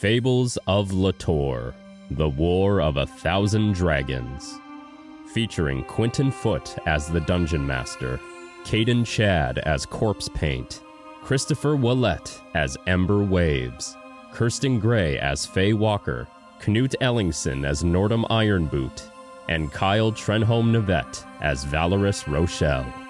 Fables of Litore The War of a Thousand Dragons. Featuring Quinton Foote as the Dungeon Master, Kaden Chad as Corpse Paint, Christopher Ouellette as Ember Waves, Kirsten Gray as Faye Walker, Knute Ellingson as Nordhum Ironboot, and Kyle Trenholm Nevett as Valoris Rhoshal.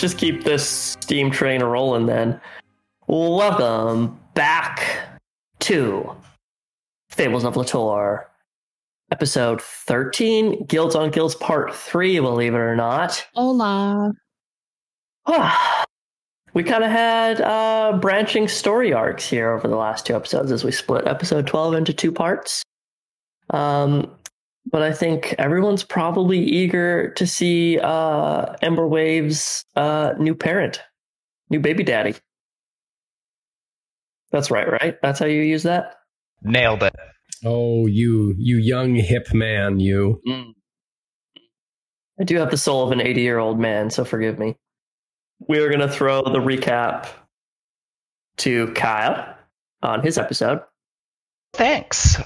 Let's just keep this steam train rolling then. Welcome back to Fables of Litore, episode 13, Guilds on Guilds Part 3, believe it or not. Hola. we kind of had uh, branching story arcs here over the last two episodes as we split episode 12 into two parts. Um, but I think everyone's probably eager to see uh, Ember Wave's uh, new parent, new baby daddy. That's right, right? That's how you use that? Nailed it. Oh, you, you young hip man, you. Mm. I do have the soul of an 80 year old man, so forgive me. We're going to throw the recap to Kyle on his episode. Thanks.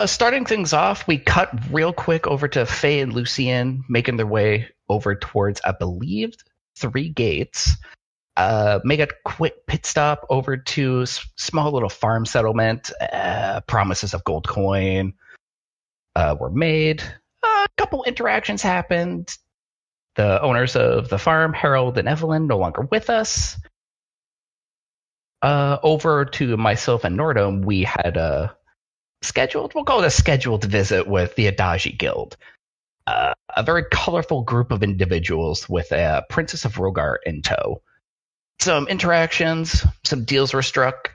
Uh, starting things off, we cut real quick over to Faye and Lucien making their way over towards, I believe, three gates. Uh, make a quick pit stop over to small little farm settlement. Uh, promises of gold coin uh, were made. a couple interactions happened. The owners of the farm, Harold and Evelyn, no longer with us. Uh, over to myself and Nordhum, we had a scheduled, we'll call it a scheduled visit with the Adagi Guild. Uh, a very colorful group of individuals with a Princess of Rogar in tow. Some interactions, some deals were struck.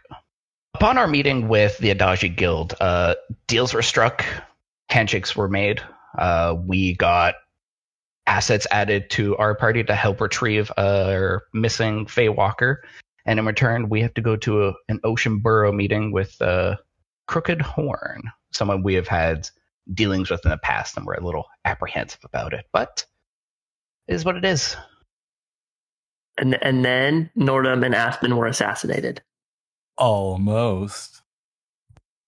Upon our meeting with the Adagi Guild, uh, deals were struck, handshakes were made. Uh, we got assets added to our party to help retrieve our missing Faye Walker. And in return, we have to go to a, an Ocean Borough meeting with uh, Crooked Horn, someone we have had dealings with in the past, and we're a little apprehensive about it. But it is what it is. And, and then Nordhum and Aspen were assassinated. Almost.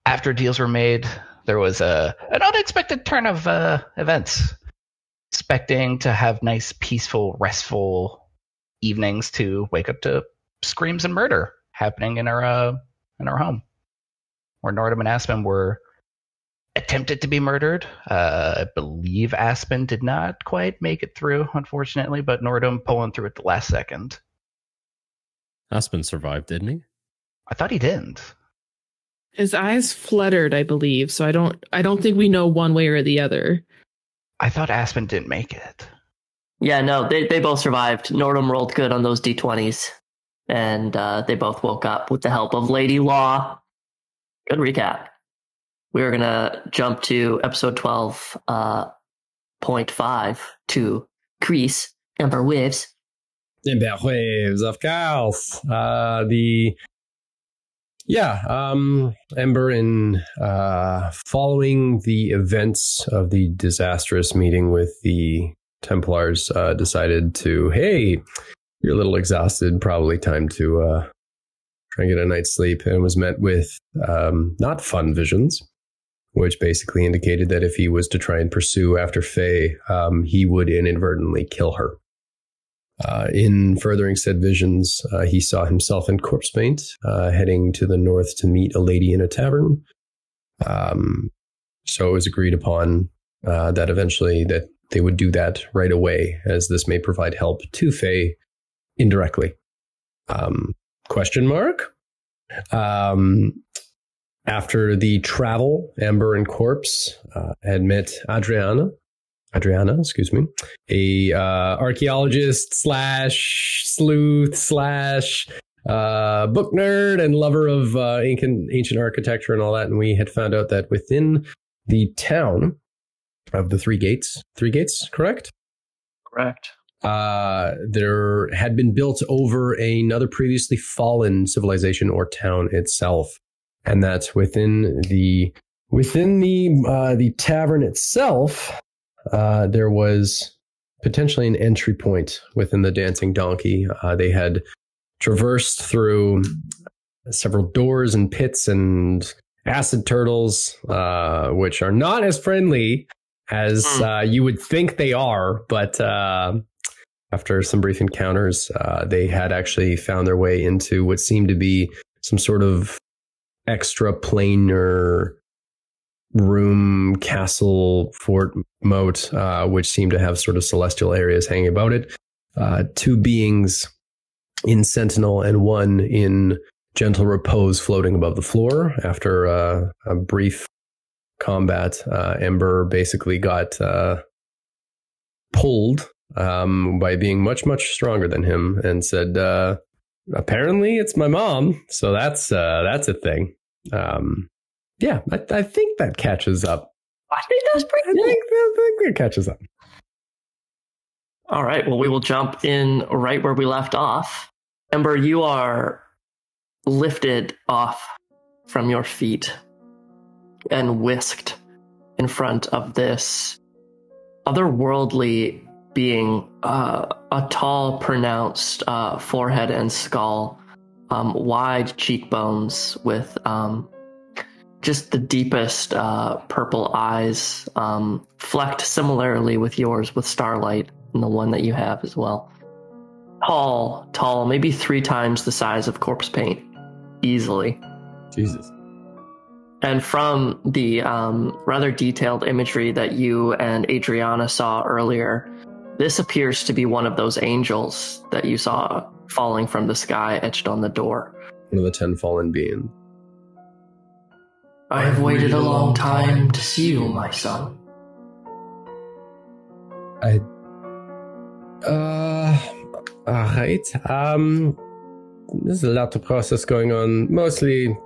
After deals were made, there was a an unexpected turn of uh, events. Expecting to have nice, peaceful, restful evenings to wake up to screams and murder happening in our uh, in our home, where Nordhum and Aspen were attempted to be murdered. Uh, I believe Aspen did not quite make it through, unfortunately, but Nordhum pulling through at the last second. Aspen survived, didn't he? I thought he didn't. His eyes fluttered, I believe. So I don't I don't think we know one way or the other. I thought Aspen didn't make it. Yeah, no, they, they both survived. Nordhum rolled good on those d20s, and uh, they both woke up with the help of Lady Law. Good recap. We're going to jump to episode 12, uh, point five to Chris, Ember Waves. Ember waves, of course. Uh, the yeah, um, Ember, in uh, following the events of the disastrous meeting with the Templars, uh, decided to hey, you're a little exhausted, probably time to uh, and get a night's sleep, and was met with um, not fun visions. Which basically indicated that if he was to try and pursue after Faye, um, he would inadvertently kill her. Uh, in furthering said visions, uh, he saw himself in corpse paint, uh, heading to the north to meet a lady in a tavern. Um, so it was agreed upon uh, that eventually that they would do that right away, as this may provide help to Faye indirectly. Um, question mark. Um, after the travel, Amber and Corpse uh, Adriana, Adriana, excuse me, a uh, archaeologist slash sleuth slash uh, book nerd and lover of uh, ancient ancient architecture and all that, and we had found out that within the town of the Three Gates, Three Gates, correct? Correct. Uh, there had been built over another previously fallen civilization or town itself, and that within the within the uh, the tavern itself, uh, there was potentially an entry point within the dancing donkey. Uh, they had traversed through several doors and pits and acid turtles, uh, which are not as friendly as Hmm. uh, you would think they are, but uh, after some brief encounters, uh, they had actually found their way into what seemed to be some sort of extra planar room, castle, fort, moat, uh, which seemed to have sort of celestial areas hanging about it. Uh, two beings in sentinel and one in gentle repose floating above the floor after uh, a brief combat. Uh, Ember basically got uh, pulled um, by being much, much stronger than him and said, uh, apparently it's my mom. So that's, uh, that's a thing. Um, yeah, I, I think that catches up. I think that's I pretty think, cool. I think that catches up. All right. Well, we will jump in right where we left off. Ember, you are lifted off from your feet and whisked in front of this otherworldly being, uh, a tall, pronounced uh, forehead and skull, um, wide cheekbones with um, just the deepest uh, purple eyes, um, flecked similarly with yours with starlight and the one that you have as well. Tall, tall, maybe three times the size of corpse paint, easily. Jesus. And from the um, rather detailed imagery that you and Adriana saw earlier, this appears to be one of those angels that you saw falling from the sky etched on the door. One of the ten fallen beings. I have waited a long time to see you, my son. I. Uh. Alright. Um. There's a lot of process going on. Mostly.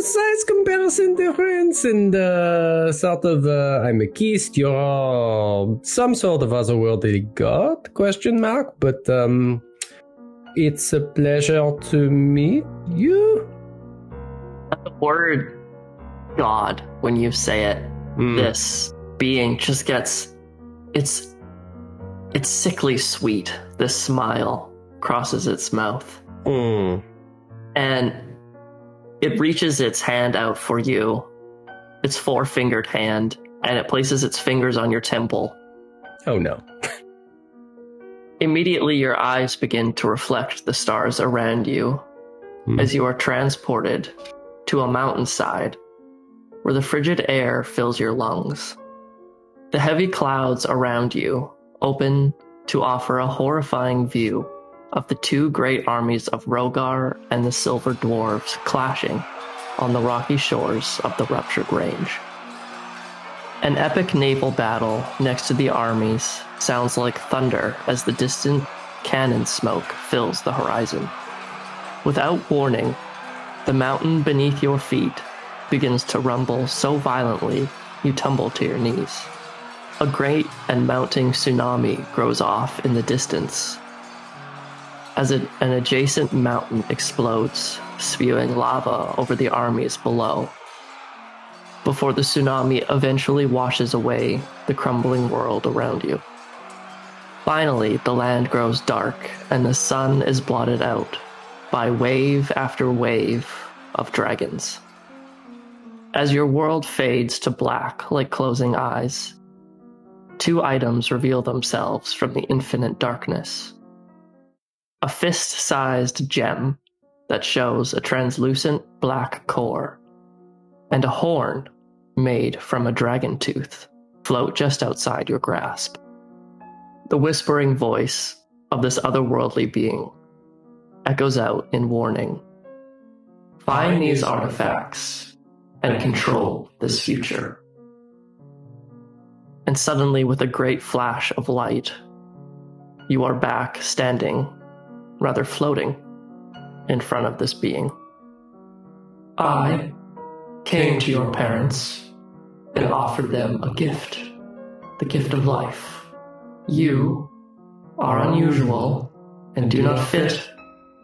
A bit of a size comparison difference, and uh, sort of. Uh, I'm a Kist. You're some sort of otherworldly god? Question mark. But um, it's a pleasure to meet you. The word God, when you say it, Hmm. this being just gets it's it's sickly sweet this smile crosses its mouth Hmm. and it reaches its hand out for you its four fingered hand and it places its fingers on your temple Oh no. immediately your eyes begin to reflect the stars around you Hmm. as you are transported to a mountainside where the frigid air fills your lungs. The heavy clouds around you open to offer a horrifying view of the two great armies of Rogar and the Silver Dwarves clashing on the rocky shores of the Ruptured Range. An epic naval battle next to the armies sounds like thunder as the distant cannon smoke fills the horizon. Without warning, the mountain beneath your feet begins to rumble so violently you tumble to your knees. A great and mounting tsunami grows off in the distance as an adjacent mountain explodes, spewing lava over the armies below. Before the tsunami eventually washes away the crumbling world around you. Finally, the land grows dark and the sun is blotted out by wave after wave of dragons. As your world fades to black like closing eyes, two items reveal themselves from the infinite darkness. A fist sized gem that shows a translucent black core, and a horn made from a dragon tooth float just outside your grasp. The whispering voice of this otherworldly being echoes out in warning. Find these artifacts and control this future. And suddenly, with a great flash of light, you are back standing rather floating, in front of this being. I came to your parents and offered them a gift the gift of life. You are unusual and do not fit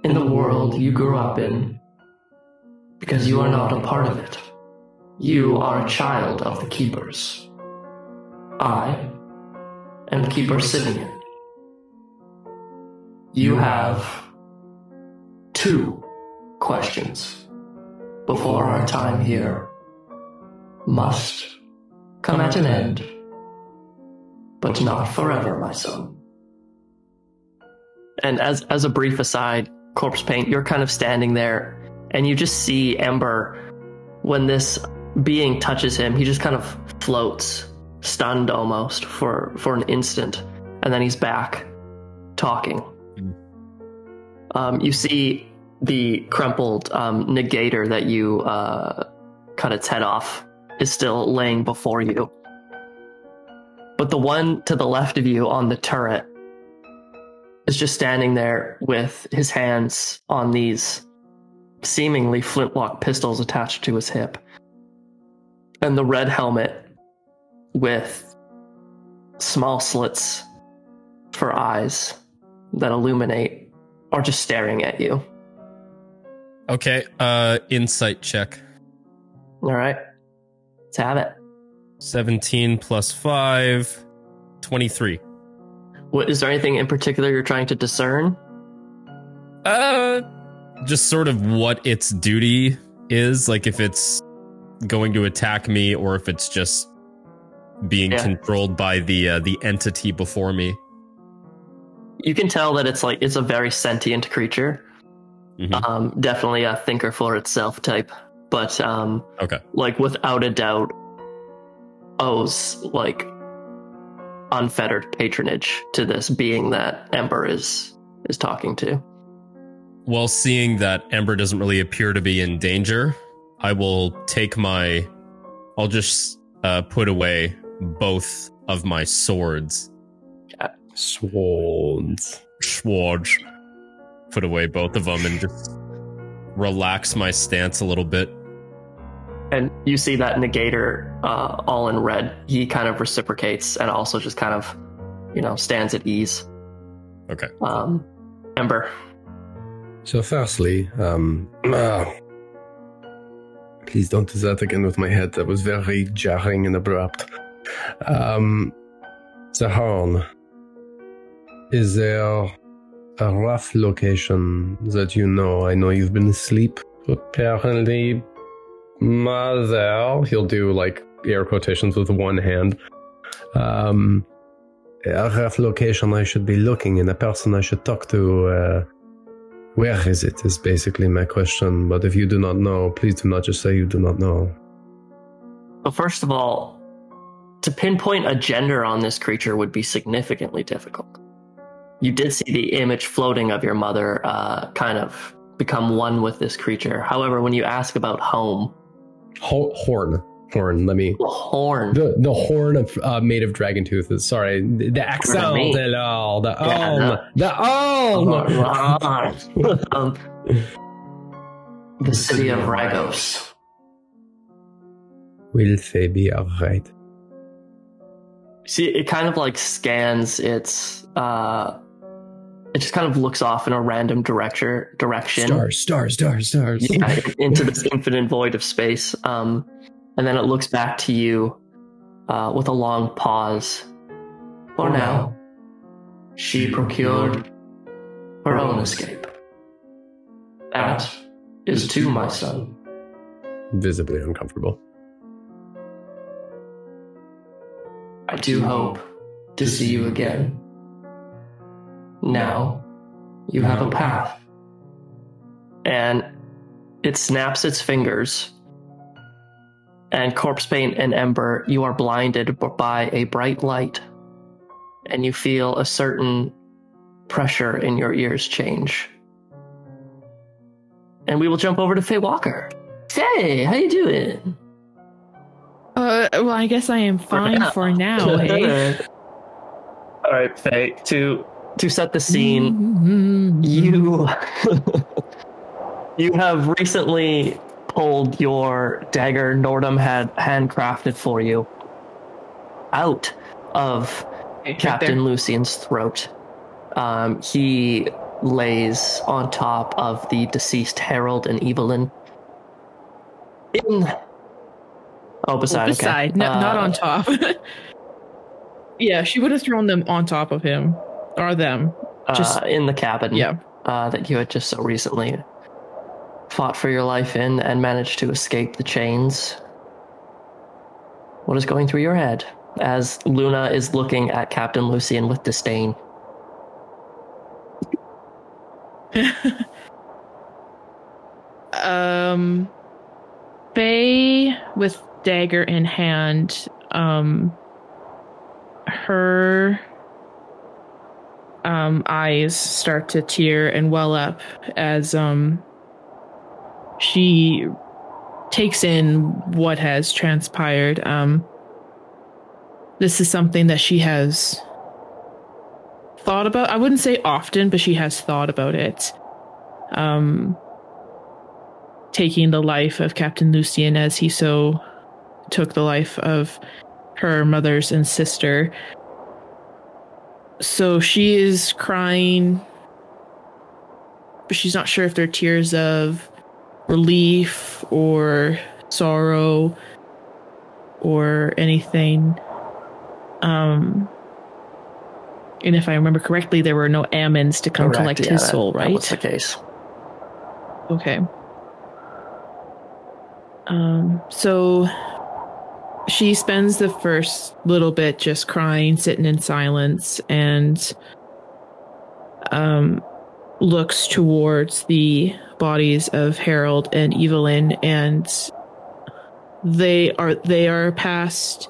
in the world you grew up in because you are not a part of it. You are a child of the Keepers. I am Keeper Simeon. You have two questions before our time here must come at an end, but not forever, my son. And as as a brief aside, corpse paint, you're kind of standing there, and you just see Ember. When this being touches him, he just kind of floats, stunned almost for for an instant, and then he's back, talking. Um, you see the crumpled um, negator that you uh, cut its head off is still laying before you. But the one to the left of you on the turret is just standing there with his hands on these seemingly flintlock pistols attached to his hip. And the red helmet with small slits for eyes that illuminate are just staring at you. Okay, uh, insight check. All right. Let's have it. 17 plus 5, 23. What is there anything in particular you're trying to discern? Uh, just sort of what its duty is. Like if it's going to attack me or if it's just being Yeah. controlled by the uh, the entity before me. You can tell that it's like it's a very sentient creature. Mhm. Um, definitely a thinker for itself type, but um, Okay. like without a doubt, owes like unfettered patronage to this being that Ember is is talking to. Well, seeing that Ember doesn't really appear to be in danger, I will take my. I'll just uh, put away both of my swords. Swans. Swords. Put away both of them and just relax my stance a little bit. And you see that negator uh, all in red. He kind of reciprocates and also just kind of, you know, stands at ease. Okay. Um, Ember, So, firstly, um, ah, please don't do that again with my head. That was very jarring and abrupt. Um, the horn. Is there a rough location that you know? I know you've been asleep. Apparently, mother. He'll do like air quotations with one hand. Um, a rough location I should be looking in, a person I should talk to. Uh, where is it? Is basically my question. But if you do not know, please do not just say you do not know. Well, first of all, to pinpoint a gender on this creature would be significantly difficult. You did see the image floating of your mother uh, kind of become one with this creature. However, when you ask about home, Ho- horn, horn. Let me. the horn, The the horn of uh, made of dragon tooth. is- Sorry, the, the accent. The oh, the Yeah, oh, no. the oh. um, the city of Ragos. Will they be alright? See, it kind of like scans its. Uh, it just kind of looks off in a random direction. Direction. Stars, stars, stars, stars. yeah, into this infinite void of space. Um, and then it looks back to you uh, with a long pause. For now, she procured her own escape. That is to my son. Visibly uncomfortable. I do hope to see you again. Now, you have a path. And it snaps its fingers. And Corpse Paint and Ember, you are blinded by a bright light. And you feel a certain pressure in your ears change. And we will jump over to Faye Walker. Faye, how you doing? Uh, well, I guess I am fine for now. Hey, All right, Faye. To to set the scene, you you have recently pulled your dagger Nordhum had handcrafted for you out of Okay, Captain there. Lucian's throat. Um, he lays on top of the deceased Harold and Evelyn. In oh, beside, okay. Beside, no, not Uh, on top. yeah, she would have thrown them on top of him or them. just- uh, in the cabin. Yeah. uh, that you had just so recently fought for your life in and managed to escape the chains. What is going through your head as Luna is looking at Captain Lucian with disdain? um, Faye with dagger in hand. Um, her um eyes start to tear and well up as um she takes in what has transpired. Um, this is something that she has thought about. I wouldn't say often, but she has thought about it. Um, taking the life of Captain Lucian as he so took the life of her mothers and sister. So she is crying, but she's not sure if they're tears of relief or sorrow or anything. Um, and if I remember correctly, there were no Ammons to come Correct, collect yeah, his that- soul, right? was the case. Okay. Um, so she spends the first little bit just crying, sitting in silence, and um, looks towards the bodies of Harold and Evelyn, and they are they are past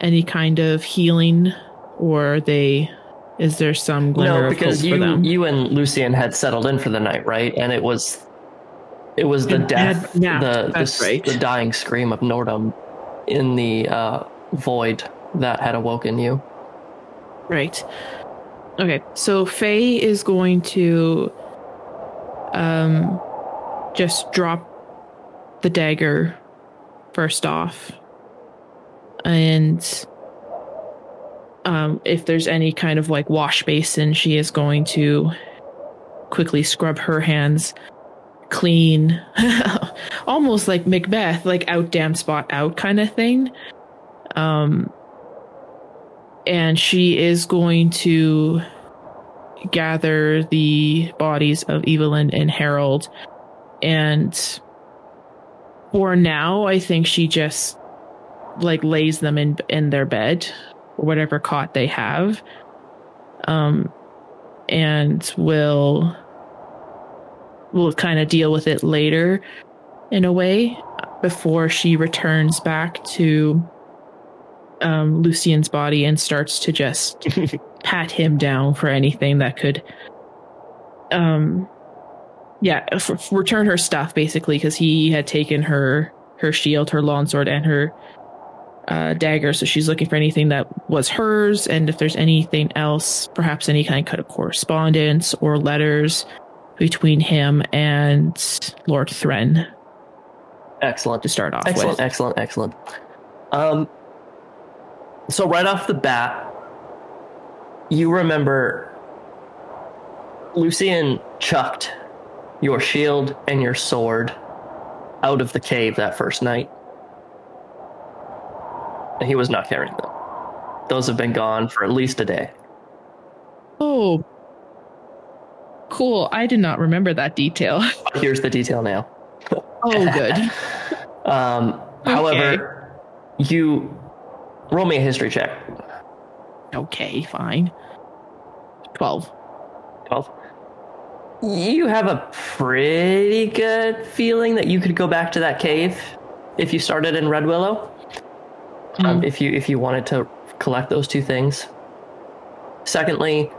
any kind of healing, or they is there some glimmer No, of because hope for you them? you and Lucian had settled in for the night, right? And it was it was the And death, had the the, right. the dying scream of Nordhum in the uh, void that had awoken you. Right. Okay, so Faye is going to um just drop the dagger first off. And um if there's any kind of like wash basin, she is going to quickly scrub her hands clean. Almost like Macbeth, like out damn spot out kind of thing. Um and she is going to gather the bodies of Evelyn and Harold. And for now, I think she just like lays them in in their bed or whatever cot they have. Um and will will kind of deal with it later in a way before she returns back to um, Lucian's body and starts to just pat him down for anything that could, um, yeah, f- return her stuff basically because he had taken her her shield, her longsword, and her uh, dagger. So she's looking for anything that was hers, and if there's anything else, perhaps any kind of correspondence or letters between him and Lord Thren Excellent. to start off Excellent, with. excellent, excellent. Um, so right off the bat, you remember Lucian chucked your shield and your sword out of the cave that first night. And he was not carrying them. Those have been gone for at least a day. Oh, cool. I did not remember that detail. Here's the detail now. Oh, good. Um, However, you roll me a history check. Okay, fine. 12. 12. You have a pretty good feeling that you could go back to that cave if you started in Red Willow. Um, if you if you wanted to collect those two things. Secondly,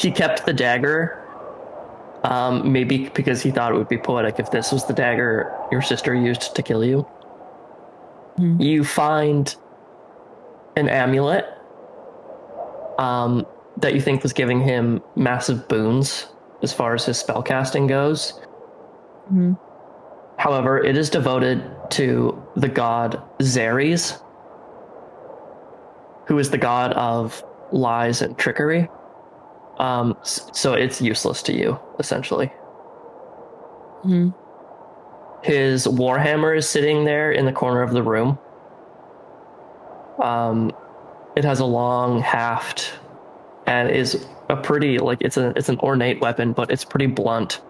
he kept the dagger. Um, maybe because he thought it would be poetic if this was the dagger your sister used to kill you. Hmm. You find an amulet um, that you think was giving him massive boons as far as his spellcasting goes. Mhm. However, it is devoted to the god Zeres, who is the god of lies and trickery. Um, so it's useless to you, essentially. Mhm. His warhammer is sitting there in the corner of the room. Um, it has a long haft and is a pretty like it's a it's an ornate weapon, but it's pretty blunt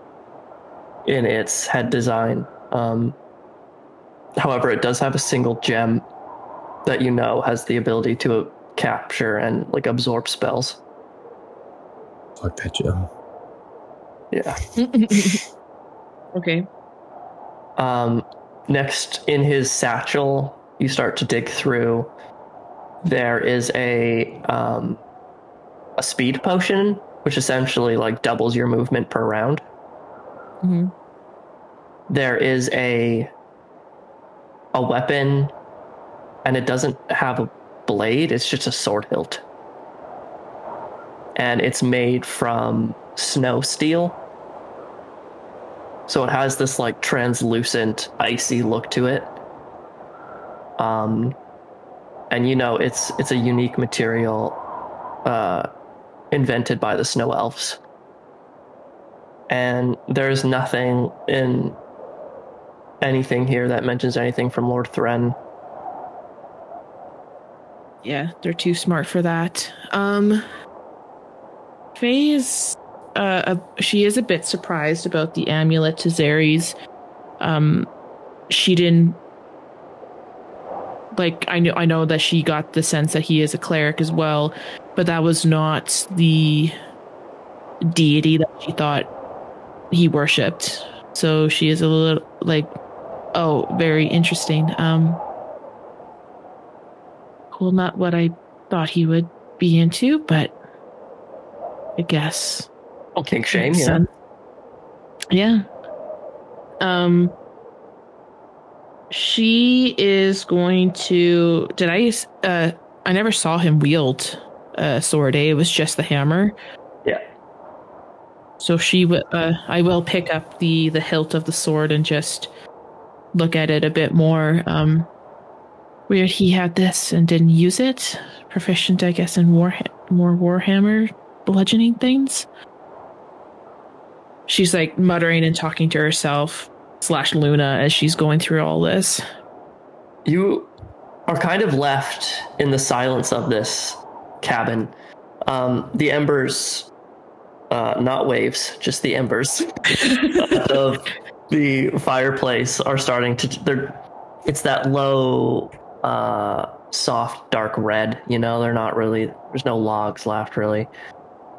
in its head design. Um, however, it does have a single gem that you know has the ability to capture and like absorb spells. Fuck that gem. Yeah. okay. Um, next, in his satchel, you start to dig through. There is a um, a speed potion, which essentially like doubles your movement per round. Mhm. There is a a weapon, and it doesn't have a blade. It's just a sword hilt, and it's made from snow steel. So it has this like translucent, icy look to it. Um, and you know it's it's a unique material, uh, invented by the snow elves. And there's nothing in anything here that mentions anything from Lord Thren. Yeah, they're too smart for that. Um, Faye is, uh, a, she is a bit surprised about the amulet to Zeres. Um, she didn't like. I know. I know that she got the sense that he is a cleric as well, but that was not the deity that she thought he worshipped. So she is a little like, oh, very interesting. Um, cool, not what I thought he would be into, but I guess. Oh, kink shame, yeah. sense. Yeah. Um she is going to did I uh I never saw him wield a sword, eh? It was just the hammer. Yeah. So she w- uh I will pick up the the hilt of the sword and just look at it a bit more. Um weird he had this and didn't use it. Proficient, I guess, in war more warhammer bludgeoning things. She's like muttering and talking to herself slash Luna as she's going through all this. You are kind of left in the silence of this cabin. Um, the embers, uh, not waves, just the embers of the fireplace are starting to. They're. It's that low, uh, soft, dark red. You know, they're not really. There's no logs left, really.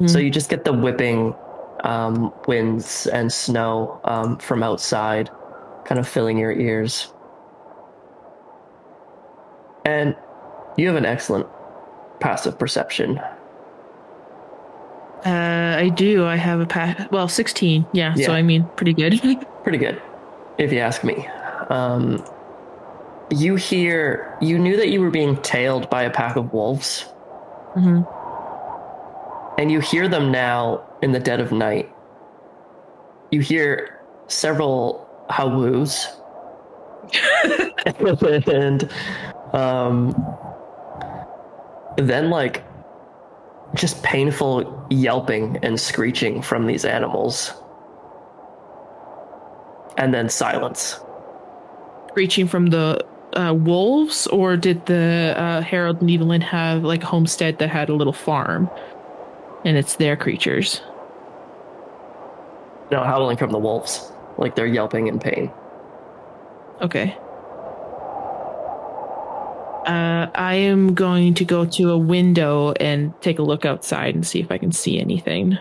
So Hmm. you just get the whipping um, winds and snow um, from outside, kind of filling your ears. And you have an excellent passive perception. Uh, I do. I have a pass. Well, sixteen. Yeah, Yeah. So I mean, pretty good. Pretty good, if you ask me. Um, you hear, you knew that you were being tailed by a pack of wolves, hmm and you hear them now in the dead of night. You hear several howwoos. and um, then like just painful yelping and screeching from these animals and then silence Screeching from the uh, wolves, or did the uh, Harold and Evelyn have like a homestead that had a little farm, and it's their creatures? no howling from the wolves like they're yelping in pain Okay. Uh, I am going to go to a window and take a look outside and see if I can see anything.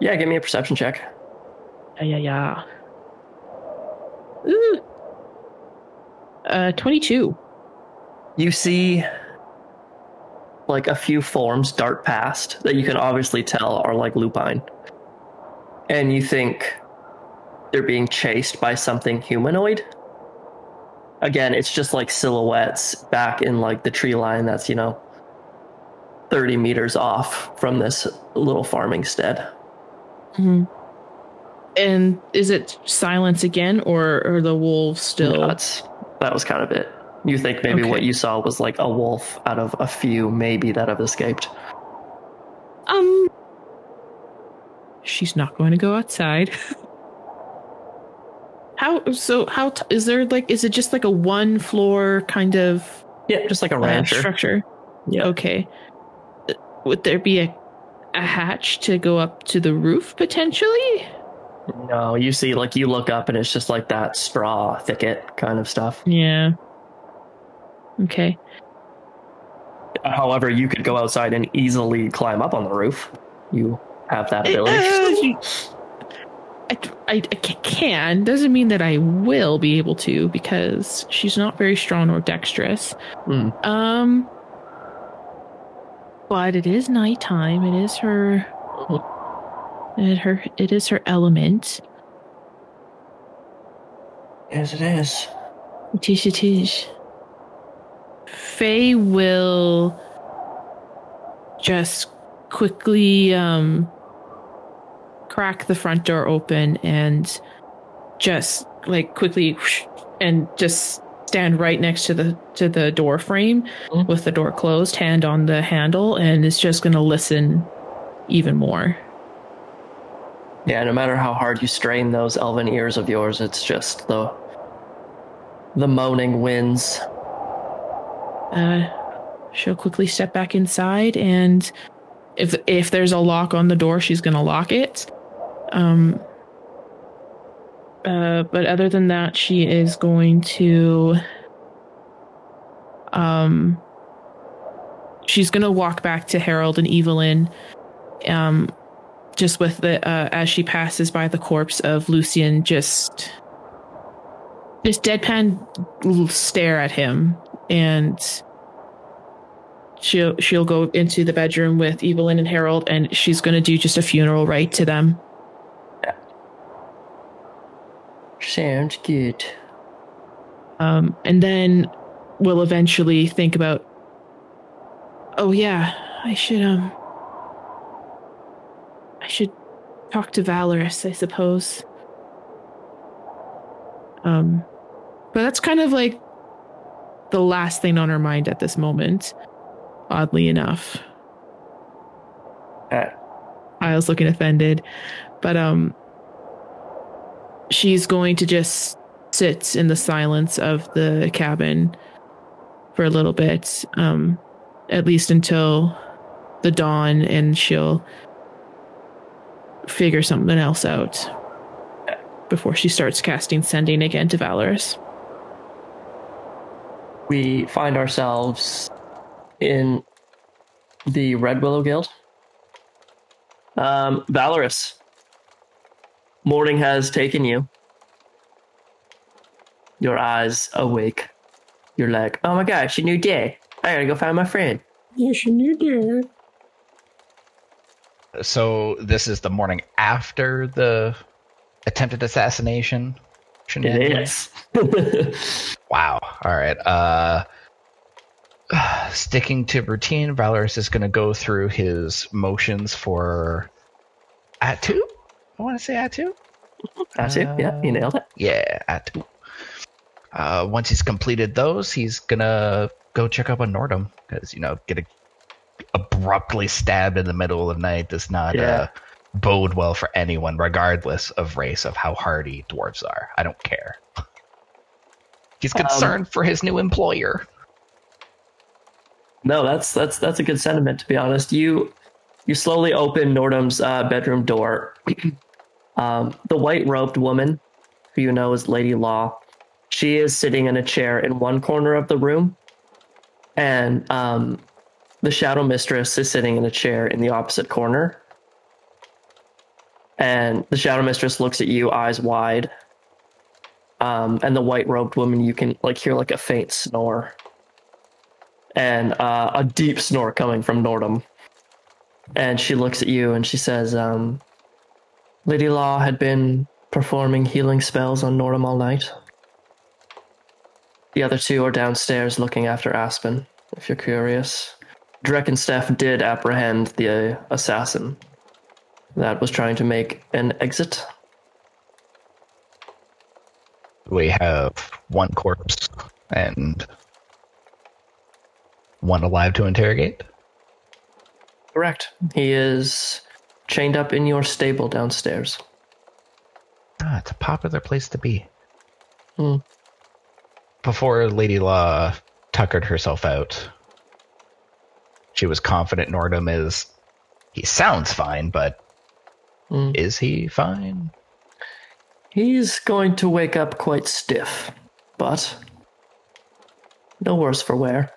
yeah give me a perception check Yeah, yeah, yeah. Ooh. Uh, 22. you see like a few forms dart past that you can obviously tell are like lupine and you think they're being chased by something humanoid again it's just like silhouettes back in like the tree line that's you know 30 meters off from this little farming stead. Mhm. And is it silence again, or are the wolves still? That's, that was kind of it. You think maybe what you saw was like a wolf out of a few, maybe that have escaped. Um, she's not going to go outside. how so? How t- is there like? Is it just like a one floor kind of Yeah, just like a uh, rancher. structure? Yeah. Okay. Uh, Would there be a a hatch to go up to the roof potentially? No, you see, like you look up and it's just like that straw thicket kind of stuff. Yeah. Okay. However, you could go outside and easily climb up on the roof. You have that ability. I, I, I can doesn't mean that I will be able to because she's not very strong or dexterous. Hmm. Um, but it is nighttime. It is her. It her. It is her element. Yes, it is. It is. It is. Faye will just quickly um, crack the front door open and just like quickly whoosh, and just stand right next to the to the door frame Mhm. with the door closed, hand on the handle, and is just going to listen even more. Yeah, no matter how hard you strain those elven ears of yours, it's just the the moaning winds. Uh, she'll quickly step back inside, and if if there's a lock on the door, she's gonna lock it. Um. Uh, but other than that, she is going to. Um. She's gonna walk back to Harold and Evelyn. Um, just with the uh, as she passes by the corpse of Lucian, just just deadpan stare at him and she'll she'll go into the bedroom with Evelyn and Harold and she's going to do just a funeral rite to them. Sounds good. Um, and then we'll eventually think about oh yeah, I should um I should talk to Valoris, I suppose. Um but that's kind of like the last thing on her mind at this moment, oddly enough. Uh, I was looking offended, but um, she's going to just sit in the silence of the cabin for a little bit, um, at least until the dawn, and she'll figure something else out before she starts casting sending again to Valoris. We find ourselves in the Red Willow Guild. Um, Valoris. Morning has taken you. Your eyes awake. You're like, oh my gosh, a new day. I gotta go find my friend. Yes, you knew, day. So this is the morning after the attempted assassination. Shenanigans? It is. Wow. All right. Uh, sticking to routine, Valoris is going to go through his motions for Atu. I want to say Atu. That's it. Yeah, you nailed it. Yeah, Atu. Uh, once he's completed those, he's gonna go check up on Nordhum because you know getting abruptly stabbed in the middle of the night does not Yeah. uh, bode well for anyone, regardless of race, of how hardy dwarves are. I don't care. He's Um, concerned for his new employer. No, that's that's that's a good sentiment to be honest. You you slowly open Nordhum's uh, bedroom door. um, the white robed woman, who you know is Lady Law, she is sitting in a chair in one corner of the room, and um, the Shadow Mistress is sitting in a chair in the opposite corner. And the Shadow Mistress looks at you, eyes wide. Um, and the white robed woman, you can like hear like a faint snore and uh, a deep snore coming from Nordhum. And she looks at you and she says, um, Lady Law had been performing healing spells on Nordhum all night. The other two are downstairs looking after Aspen, if you're curious. Dreckenstaff did apprehend the uh, assassin that was trying to make an exit. We have one corpse and one alive to interrogate. Correct. He is chained up in your stable downstairs. Ah, it's a popular place to be. Hmm. Before Lady Law tuckered herself out, she was confident Nordhum is. He sounds fine, but Hmm. is he fine? He's going to wake up quite stiff, but no worse for wear.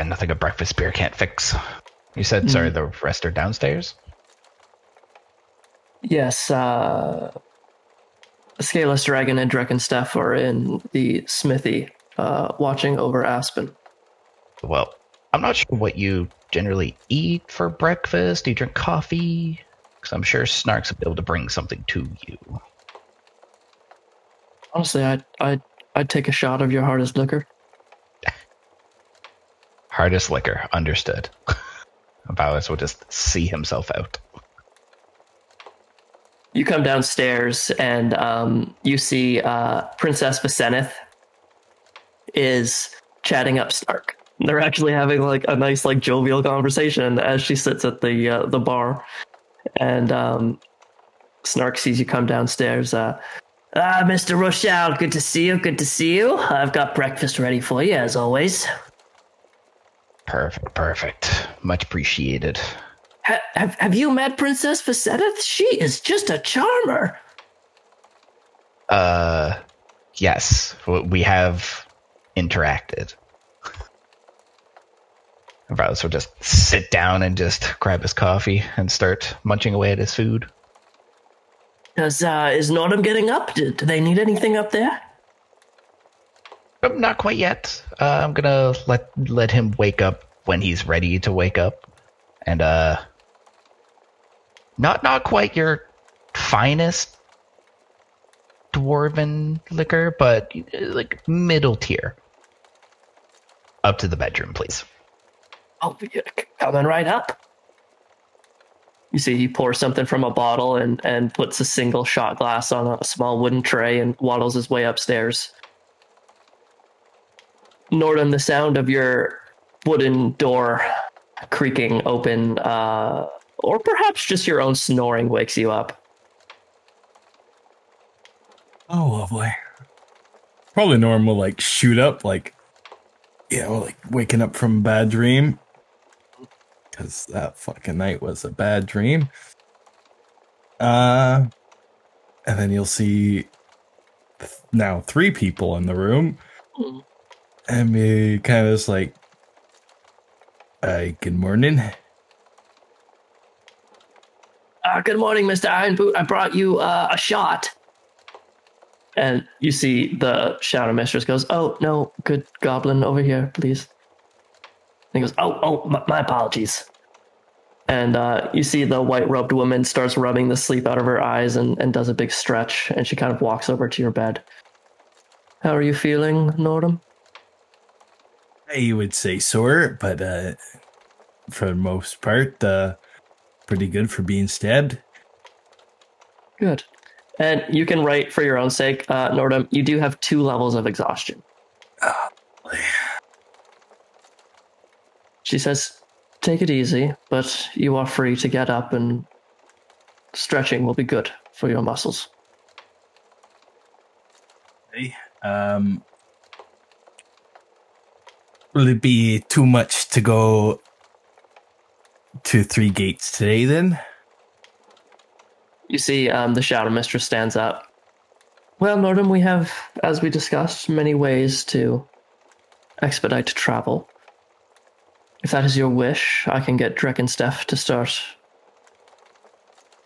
And nothing a breakfast beer can't fix. You said, sorry, the rest are downstairs? Yes, uh, Scaleless Dragon and Dreckenstaff are in the smithy, uh, watching over Aspen. Well, I'm not sure what you generally eat for breakfast. Do you drink coffee? Because I'm sure Snarks will be able to bring something to you. Honestly, I'd, I'd, I'd take a shot of your hardest liquor. Hardest liquor, understood. Valis will just see himself out. You come downstairs and um, you see uh, Princess Vicenith is chatting up Stark. They're actually having like a nice, like jovial conversation as she sits at the uh, the bar, and um, Snark sees you come downstairs. Uh, ah, Mister Rhoshal, good to see you. Good to see you. I've got breakfast ready for you as always. Perfect, perfect. Much appreciated. Ha- have Have you met Princess Vicenith? She is just a charmer. Uh, yes, we have interacted. Valis will just sit down and just grab his coffee and start munching away at his food. Does uh, is Nordhum getting up? Do, do they need anything up there? But not quite yet. Uh, I'm gonna let let him wake up when he's ready to wake up, and uh, not not quite your finest dwarven liquor, but uh, like middle tier. Up to the bedroom, please. Yeah, c- coming right up. You see, he pours something from a bottle and, and puts a single shot glass on a small wooden tray and waddles his way upstairs. Nordhum, the sound of your wooden door creaking open, uh, or perhaps just your own snoring, wakes you up. Oh, lovely. Probably Norm will like shoot up, like, you know, like waking up from a bad dream. Because that fucking night was a bad dream. Uh, and then you'll see th- now three people in the room. Hmm. And be kind of just like, uh, good morning. Uh, good morning, Mr. Ironboot. I brought you uh, a shot. And you see the Shadow Mistress goes, Oh, no, good goblin over here, please. And he goes, Oh, oh, my, my apologies. And uh, you see the white robed woman starts rubbing the sleep out of her eyes and, and does a big stretch. And she kind of walks over to your bed. How are you feeling, Nordhum? I would say sore, but uh, for the most part, uh, pretty good for being stabbed. Good. And you can write for your own sake, uh, Nordhum, you do have two levels of exhaustion. She says, Take it easy, but you are free to get up and stretching will be good for your muscles. Okay. Um, will it be too much to go to three gates today then? You see, um, the Shadow Mistress stands up. Well, Nordhum, we have, as we discussed, many ways to expedite travel. If that is your wish, I can get Dreckenstaff to start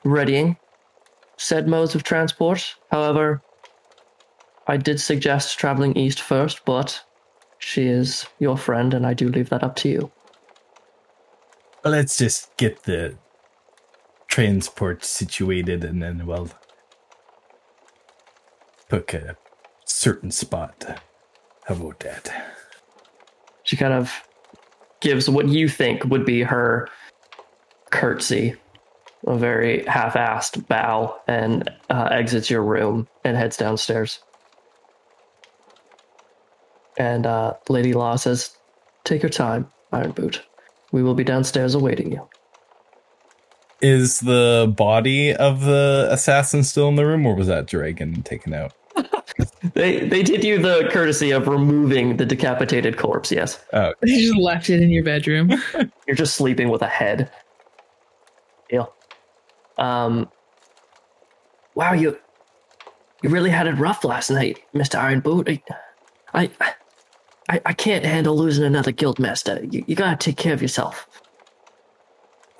readying said modes of transport. However, I did suggest traveling east first, but she is your friend, and I do leave that up to you. Let's just get the transport situated and then we'll pick a certain spot. How about that? She kind of gives what you think would be her curtsy, a very half-assed bow, and uh, exits your room and heads downstairs. And uh, Lady Law says, "Take your time, Ironboot. We will be downstairs awaiting you." Is the body of the assassin still in the room, or was that dragon taken out? They they did you the courtesy of removing the decapitated corpse. Yes, Oh, They just left it in your bedroom. you're just sleeping with a head. Deal. Um. Wow, you you really had it rough last night, Mister Ironboot. I, I I I can't handle losing another guild master. You, you gotta take care of yourself.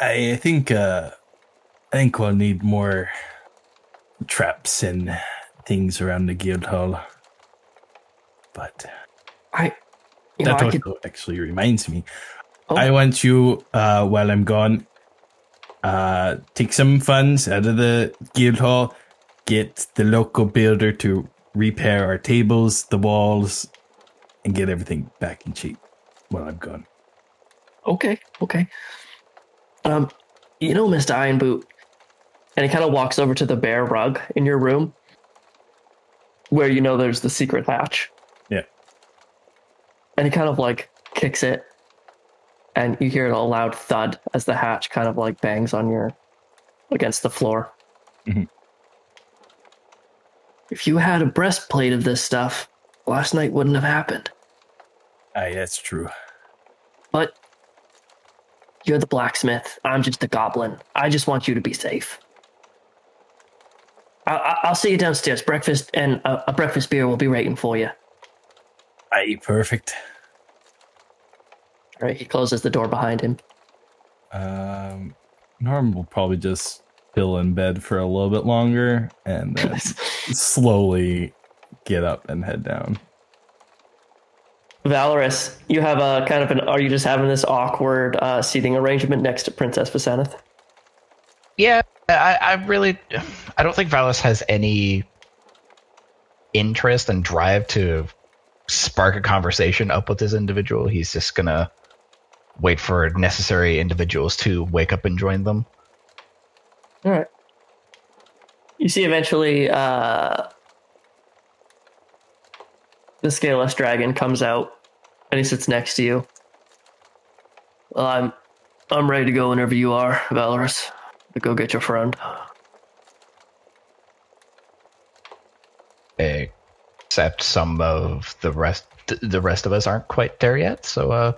I think uh, I think we'll need more traps and things around the guild hall. But I you know that I could. also actually reminds me. Oh. I want you, uh, while I'm gone, uh, take some funds out of the guild hall, get the local builder to repair our tables, the walls, and get everything back in shape while I'm gone. Okay, okay. Um, you know, Mr. Ironboot, and he kind of walks over to the bear rug in your room, where you know there's the secret hatch. Yeah. And he kind of like kicks it, and you hear a loud thud as the hatch kind of like bangs on your against the floor. Mhm. If you had a breastplate of this stuff, last night wouldn't have happened. Aye, that's true. But you're the blacksmith. I'm just a goblin. I just want you to be safe. I- I- I'll see you downstairs. Breakfast and a, a breakfast beer will be waiting for you. Aye, perfect. All right. He closes the door behind him. Um, Norm will probably just chill in bed for a little bit longer and then slowly get up and head down. Valoris, you have a kind of an. Are you just having this awkward uh, seating arrangement next to Princess Vasaneth? Yeah, I, I really, I don't think Valis has any interest and drive to spark a conversation up with this individual. He's just gonna wait for necessary individuals to wake up and join them. All right. You see, eventually, uh, the scaleless dragon comes out, and he sits next to you. Well, I'm, I'm ready to go whenever you are, Valoris. To go get your friend. Except some of the rest, the rest of us aren't quite there yet. So, uh,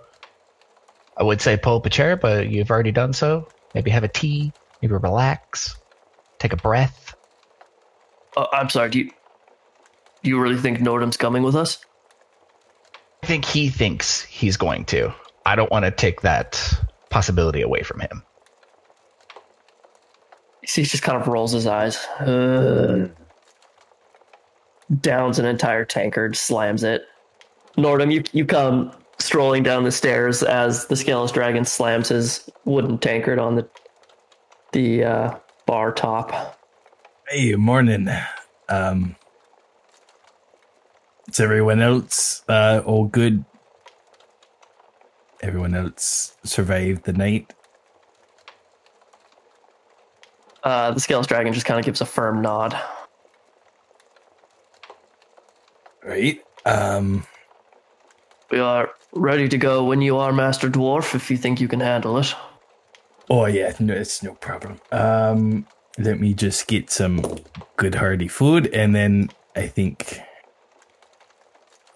I would say pull up a chair, but you've already done so. Maybe have a tea. Maybe relax. Take a breath. Oh, I'm sorry. Do you, do you really think Nordhum's coming with us? I think he thinks he's going to. I don't want to take that possibility away from him. He just kind of rolls his eyes. Uh, downs an entire tankard, slams it. Nordhum, you you come strolling down the stairs as the scaleless dragon slams his wooden tankard on the the uh, bar top. Hey, morning. Um, is everyone else uh, all good? Everyone else survived the night. Uh, the scaleless dragon just kind of gives a firm nod. Right. Um, We are ready to go when you are, Master Dwarf, if you think you can handle it. oh yeah, no, it's no problem. Um, let me just get some good hearty food, and then I think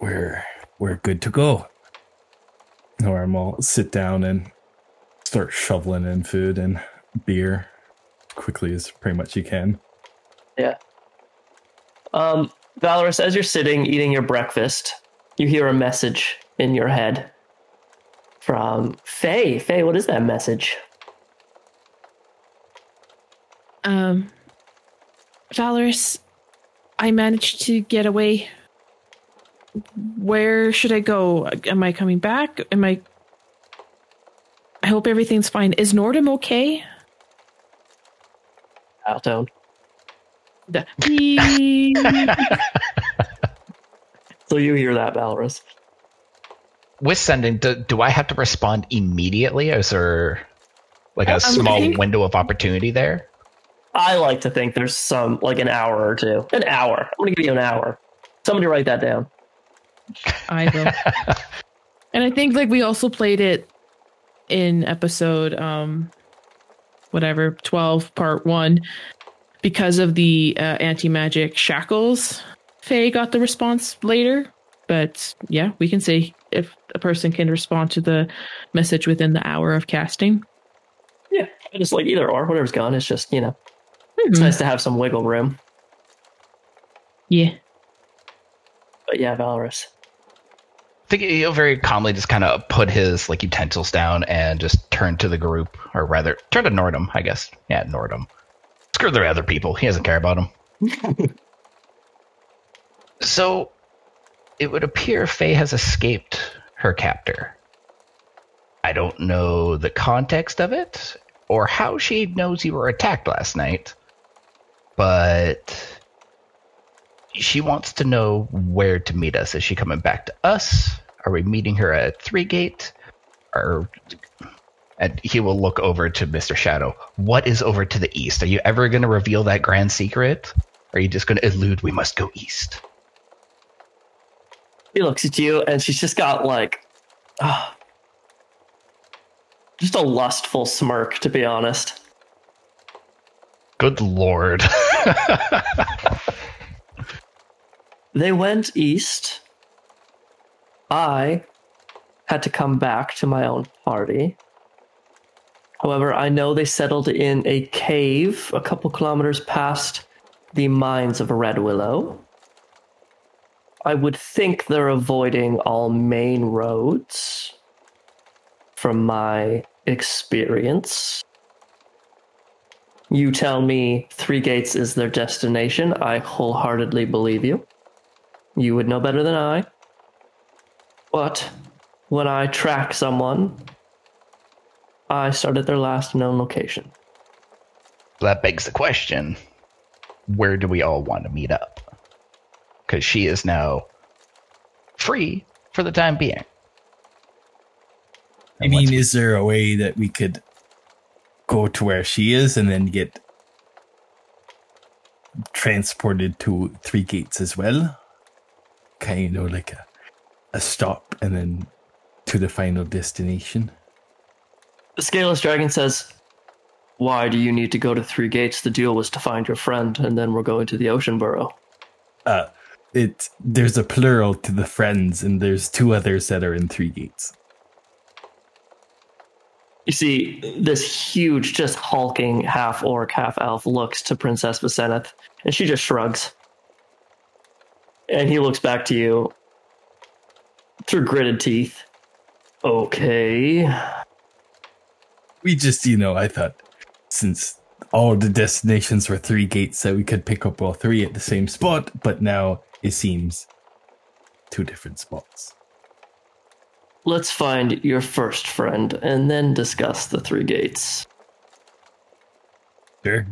we're we're good to go. Norm will sit down and start shoveling in food and beer quickly as pretty much you can. Yeah. Um, Valoris, as you're sitting eating your breakfast, you hear a message in your head from Faye. Faye, what is that message? Um, Valoris, I managed to get away. Where should I go? Am I coming back? Am I? I hope everything's fine. Is Nordhum okay? Outone. The- Beep. So you hear that, Valoris. with sending, do, do I have to respond immediately? Is there like a Um, small think- window of opportunity there? I like to think there's some like an hour or two. An hour. I'm gonna give you an hour. Somebody write that down. I will. and I think like we also played it in episode um whatever 12 part 1 because of the uh, anti-magic shackles. Faye got the response later, but yeah, we can see if a person can respond to the message within the hour of casting. Yeah. I just like either or, whatever's gone. It's just, you know, it's Mhm. nice to have some wiggle room. Yeah. But yeah, Valoris. Think he'll very calmly just kind of put his like utensils down and just turn to the group, or rather, turn to Nordhum, I guess. Yeah, Nordhum. Screw the other people. He doesn't care about them. so, it would appear Faye has escaped her captor. I don't know the context of it or how she knows you were attacked last night, but she wants to know where to meet us. Is she coming back to us? Are we meeting her at Three Gate? Or and he will look over to Mr. Shadow. What is over to the east? Are you ever going to reveal that grand secret? Or are you just going to elude? We must go east. He looks at you and she's just got like ah, just a lustful smirk, to be honest. Good lord. They went east. I had to come back to my own party. However, I know they settled in a cave a couple kilometers past the mines of Red Willow. I would think they're avoiding all main roads from my experience. You tell me Three Gates is their destination. I wholeheartedly believe you. You would know better than I. But when I track someone, I start at their last known location. that begs the question where do we all want to meet up? Because she is now free for the time being. I mean, is there a way that we could go to where she is and then get transported to Three Gates as well? Kind of like a, a stop and then to the final destination. The Scaleless Dragon says, Why do you need to go to Three Gates? The deal was to find your friend, and then we're going to the Ocean Burrow. Uh, it there's a plural to the friends, and there's two others that are in Three Gates. You see, this huge, just hulking half orc, half elf looks to Princess Viceneth, and she just shrugs. And he looks back to you through gritted teeth. Okay. We just, you know, I thought since all the destinations were three gates that we could pick up all three at the same spot, but now it seems two different spots. Let's find your first friend and then discuss the three gates. Sure.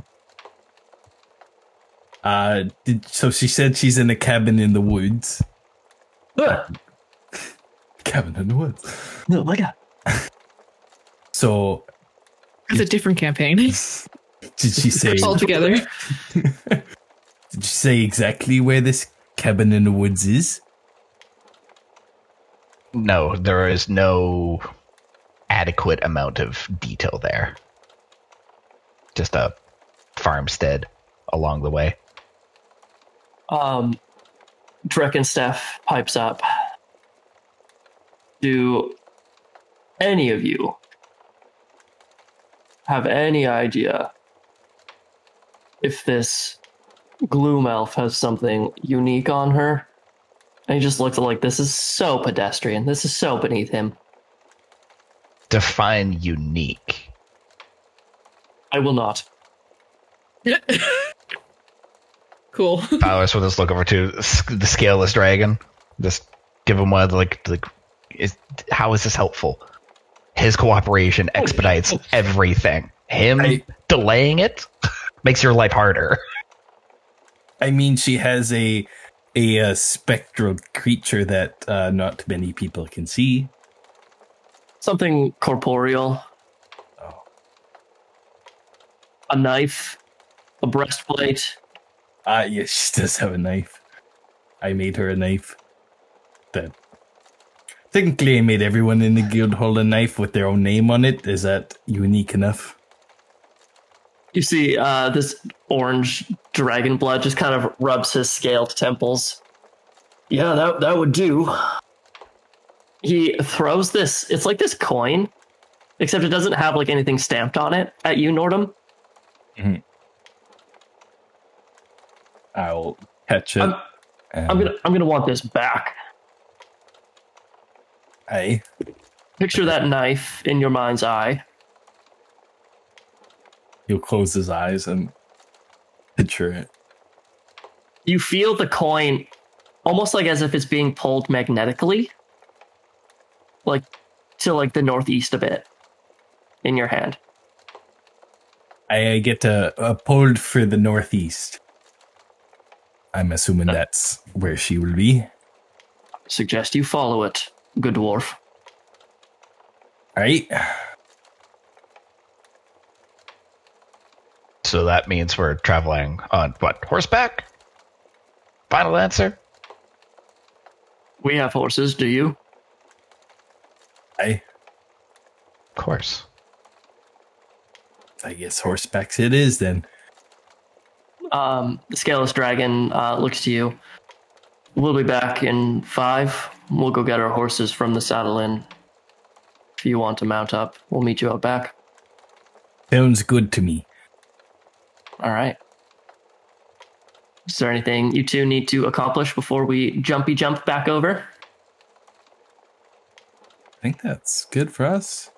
Uh, did, so she said she's in a cabin in the woods. Cabin in the woods. No, my god. So It's a different campaign did she say? altogether. did she say exactly where this cabin in the woods is? No, there is no adequate amount of detail there. Just a farmstead along the way. Um, Dreckenstaff pipes up. Do any of you have any idea if this gloom elf has something unique on her? And he just looks like this is so pedestrian. This is so beneath him. Define unique. I will not. cool. Powers will just look over to the scaleless dragon. Just give him one like like is how is this helpful? His cooperation expedites everything. Him I- delaying it makes your life harder. I mean, she has a a, uh spectral creature that uh, not many people can see. Something corporeal. Oh. A knife, a breastplate. Ah, yes, she does have a knife. I made her a knife. That technically I made everyone in the guild hold a knife with their own name on it. Is that unique enough? You see, uh, this orange dragon blood just kind of rubs his scaled temples. Yeah, that that would do. He throws this. It's like this coin, except it doesn't have like anything stamped on it. At you, Nordhum. I'll catch it. I'm- I'm gonna I'm gonna want this back. I Picture that knife in your mind's eye. he'll close his eyes and picture it. You feel the coin almost like as if it's being pulled magnetically, like to like the northeast a bit in your hand. I get uh, uh, pulled for the northeast. I'm assuming that's where she will be. Suggest you follow it, good dwarf. All right. So that means we're traveling on what? Horseback? Final answer? We have horses, do you? I Of course. I guess horsebacks it is then. Um, the scaleless dragon uh, looks to you. We'll be back in five. We'll go get our horses from the saddle inn. If you want to mount up, we'll meet you out back. Sounds good to me. All right. Is there anything you two need to accomplish before we jumpy jump back over? I think that's good for us.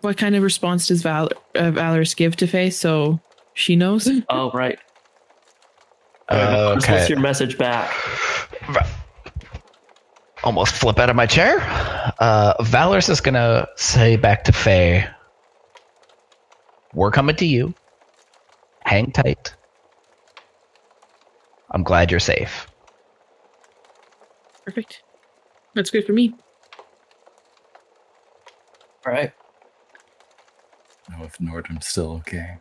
What kind of response does Val- uh, Valoris give to Faye so she knows? Oh, right. Uh, What's okay. your message back? Almost flip out of my chair. Uh, Valoris is gonna say back to Faye, "We're coming to you. Hang tight. I'm glad you're safe." Perfect. That's good for me. All right. know if Nordhum's still okay.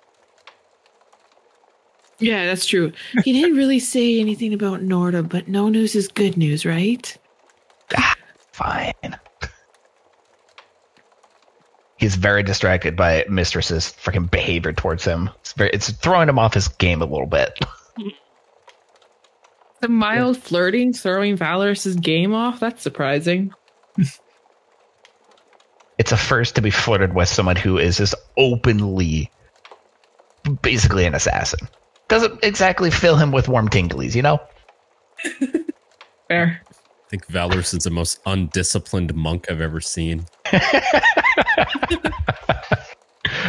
Yeah, that's true. He didn't really say anything about Norda, but no news is good news, right? Fine. He's very distracted by Mistress's freaking behavior towards him. It's very, it's throwing him off his game a little bit. The mild flirting throwing Valoris's game off? That's surprising. It's a first to be flirted with someone who is just openly, basically an assassin. Doesn't exactly fill him with warm tinglies, you know. Fair. I think Valoris is the most undisciplined monk I've ever seen.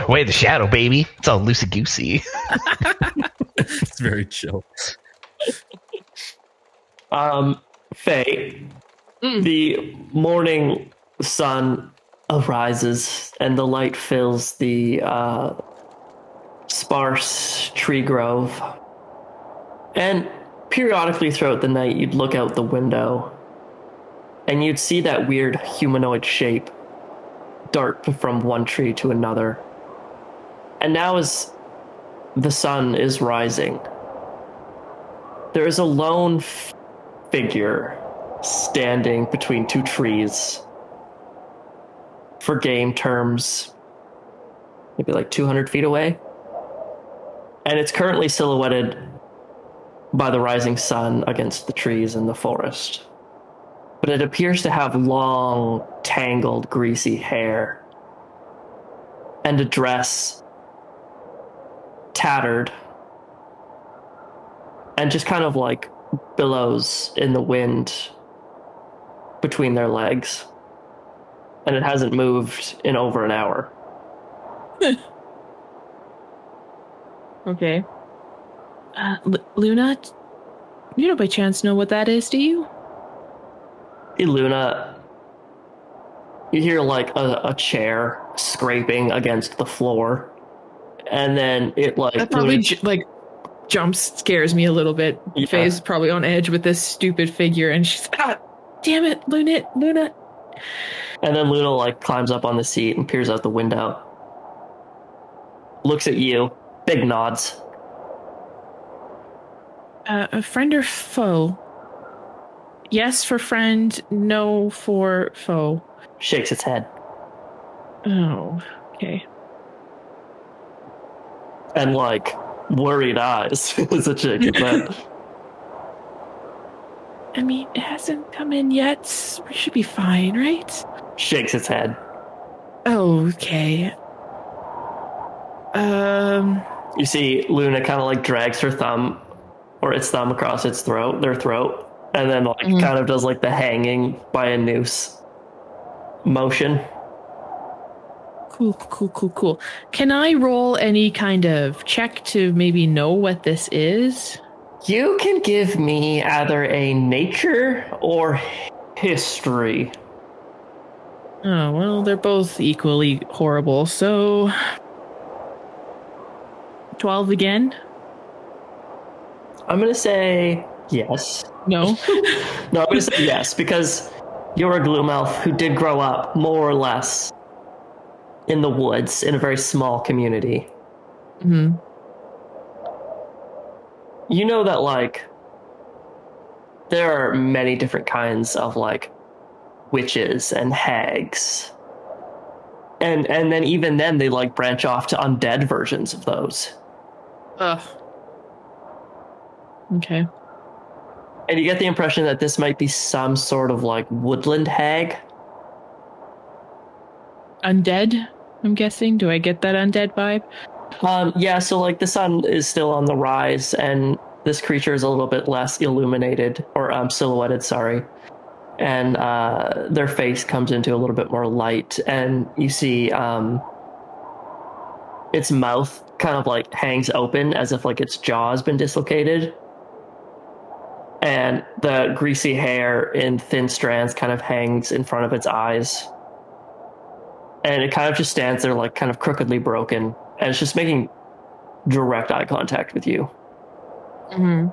Way the shadow, baby. It's all loosey goosey. It's very chill. Um, Faye, the morning sun arises and the light fills the uh, sparse tree grove. And periodically throughout the night, you'd look out the window and you'd see that weird humanoid shape dart from one tree to another. And now, as the sun is rising, there is a lone f- figure standing between two trees. For game terms, maybe like 200 feet away. And it's currently silhouetted by the rising sun against the trees in the forest. But it appears to have long, tangled, greasy hair and a dress tattered and just kind of like billows in the wind between their legs. And it hasn't moved in over an hour. Okay. Uh, L- Luna, you don't by chance know what that is, do you? Hey, Luna, you hear like a, a chair scraping against the floor. And then it like That probably Luna- j- like jumps, scares me a little bit. Yeah. Faye's probably on edge with this stupid figure, and she's ah, damn it, Luna, Luna. And then Luna like climbs up on the seat and peers out the window. Looks at you, big nods. Uh, a friend or foe? Yes for friend, no for foe. Shakes its head. Oh, okay. And like worried eyes it shakes its. I mean, it hasn't come in yet. We should be fine, right? Shakes its head. Okay. Um. You see Luna kind of like drags her thumb or its thumb across its throat, their throat, and then like Mhm. kind of does like the hanging by a noose motion. Cool, cool, cool, cool. Can I roll any kind of check to maybe know what this is? You can give me either a nature or history. Oh, well, they're both equally horrible, so. 12 again? I'm gonna say yes. No. No, I'm gonna say yes because you're a gloom elf who did grow up more or less in the woods in a very small community. hmm You know that like there are many different kinds of like witches and hags. And and then even then they like branch off to undead versions of those. Ugh. Okay. And you get the impression that this might be some sort of like woodland hag. Undead, I'm guessing. Do I get that undead vibe? Um, yeah, so like the sun is still on the rise, and this creature is a little bit less illuminated or um, silhouetted. Sorry, and uh, their face comes into a little bit more light, and you see um, its mouth kind of like hangs open as if like its jaw has been dislocated, and the greasy hair in thin strands kind of hangs in front of its eyes. And it kind of just stands there like kind of crookedly broken. And it's just making direct eye contact with you. Hmm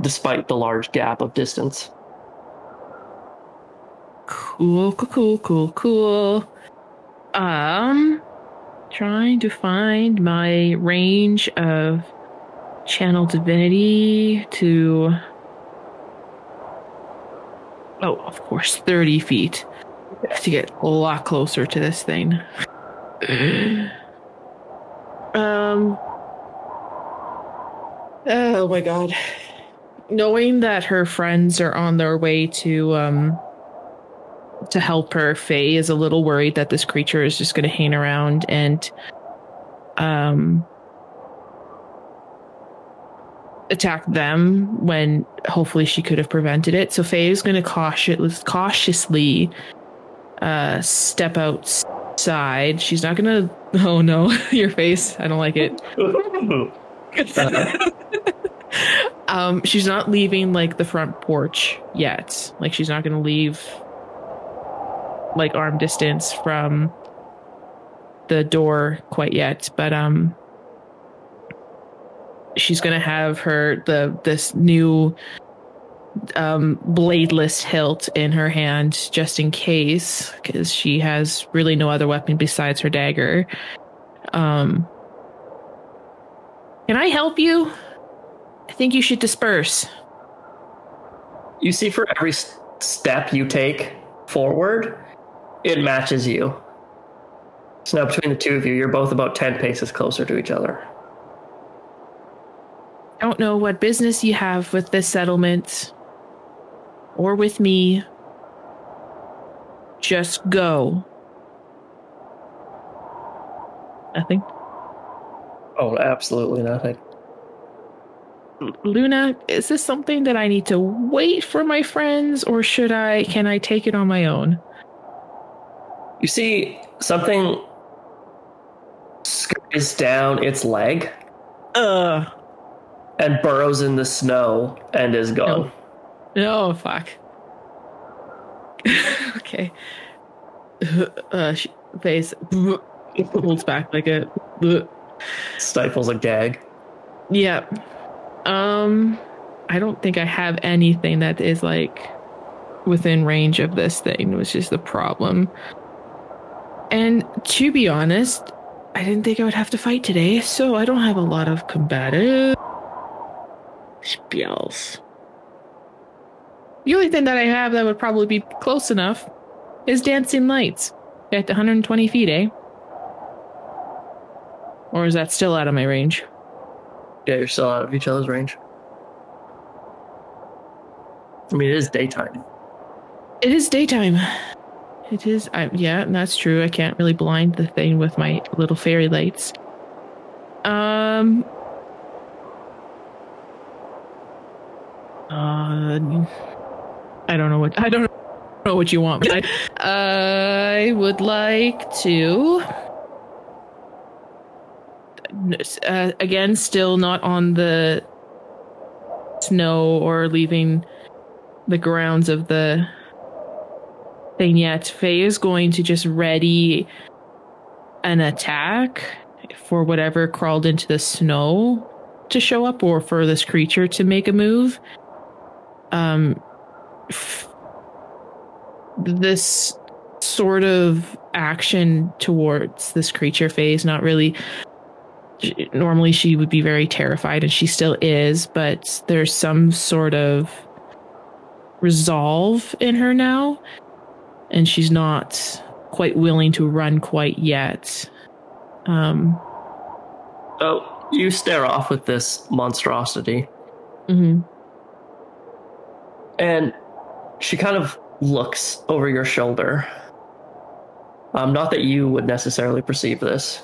despite the large gap of distance. Cool, cool, cool, cool, cool. Um, trying to find my range of channel divinity to. Oh, of course, 30 feet. I have to get a lot closer to this thing. um. Oh my god. Knowing that her friends are on their way to, um, to help her. Faye is a little worried that this creature is just going to hang around and um attack them when hopefully she could have prevented it. So Faye is going to cautious, cautiously uh step outside. She's not going to Oh no, your face. I don't like it. um she's not leaving like the front porch yet. Like she's not going to leave like arm distance from the door quite yet, but um she's gonna have her the this new um bladeless hilt in her hand just in case because she has really no other weapon besides her dagger. Um Can I help you? I think you should disperse. you see for every step you take forward it matches you so now between the two of you you're both about 10 paces closer to each other I don't know what business you have with this settlement or with me. Just go. Nothing. oh absolutely nothing Luna, is this something that I need to wait for my friends or should I can I take it on my own? You see something scurries down its leg Uh and burrows in the snow and is gone no fuck. okay. Uh she, face holds back like a stifles a gag Yeah. Um I don't think I have anything that is like within range of this thing, which is the problem. And to be honest, I didn't think I would have to fight today, so I don't have a lot of combative spells. The only thing that I have that would probably be close enough is Dancing Lights at 120 feet, eh? Or is that still out of my range? Yeah, you're still out of each other's range. I mean, it is daytime. It is daytime. It is. I, yeah, that's true. I can't really blind the thing with my little fairy lights. Um. Uh, I don't know what I don't know what you want. But I, I would like to. Uh, again, still not on the snow or leaving the grounds of the thing yet. Faye is going to just ready an attack for whatever crawled into the snow to show up or for this creature to make a move. Um, f- this sort of action towards this creature phase not really normally she would be very terrified and she still is but there's some sort of resolve in her now and she's not quite willing to run quite yet um Oh, you stare off with this monstrosity, mhm. and she kind of looks over your shoulder. Um, not that you would necessarily perceive this.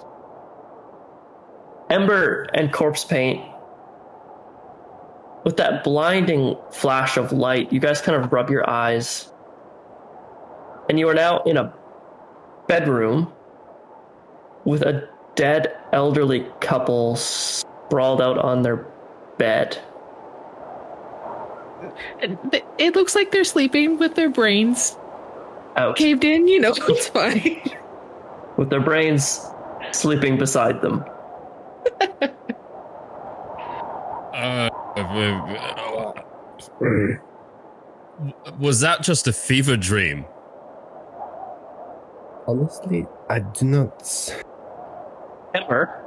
Ember and Corpsepaint, with that blinding flash of light, you guys kind of rub your eyes, and you are now in a bedroom with a dead elderly couple sprawled out on their bed. It- it looks like they're sleeping with their brains Out. caved in you know it's fine with their brains sleeping beside them. Uh, uh, uh, uh, was that just a fever dream? Honestly, I do not. Ever.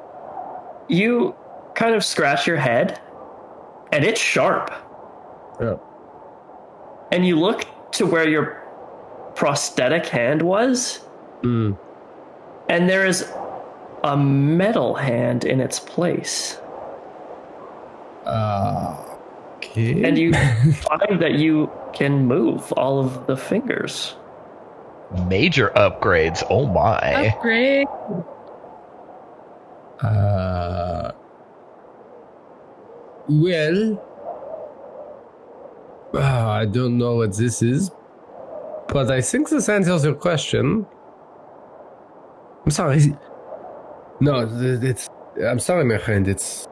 you kind of scratch your head, and it's sharp. Yeah. And you look to where your prosthetic hand was, Hmm. and there is a metal hand in its place. Uh, okay. And you find that you can move all of the fingers. Major upgrades. Oh my. upgrade Uh, well, uh, I don't know what this is, but I think this answers your question. I'm sorry. No, it's. I'm sorry, my friend. It's.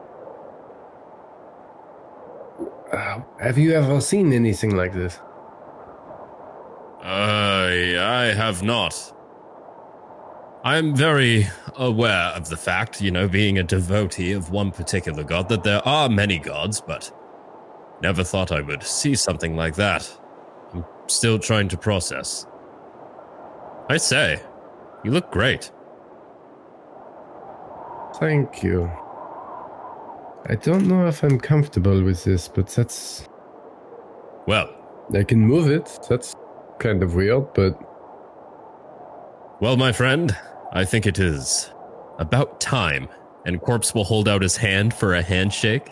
Uh, have you ever seen anything like this? I, I have not. I'm very aware of the fact, you know, being a devotee of one particular god, that there are many gods, but never thought I would see something like that. I'm still trying to process. I say, you look great. Thank you. I don't know if I'm comfortable with this, but that's. Well, I can move it. That's kind of weird, but well, my friend, I think it is about time. And Corpse will hold out his hand for a handshake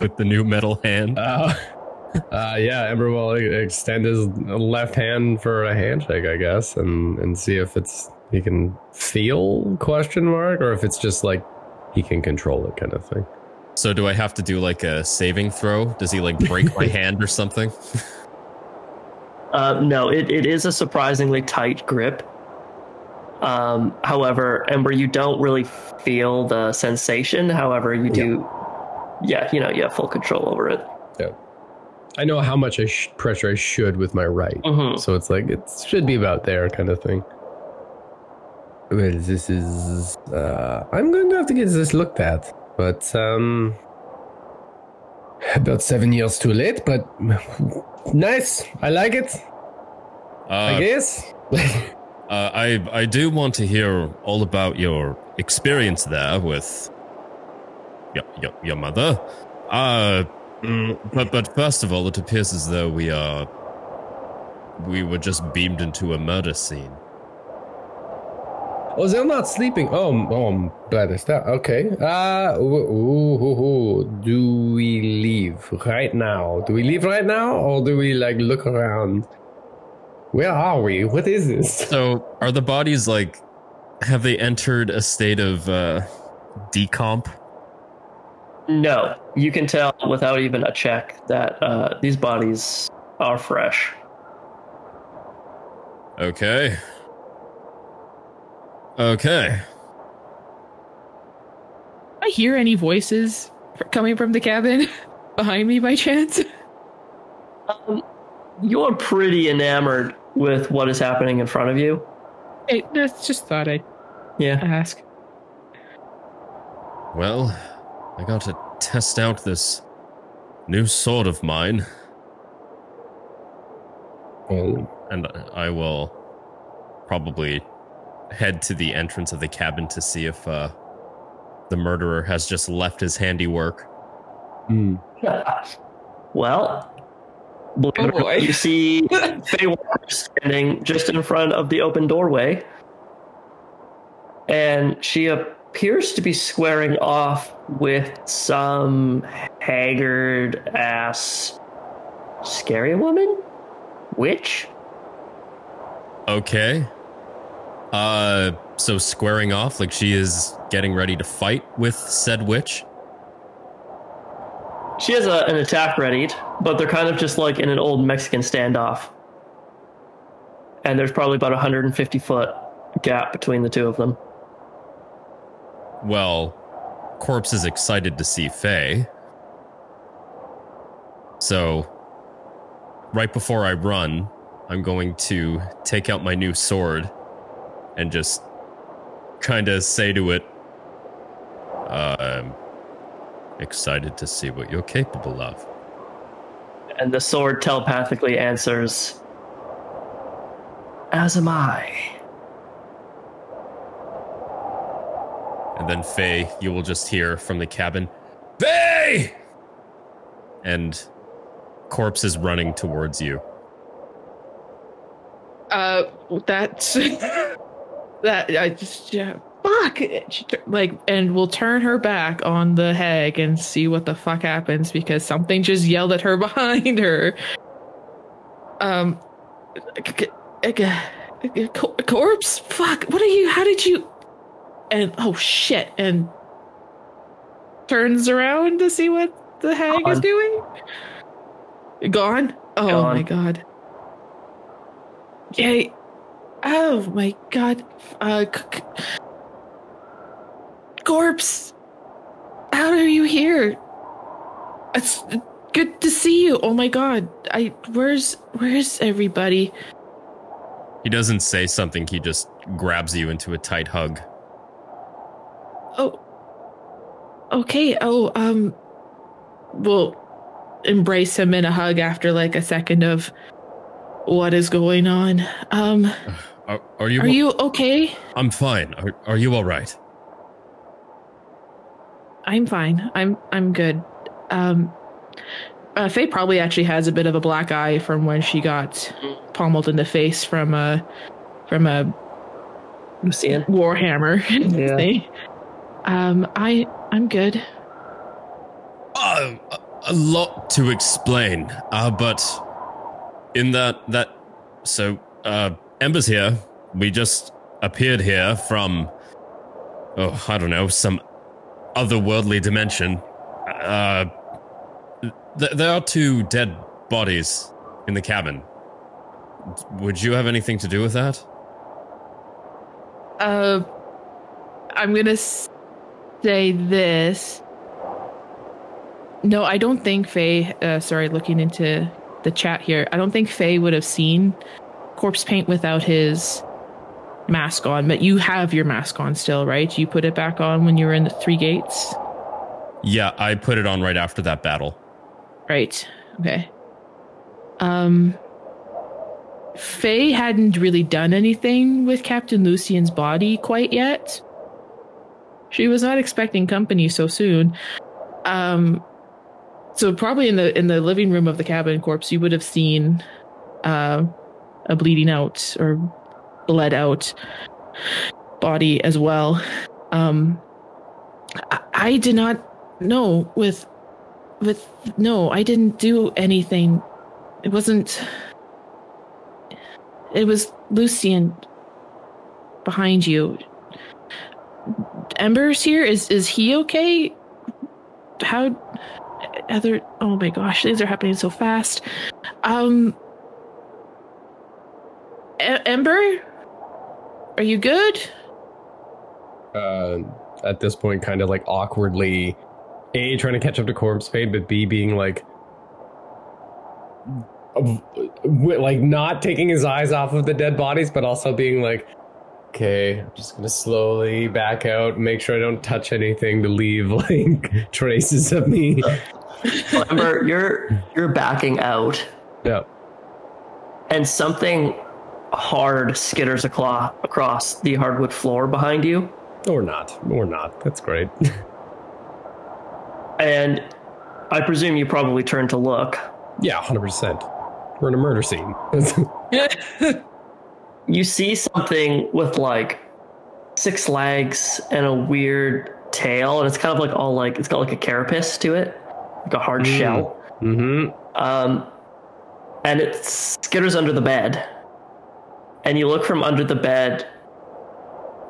with the new metal hand. Uh, uh, yeah, Ember will extend his left hand for a handshake, I guess, and and see if it's he can feel question mark or if it's just like he can control it kind of thing. So do I have to do like a saving throw? Does he like break my hand or something? Uh, no, it, it is a surprisingly tight grip. Um, however, Ember, you don't really feel the sensation. However, you do, yeah, you know, you have full control over it. Yeah. I know how much I sh- pressure I should with my right, Mhm. so it's like it should be about there kind of thing. Well, this is. Uh, I'm going to have to get this looked at, but um, about seven years too late. But nice. I like it. I Uh, guess. uh, I I do want to hear all about your experience there with your your, your mother. Uh, mm, but but first of all, it appears as though we are we were just beamed into a murder scene. Oh, they're not sleeping. Oh, oh, I'm glad it's that. Okay. Uh, ooh, ooh, ooh, ooh. do we leave right now? Do we leave right now, or do we like look around? Where are we? What is this? So, are the bodies like have they entered a state of uh, decomp? No, you can tell without even a check that uh, these bodies are fresh. Okay. Okay. I hear any voices coming from the cabin behind me by chance? Um, you're pretty enamored with what is happening in front of you. Hey, that's just thought I'd Yeah. ask. Well, I got to test out this new sword of mine, Oh, and I will probably head to the entrance of the cabin to see if uh, the murderer has just left his handiwork. hmm. well, believe Oh, boy. you see Faye Walker standing just in front of the open doorway, and she appears to be squaring off with some haggard ass scary woman, witch. Okay. Uh, so squaring off like she is getting ready to fight with said witch. She has a, an attack readied, but they're kind of just like in an old Mexican standoff. And there's probably about a 150 foot gap between the two of them. Well, Corpse is excited to see Faye. So, right before I run, I'm going to take out my new sword and just kind of say to it, I'm excited to see what you're capable of. And the sword telepathically answers, As am I. And then Faye, you will just hear from the cabin, Faye! And Corpse is running towards you. Uh, that's that. I just yeah, fuck. Like, and we'll turn her back on the hag and see what the fuck happens because something just yelled at her behind her. Um, corpse. Fuck. What are you? How did you? And oh shit! And turns around to see what the hag is doing. Gone. Oh Gone. my god. Yay. Oh my god. Uh, c-. How are you here? It's good to see you. Oh my god. I where's where's everybody? He doesn't say something, he just grabs you into a tight hug. Oh. Okay. Oh, um we'll embrace him in a hug after like a second of what is going on. Um Are, are you? are you okay? I'm fine. Are, are you all right? I'm fine. I'm I'm good. Um uh, Faye probably actually has a bit of a black eye from when she got pummeled in the face from a from a Lucian. warhammer Yeah. thing. Um, I I'm good. Uh, a, a lot to explain. Uh, but in that that so uh, Ember's here. We just appeared here from oh I don't know some otherworldly dimension. Uh, th- there are two dead bodies in the cabin. Would you have anything to do with that? Uh, I'm gonna say this. No, I don't think Faye. Uh, sorry, looking into the chat here, I don't think Faye would have seen corpse paint without his mask on. But you have your mask on still, right? You put it back on when you were in the three gates, Yeah, I put it on right after that battle. right? Okay. Um, Faye hadn't really done anything with Captain Lucian's body quite yet. She was not expecting company so soon. Um, so probably in the in the living room of the cabin corpse, you would have seen uh, a bleeding out or bled out body as well. Um, I, I did not know with with no, I didn't do anything. It wasn't. It was Lucian behind you. Ember's here. Is is he okay? How? Other. Oh my gosh, things are happening so fast. Um. Ember, are you good? Uh, at this point, kind of like awkwardly, A, trying to catch up to Corpsepaint, but B, being like, w- w- like not taking his eyes off of the dead bodies, but also being like, okay, I'm just gonna slowly back out, make sure I don't touch anything to leave like traces of me. Remember, you're you're backing out, yeah. and something hard skitters aclo- across the hardwood floor behind you, Or not. Or not. That's great. and I presume you probably turn to look. yeah, 100%. We're in a murder scene. You see something with like six legs and a weird tail, and it's kind of like all like it's got like a carapace to it, like a hard Mm. shell. mm-hmm. Um, and it skitters under the bed. And you look from under the bed,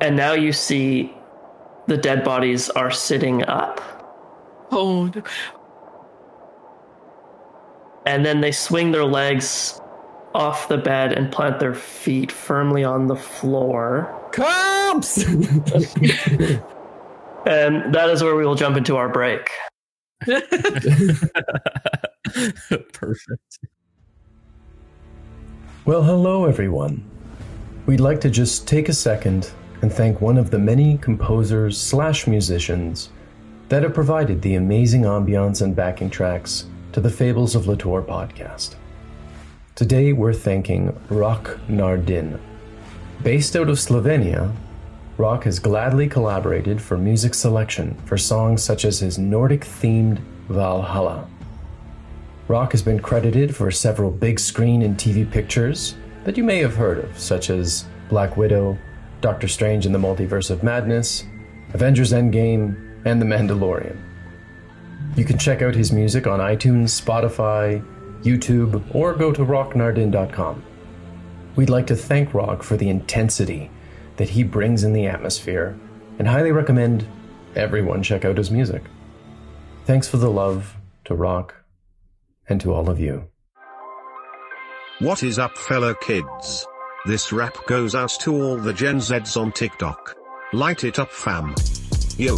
and now you see the dead bodies are sitting up. Oh, no. And then they swing their legs off the bed and plant their feet firmly on the floor. Cops! And that is where we will jump into our break. Perfect. Well, hello everyone. We'd like to just take a second and thank one of the many composers slash musicians that have provided the amazing ambiance and backing tracks to the Fables of Litore podcast. Today we're thanking Rok Nardin. Based out of Slovenia, Rok has gladly collaborated for music selection for songs such as his Nordic themed Valhalla. Rok has been credited for several big screen and TV pictures that you may have heard of, such as Black Widow, Doctor Strange in the Multiverse of Madness, Avengers Endgame, and The Mandalorian. You can check out his music on iTunes, Spotify, YouTube, or go to roknardin.com. We'd like to thank Rok for the intensity that he brings in the atmosphere and highly recommend everyone check out his music. Thanks for the love to Rok and to all of you. What is up fellow kids? This rap goes out to all the Gen Zs on TikTok. Light it up fam. Yo.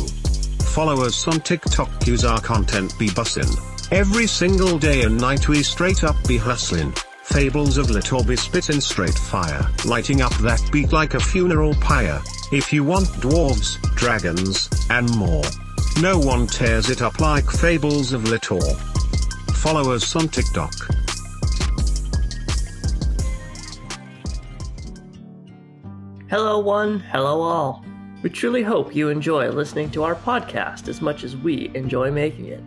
Follow us on TikTok use our content be bussin'. Every single day and night we straight up be hustlin'. Fables of Litore be spittin' straight fire, lighting up that beat like a funeral pyre. If you want dwarves, dragons, and more. No one tears it up like Fables of Litore. Follow us on TikTok. Hello, one. Hello, all. We truly hope you enjoy listening to our podcast as much as we enjoy making it.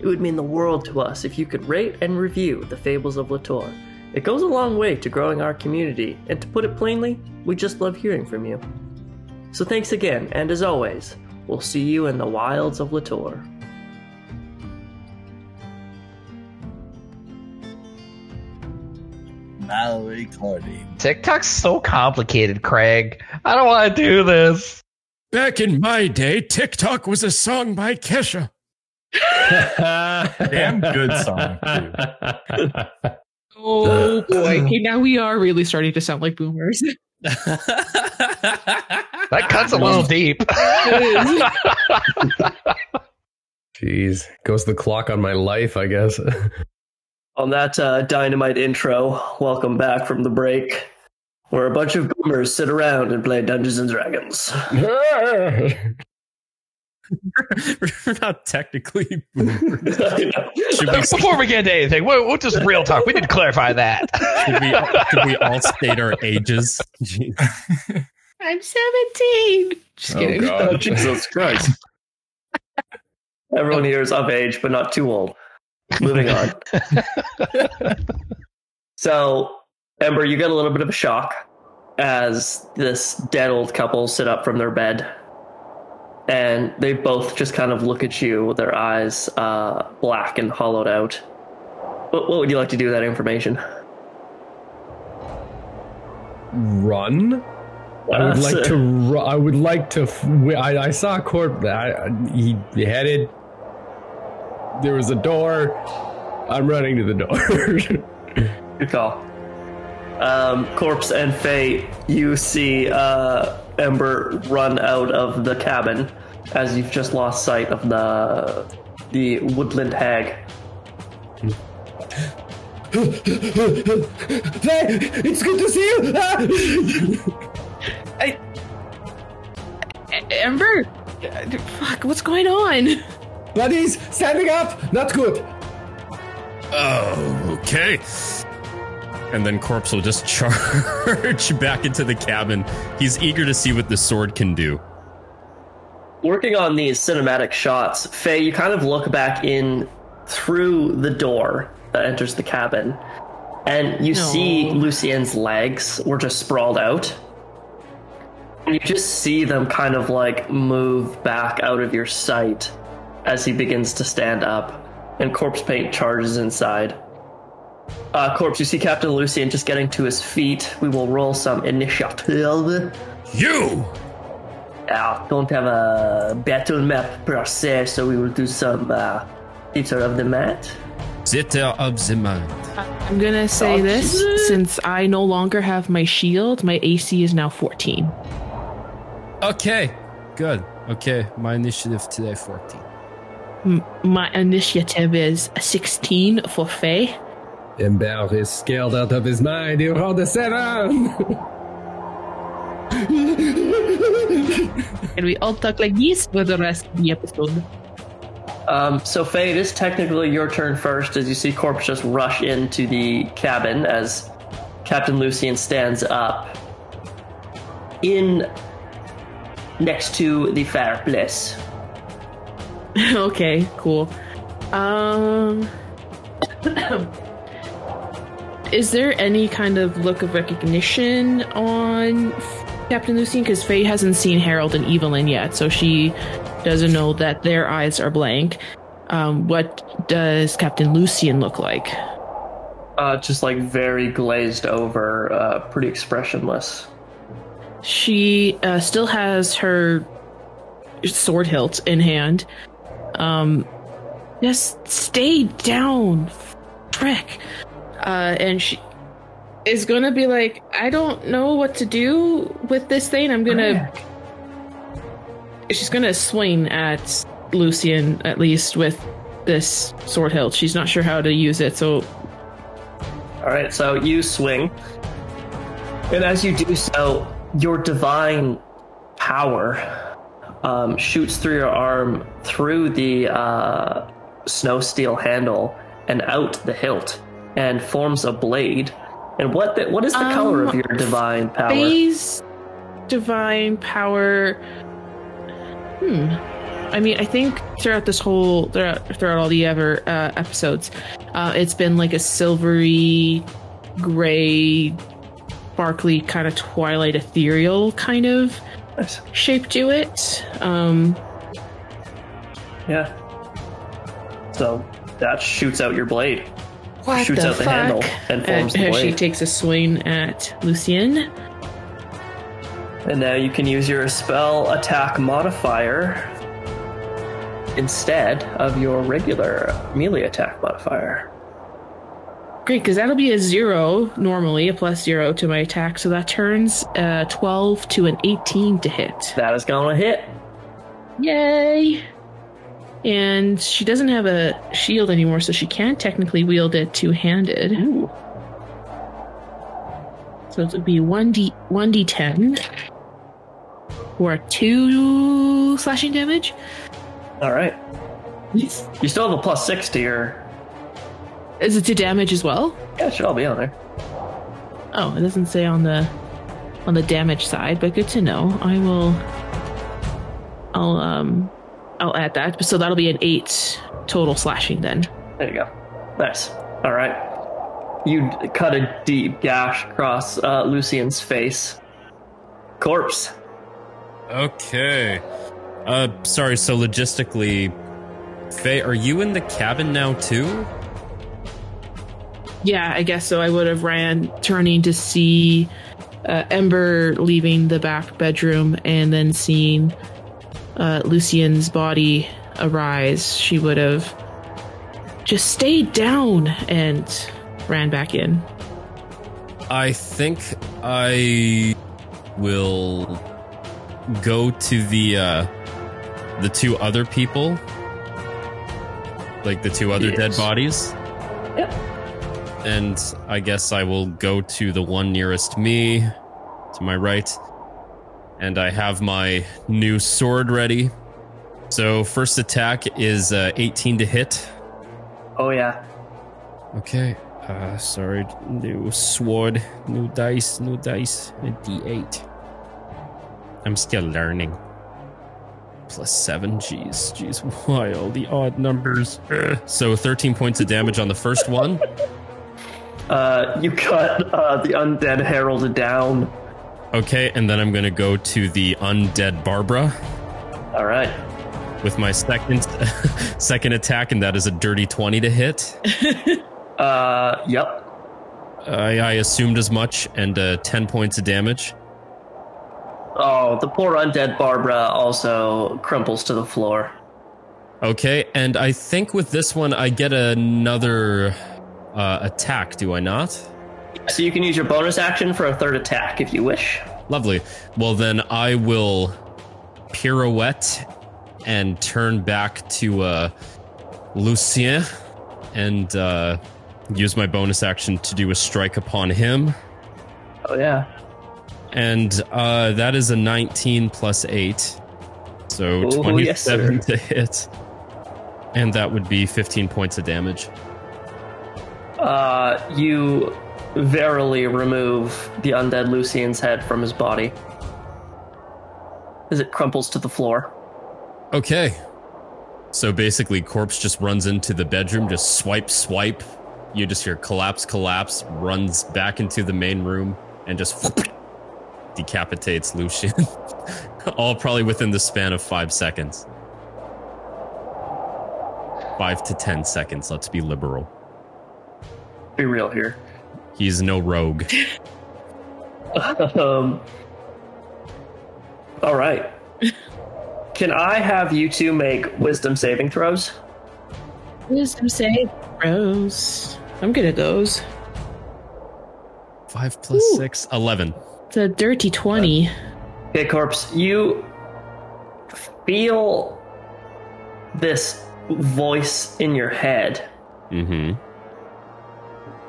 It would mean the world to us if you could rate and review the Fables of Litore. It goes a long way to growing our community, and to put it plainly, we just love hearing from you. So thanks again, and as always, we'll see you in the wilds of Litore. Mallory Clardy. TikTok's so complicated, Craig. I don't want to do this. Back in my day, TikTok was a song by Kesha. Damn good song, too. oh boy. Okay, now we are really starting to sound like boomers. That cuts a little deep. Jeez. Goes the clock on my life, I guess. On that uh, dynamite intro, welcome back from the break, where a bunch of boomers sit around and play Dungeons and Dragons. We're not technically. I know. Should we, Before we get into anything, we'll, we'll just real talk. We need to clarify that. should we, should we all state our ages? Jeez. I'm 17. Just Oh, kidding. God. Oh, Jesus Christ. Everyone here is of age, but not too old. Moving on. so, Ember, you get a little bit of a shock as this dead old couple sit up from their bed. And they both just kind of look at you with their eyes uh, black and hollowed out. What, what would you like to do with that information? Run. I would like to. I would like to. I saw a corp. I, he headed. There was a door. I'm running to the door. Good call. Um, Corpse and Faye, you see uh, Ember run out of the cabin as you've just lost sight of the the woodland hag. hey, it's good to see you. Ah! Ember? Fuck, what's going on? Buddies, standing up. Not good. Oh, okay. And then Corpse will just charge back into the cabin. He's eager to see what the sword can do. Working on these cinematic shots, Faye, you kind of look back in through the door that enters the cabin, and you No. see Lucien's legs were just sprawled out. And you just see them kind of like move back out of your sight as he begins to stand up, and corpse paint charges inside. Uh, corpse, you see Captain Lucien just getting to his feet. We will roll some initiative. You! I don't have a battle map per se, so we will do some uh, theater of the mat. Zitter of the mind. I'm gonna say Oh, this Jesus. since I no longer have my shield, my AC is now 14. Okay, good. Okay, my initiative today 14. M- my initiative is a 16 for Faye. Ember is scared out of his mind. He rolled a seven. And we all talk like this for the rest of the episode. Um, so, Faye, it is technically your turn first as you see Corpse just rush into the cabin as Captain Lucien stands up in next to the fireplace. okay, cool. Um Is there any kind of look of recognition on Captain Lucien? Because Faye hasn't seen Harold and Evelyn yet, so she doesn't know that their eyes are blank. Um, what does Captain Lucien look like? Uh, just like very glazed over, uh, pretty expressionless. She uh, still has her sword hilt in hand. Um, just stay down, frick. Uh, and she is gonna be like, I don't know what to do with this thing. I'm gonna. She's gonna swing at Lucian at least with this sword hilt. She's not sure how to use it, so All right, so you swing, and as you do so, your divine power um, shoots through your arm, through the uh, snow steel handle, and out the hilt, and forms a blade. And what the, what is the color of Um, your divine power? Phase divine power. Hmm. I mean, I think throughout this whole throughout, throughout all the ever uh, episodes, uh, it's been like a silvery, gray, sparkly kind of twilight ethereal kind of. Shape to it. Um, Yeah. So that shoots out your blade. what Shoots the out the fuck? handle and forms the she takes a swing at Lucien. And now you can use your spell attack modifier instead of your regular melee attack modifier. Great, because that'll be a zero normally, a plus zero to my attack, so that turns uh, 12 to an 18 to hit. That is going to hit. Yay! And she doesn't have a shield anymore, so she can't technically wield it two handed. Ooh. So it would be 1d, 1d10 for two slashing damage. All right. You still have a plus six to your. Is it to damage as well? Yeah, it should all be on there. Oh, it doesn't say on the on the damage side, but good to know. I will. I'll um, I'll add that. So that'll be an eight total slashing then. There you go. Nice. All right. You cut a deep gash across uh, Lucian's face. Corpse. Okay. Uh, sorry. So logistically, Faye, are you in the cabin now too? Yeah, I guess so. I would have ran, turning to see uh, Ember leaving the back bedroom, and then seeing uh, Lucian's body arise. She would have just stayed down and ran back in. I think I will go to the uh the two other people. Like the two other dead bodies. Yep. And I guess I will go to the one nearest me to my right. And I have my new sword ready. So first attack is uh, 18 to hit. Oh yeah. Okay. Uh, sorry. New sword, new dice, new dice, a d8. I'm still learning. Plus seven. Jeez, jeez. Why all the odd numbers? So 13 points of damage on the first one. Uh, you cut uh, the undead Harold down. Okay, and then I'm gonna go to the undead Barbara All right. with my second second attack, and that is a dirty 20 to hit. Uh, yep. I, I assumed as much, and uh, 10 points of damage. Oh, the poor undead Barbara also crumples to the floor. Okay, and I think with this one I get another uh, attack, do I not? So you can use your bonus action for a third attack if you wish. Lovely. Well, then I will pirouette and turn back to uh, Lucien and uh, use my bonus action to do a strike upon him. Oh yeah. And uh, that is a 19 plus 8. So Ooh, 27 yes, to hit. And that would be 15 points of damage. Uh, you verily remove the undead Lucian's head from his body as it crumples to the floor. Okay. So basically, Corpse just runs into the bedroom, just swipe, swipe. You just hear collapse, collapse, runs back into the main room, and just decapitates Lucian. All probably within the span of five seconds. Five to ten seconds, let's be liberal. Be real here. He's no rogue. um, all right. Can I have you two make wisdom saving throws? Wisdom save throws. I'm good at those. Five plus Ooh. six, eleven. It's a dirty 20. Okay, Corpse, you feel this voice in your head, Mm-hmm.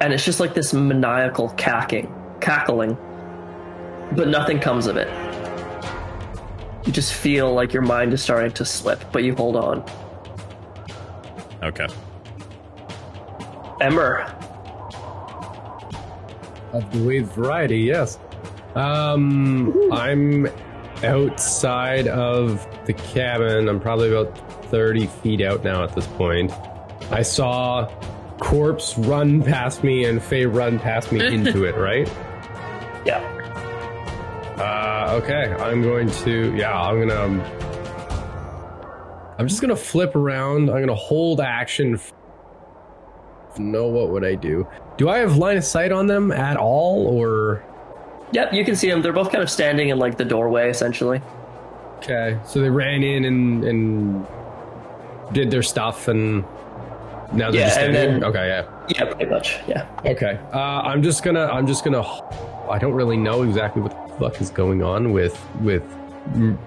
And it's just like this maniacal cacking, cackling, but nothing comes of it. You just feel like your mind is starting to slip, but you hold on. Okay. Ember, Of the wave variety, yes. Um, I'm outside of the cabin. I'm probably about 30 feet out now at this point. I saw Corpse run past me and Faye run past me into it, right? yeah. Uh, okay, I'm going to, yeah, I'm gonna, um, I'm just gonna flip around. I'm gonna hold action. f- No, what would I do? Do I have line of sight on them at all, or? Yep, you can see them. They're both kind of standing in like the doorway, essentially. Okay, so they ran in and and did their stuff, and now they're Yeah, just and standing. then- okay, yeah, Yeah, pretty much. Yeah. okay. Uh, I'm just gonna, I'm just gonna. I don't really know exactly what the fuck is going on with with mm,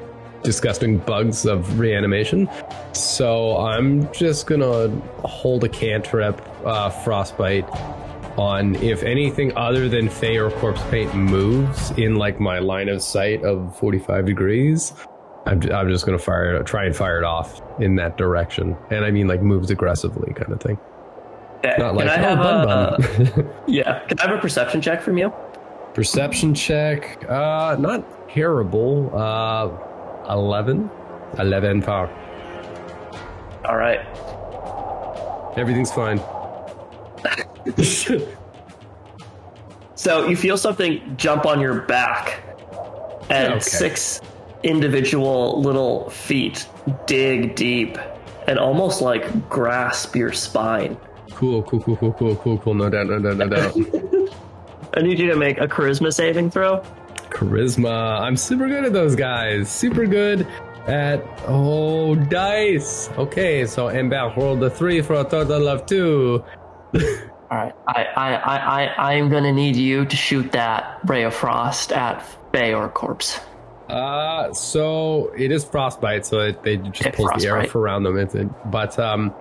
disgusting bugs of reanimation, so I'm just gonna hold a cantrip, uh, frostbite, on if anything other than Faye or Corpse Paint moves in like my line of sight of 45 degrees. I'm, I'm just gonna fire it, try and fire it off in that direction, and I mean like moves aggressively, kind of thing. Okay. Not like Can I oh, have bun a, bun. yeah? Can I have a perception check from you? Perception check, uh, not terrible. Uh, 11, 11 power. All right. Everything's fine. So you feel something jump on your back, and Okay. six individual little feet dig deep and almost like grasp your spine. Cool, cool, cool, cool, cool, cool, cool. No doubt, no doubt, no doubt. I need you to make a charisma saving throw. Charisma. I'm super good at those guys. Super good at oh dice. Okay, so Mbach rolled a three for a total of two. All right. I, I, I, I, I'm gonna need you to shoot that ray of frost at Bay or corpse. Uh so it is frostbite, so it, they just pulls the air around them. It's it, but um.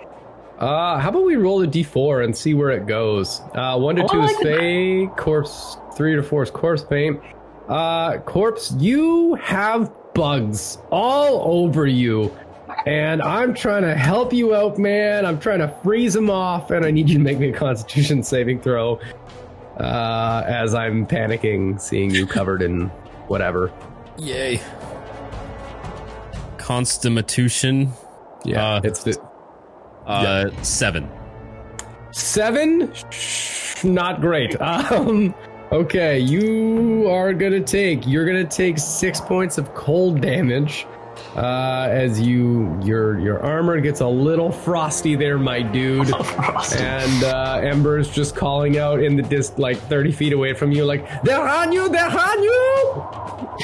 Uh, how about we roll a d4 and see where it goes? Uh, one to Oh, two is like. Faye, corpse, three to four is corpse paint. Uh, corpse, you have bugs all over you. And I'm trying to help you out, man. I'm trying to freeze them off, and I need you to make me a constitution saving throw. Uh, as I'm panicking, seeing you covered in whatever. Yay. Constitution, Yeah, Uh, it's the uh, seven. Seven? Shh, Not great. Um, okay, you are gonna take. You're gonna take six points of cold damage. Uh, as you your your armor gets a little frosty there, my dude. And uh, Ember's just calling out in the dis like 30 feet away from you, like they're on you, they're on you.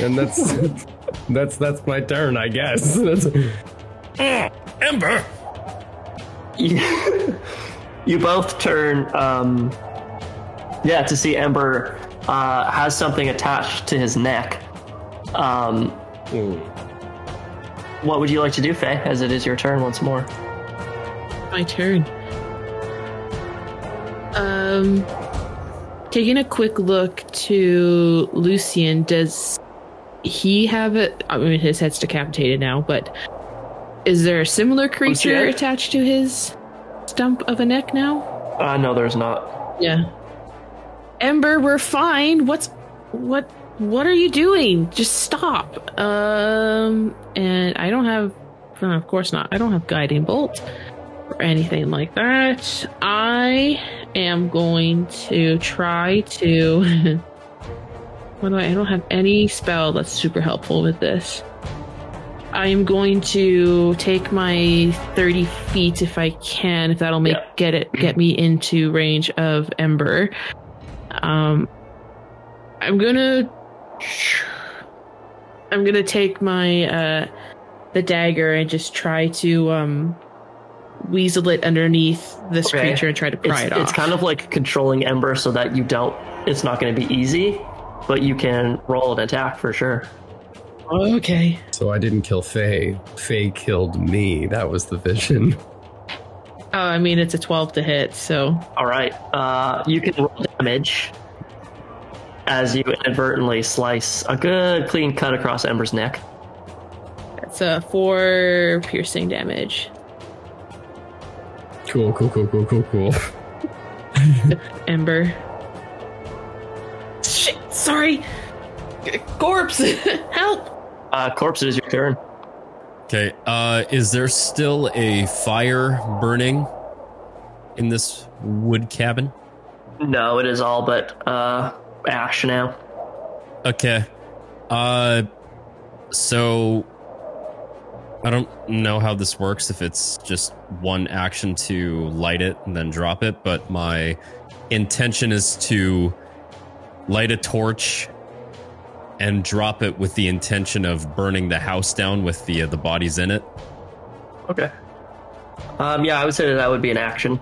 And that's that's that's my turn, I guess. That's, Ember! you, you both turn um yeah to see ember uh has something attached to his neck um what would you like to do faye as it is your turn once more My turn. Um, taking a quick look to Lucian, does he have it? I mean, his head's decapitated now, but is there a similar creature Lucian? attached to his stump of a neck now? uh no there's not Yeah. Ember, we're fine. What's what? What are you doing? Just stop. Um, and I don't have. uh, Of course not. I don't have guiding bolt or anything like that. I am going to try to. what do I? I don't have any spell that's super helpful with this. I am going to take my 30 feet if I can, if that'll make Yeah. get it get me into range of Ember. Um, I'm gonna I'm gonna take my uh the dagger and just try to um weasel it underneath this Okay. creature and try to pry it's, it off. it's kind of like controlling ember so that you don't it's not going to be easy but you can roll an attack for sure okay. so I didn't kill Faye. Faye killed me. That was the vision. Oh, I mean it's a 12 to hit, so All right. Uh, you can roll damage as you inadvertently slice a good clean cut across Ember's neck. that's a four piercing damage. Cool, cool, cool, cool, cool, cool. Ember. Shit, sorry. Corpse, help! Uh, corpse, it is your turn. Okay, uh, is there still a fire burning in this wood cabin? No, it is all but uh, ash now. Okay. Uh, so I don't know how this works if it's just one action to light it and then drop it, but my intention is to light a torch and drop it with the intention of burning the house down with the uh, the bodies in it. Okay. Um, yeah, I would say that, that would be an action.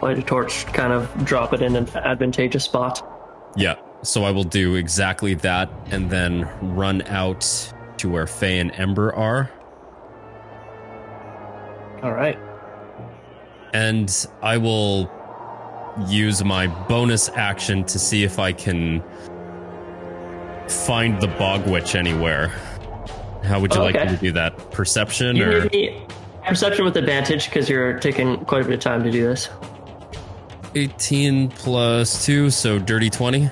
Light a torch, kind of drop it in an advantageous spot. Yeah. So I will do exactly that and then run out to where Faye and Ember are. All right. and I will use my bonus action to see if I can find the bog witch anywhere. How would you like Okay. me to do that? Perception You or perception with advantage because you're taking quite a bit of time to do this. 18 plus 2, so dirty 20?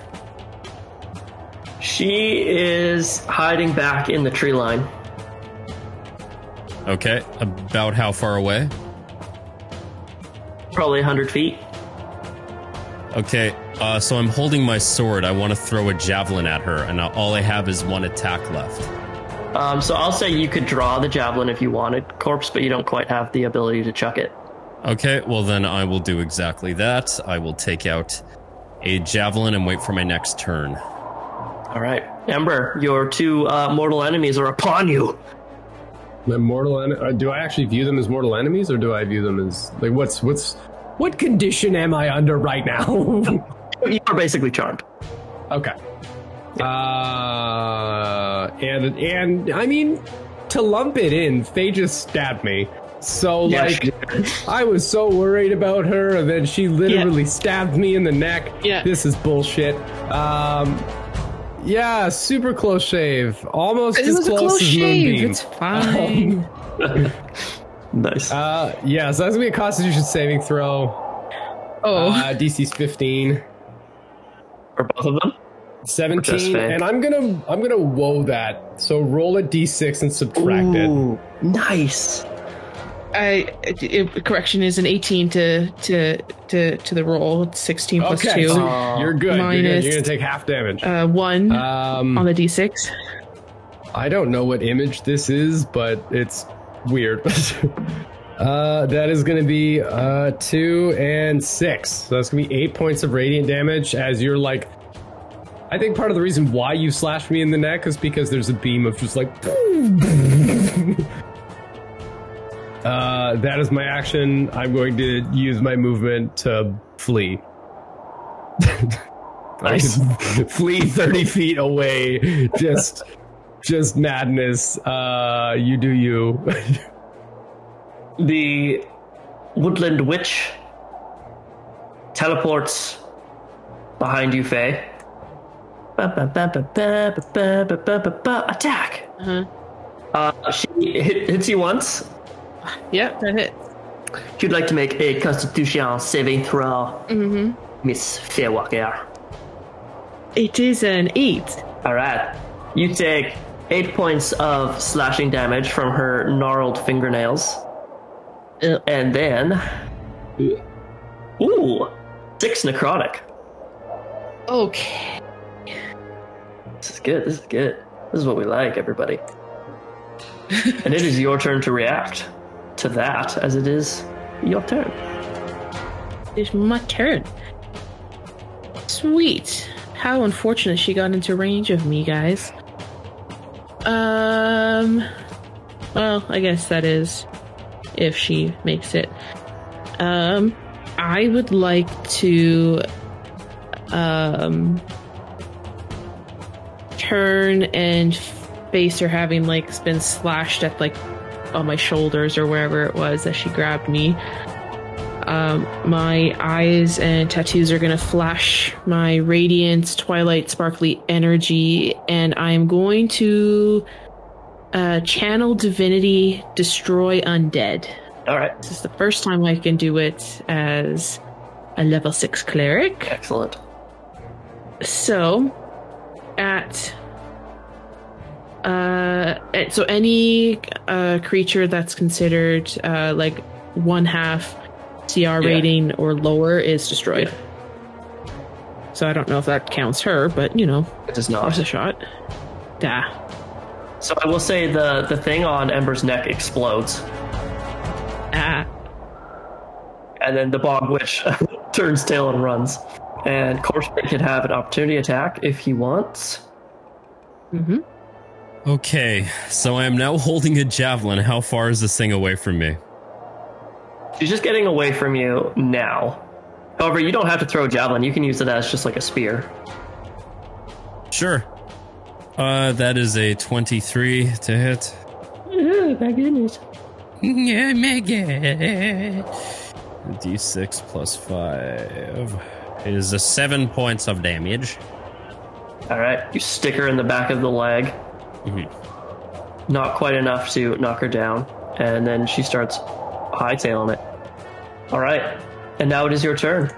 She is hiding back in the tree line. Okay, about how far away? Probably 100 feet. Okay, uh, so I'm holding my sword. I want to throw a javelin at her, and all I have is one attack left. Um, so I'll say you could draw the javelin if you wanted, corpse, but you don't quite have the ability to chuck it. Okay, well then I will do exactly that. I will take out a javelin and wait for my next turn. All right, Ember, your two uh, mortal enemies are upon you. My mortal en- uh, do I actually view them as mortal enemies, or do I view them as like what's what's what condition am I under right now? You are basically charmed. okay. Uh, and and I mean to lump it in, Faye just stabbed me. So Yeah, like I was so worried about her, and then she literally stabbed me in the neck. Yeah. This is bullshit. Um, yeah, super close shave, almost It as was a close, close as shave. Moonbeam. It's fine. Nice. Uh, yeah, so that's gonna be a Constitution saving throw. oh, Uh, DC's 15, For both of them? 17, and I'm gonna I'm gonna woe that. So roll a D6 and subtract it. Ooh, nice. I it, correction is an 18 to to to to the roll. It's 16 plus Okay, two. so you're good. You're good. Minus- You're gonna take half damage. uh, one Um, on the d6. I don't know what image this is, but it's weird. uh, that is going to be uh, two and six. So that's going to be eight points of radiant damage as you're like. I think part of the reason why you slashed me in the neck is because there's a beam of just like. Uh, that is my action. I'm going to use my movement to flee. nice. flee 30 feet away. Just, just madness. Uh, you do you. the woodland witch teleports behind you, Faye. Attack! Uh, she hit, hits you once Yep, that hit. You'd like to make a Constitution saving throw, Mm-hmm. Miss Faye Walker. It is an eight. All right. You take eight points of slashing damage from her gnarled fingernails. Ugh. And then. Ooh! Six necrotic. Okay. This is good. This is good. This is what we like, everybody. and it is your turn to react to that, as it is your turn. It's my turn. Sweet. How unfortunate she got into range of me, guys. Um. Well, I guess that is if she makes it. Um, I would like to um turn and face her having like been slashed at like on my shoulders or wherever it was that she grabbed me. Um, my eyes and tattoos are gonna flash my radiant, twilight, sparkly energy, and I'm going to uh, channel divinity, destroy undead. All right. This is the first time I can do it as a level six cleric. Excellent. So, at uh, so any uh creature that's considered uh like one half CR rating or lower is destroyed. So I don't know if that counts her, but you know, It does not. a shot. Da. So I will say the, the thing on Ember's neck explodes, Ah. and then the Bog Witch turns tail and runs. And Corpsepaint can have an opportunity attack if he wants. Mm-hmm. Okay, so I am now holding a javelin. How far is this thing away from me? She's just getting away from you now. However, you don't have to throw a javelin. You can use it as just like a spear. Sure. Uh, that is a 23 to hit. Oh, my goodness. Yeah, my God. D6 plus 5 is a 7 points of damage. All right, you stick her in the back of the leg. Mhm. Not quite enough to knock her down, and then she starts hightailing it. All right, and now it is your turn.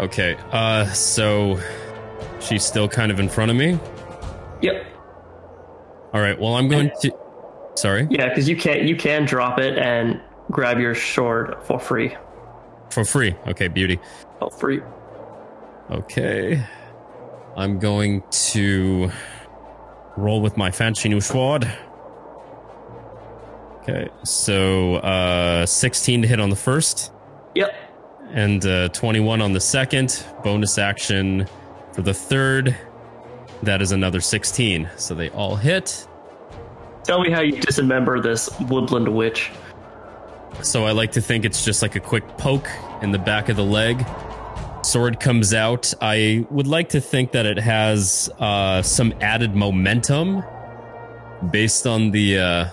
Okay, uh, so she's still kind of in front of me. Yep. All right, well, I'm going to. Sorry? Yeah, because you can't. you can drop it and grab your sword for free. For free. Okay, beauty. Oh, free. Okay. I'm going to roll with my fancy new sword. Okay, so uh, 16 to hit on the first, Yep. and uh, 21 on the second. Bonus action for the third. That is another 16. So they all hit. Tell me how you dismember this woodland witch. So I like to think it's just like a quick poke in the back of the leg. Sword comes out. I would like to think that it has uh, some added momentum based on the uh,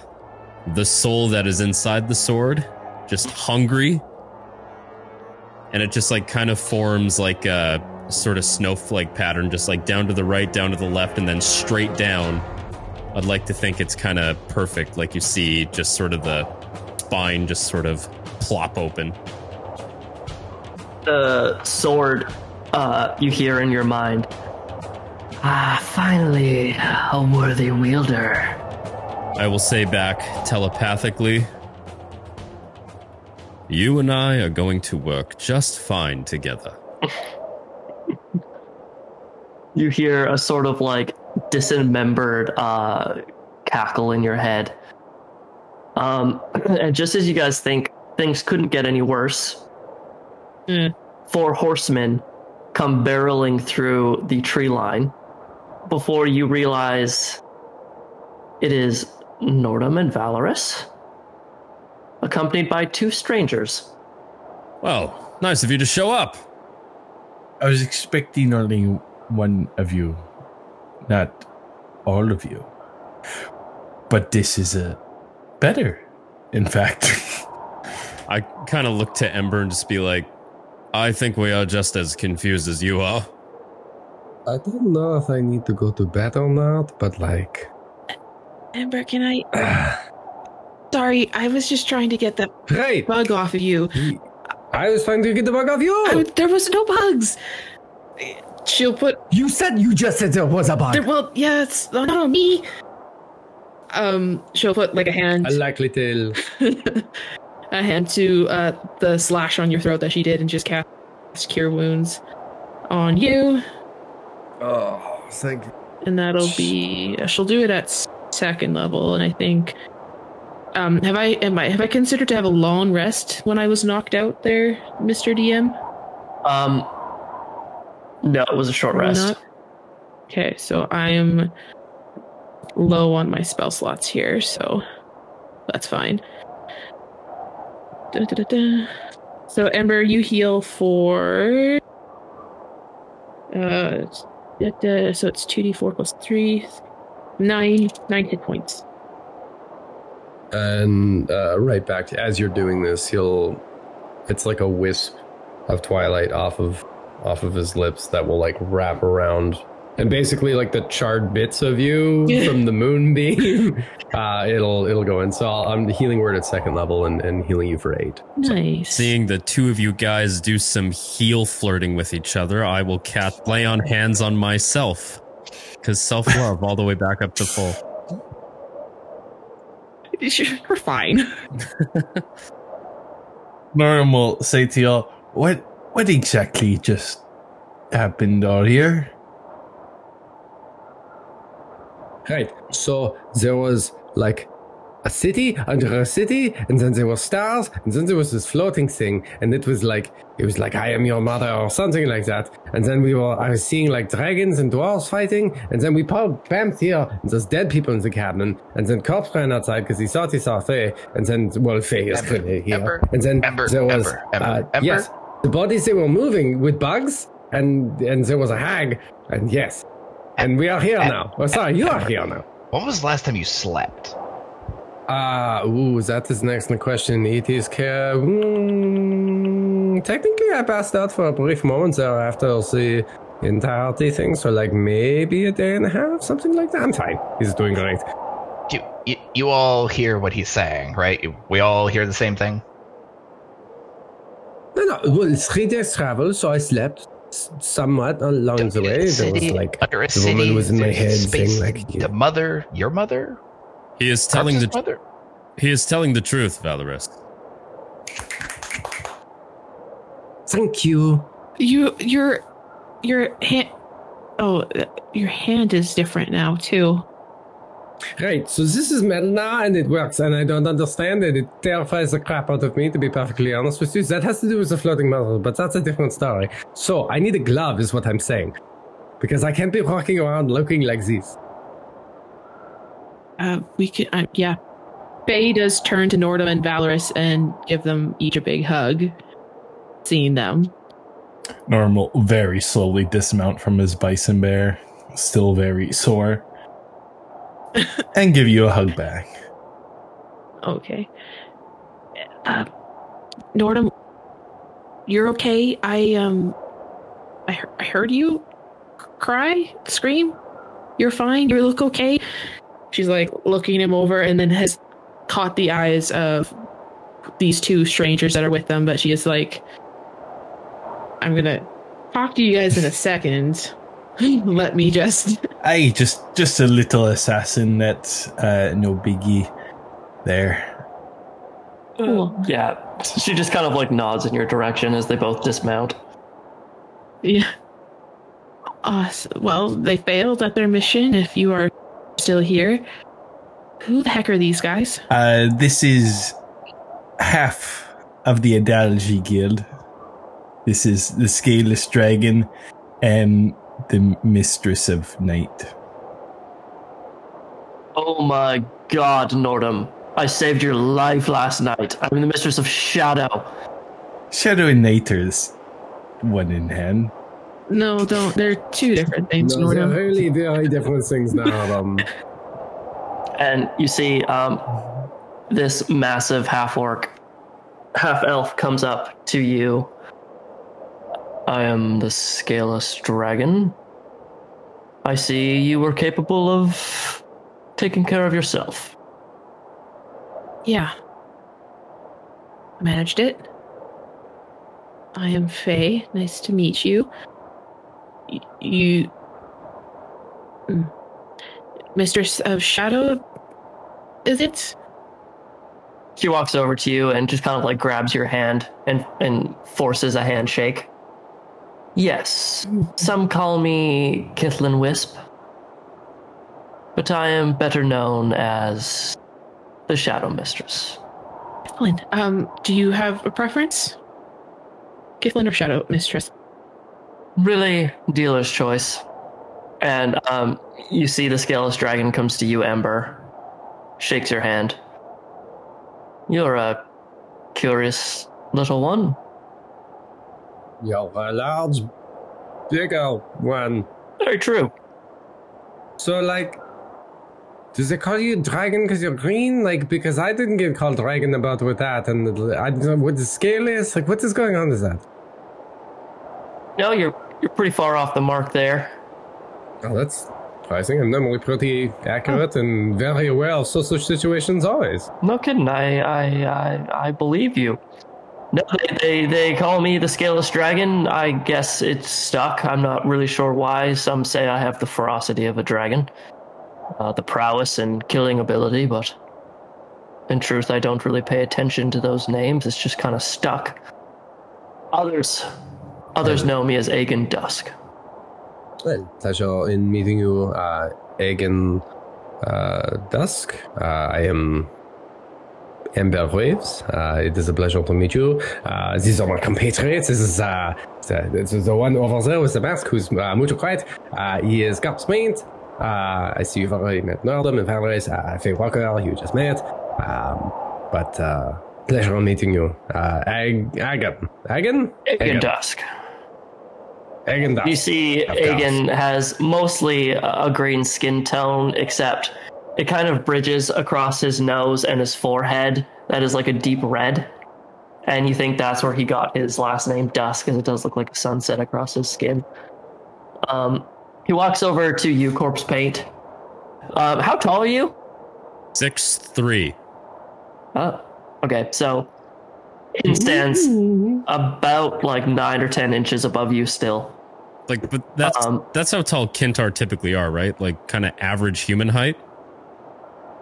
the soul that is inside the sword, just hungry, and it just like kind of forms like a sort of snowflake pattern, just like down to the right, down to the left, and then straight down. I'd like to think it's kind of perfect, like you see, just sort of the spine just sort of plop open. The sword uh, you hear in your mind. Ah, finally, a worthy wielder. I will say back telepathically You and I are going to work just fine together. You hear a sort of like dismembered uh, cackle in your head. Um, and just as you guys think things couldn't get any worse, Mm. four horsemen come barreling through the tree line before you realize it is Nordhum and Valoris, accompanied by two strangers. Well, nice of you to show up. I was expecting only one of you, not all of you. But this is a better, in fact. I kind of look to Ember and just be like, I think we are just as confused as you are. I don't know if I need to go to bed or not, but like, Ember, can I? Sorry, I was just trying to get the right. bug off of you. I was trying to get the bug off you. I, there was no bugs. She'll put. you said you just said there was a bug. There, well, yeah, it's not on me. Um, she'll put like a hand, a likely tale. a hand to uh, the slash on your throat that she did, and just cast cure wounds on you, Oh, thank you. and that'll be. She'll do it at second level, and I think. Um, have I am I have I considered to have a long rest when I was knocked out there, Mister DM? Um, no, it was a short rest. not? Okay, so I am low on my spell slots here, so that's fine. Da-da-da-da. So Ember, you heal for uh, so it's two d four plus three, nine, nine hit points. And uh, right back as you're doing this, he'll. It's like a wisp of twilight off of off of his lips that will like wrap around, and basically like the charred bits of you from the moonbeam. uh, it'll it'll go in. So I'll, I'm healing word at second level and, and healing you for eight. Nice. Seeing the two of you guys do some heel flirting with each other, I will cat lay on hands on myself. Because self love all the way back up to full. We're fine. Norm will say to y'all, "What? What exactly just happened out here?" Right. So there was like a city under a city, and then there were stars, and then there was this floating thing, and it was like it was like I am your mother or something like that. And then we were I was seeing like dragons and dwarves fighting, and then we bam here, and there's dead people in the cabin, and then cops ran outside because he thought he saw Faye, and then well Faye is clearly here, Ember, and then Ember, there was Ember, Ember, uh, yes the bodies they were moving with bugs, and and there was a hag, and yes. And we are here now. Oh, sorry, you are here now. When was the last time you slept? Ah, ooh, that is next question. It is care. Mm, technically, I passed out for a brief moment there after the entirety thing, so like maybe a day and a half, something like that. I'm fine. He's doing great. You, you, you all hear what he's saying, right? We all hear the same thing? No, no, well, it's three days travel, so I slept somewhat along the way. There was like under a the woman was in my head space, saying like, the mother, your mother, He is telling Corpse's the mother. he is telling the truth, Valoris. "Thank you." You, your, your hand. Oh, your hand is different now too. Right, so this is metal now, and it works, and I don't understand it. It terrifies the crap out of me, to be perfectly honest with you. That has to do with the floating metal, but that's a different story. So I need a glove, is what I'm saying, because I can't be walking around looking like this. Uh, we can, uh, yeah. Faye does turn to Nordhum and Valoris and give them each a big hug, seeing them. Norm will very slowly dismount from his bison bear, still very sore, and give you a hug back. Okay. Uh, Nordhum, you're okay. I um, I, he- I heard you cry, scream. You're fine. You look okay. She's like looking him over, and then has caught the eyes of these two strangers that are with them. But she is like, "I'm gonna talk to you guys in a second. Let me just." Aye, just just a little assassin that's uh, no biggie there. Cool. Yeah, she just kind of like nods in your direction as they both dismount. Yeah. Uh, s- well, they failed at their mission. If you are still here, who the heck are these guys? Uh, this is half of the Adalgi Guild. This is the Scaleless Dragon and the Mistress of Night. Oh my god, Nordhum. I saved your life last night. I'm the Mistress of Shadow. Shadow and Night are one in hand. No, don't. They're two different things, No, they're Nordhum. really very different things now. Um, And you see um, this massive half orc, half elf comes up to you. I am the Scaleless Dragon. I see you were capable of taking care of yourself. Yeah. I managed it. I am Faye. Nice to meet you. Y- You. Mm. Mistress of Shadow? Is it? She walks over to you and just kind of like grabs your hand and and forces a handshake. Yes, some call me Kithlin Wisp, but I am better known as the Shadow Mistress. Kithlin. Um, do you have a preference? Kithlin or Shadow Mistress? Really, dealer's choice. And um, you see the scaleless dragon comes to you, Ember, shakes your hand. You're a curious little one. You're a large, bigger one. Very true. So, like, does they call you dragon because you're green? Like, because I didn't get called dragon about with that, and I don't know what the scale is. Like, what is going on with that? No, you're you're pretty far off the mark there. Oh, that's surprising. I'm normally pretty accurate and very aware of social situations always. No kidding. I I I, I believe you. No, they, they they call me the scaleless dragon. I guess it's stuck. I'm not really sure why. Some say I have the ferocity of a dragon, uh, the prowess and killing ability, but in truth, I don't really pay attention to those names. It's just kind of stuck. Others, others know me as Aegon Dusk. Well, pleasure in meeting you, uh, Egan uh, Dusk. Uh, I am Ember Waves. Uh, it is a pleasure to meet you. Uh, these are my compatriots. This is uh, the, this is the one over there with the mask who's uh, mucho quiet. Uh, he is Corpsepaint. Uh, I see you've already met Nordhum and Valoris. Uh, Faye Walker, you just met. Um, but uh, pleasure in meeting you. Uh, Ag- Agan. Agan? Aegon Dusk. Agan Dusk. You see. Aegon has mostly a green skin tone, except it kind of bridges across his nose and his forehead. That is like a deep red. and you think that's where he got his last name, Dusk, because it does look like a sunset across his skin. Um, he walks over to you, Corpsepaint. Um, how tall are you? Six three. Oh, okay. So it stands about like nine or ten inches above you still. Like, but that's Um, that's how tall Kintar typically are, right? Like, kind of average human height.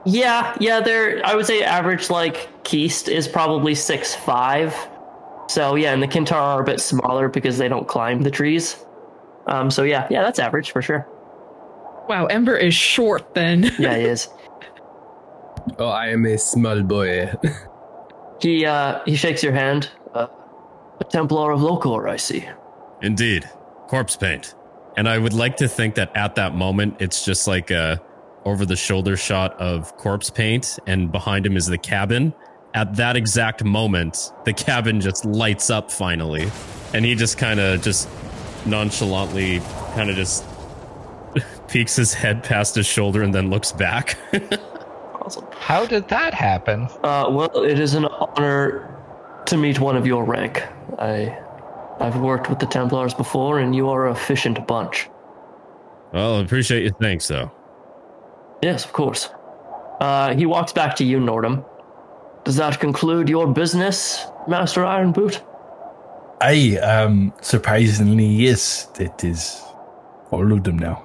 Yeah, yeah, they're I would say average like Keist is probably six five. So yeah, and the Kintar are a bit smaller because they don't climb the trees. Um so yeah, yeah, that's average for sure. Wow, Ember is short then. Yeah, he is. Oh, I am a small boy. he uh he shakes your hand. Uh, a Templar of Locor, I see. Indeed, Corpsepaint. And I would like to think that at that moment, it's just like a over the shoulder shot of Corpsepaint, and behind him is the cabin. At that exact moment, the cabin just lights up finally, and he just kind of just nonchalantly kind of just peeks his head past his shoulder and then looks back. Awesome. How did that happen? Uh well it is an honor to meet one of your rank. I I've worked with the Templars before and you are a efficient bunch. well, I appreciate your thanks, though. Yes, of course. Uh, he walks back to you, Nordhum. Does that conclude your business, Master Ironboot? I um surprisingly yes, it is all of them now.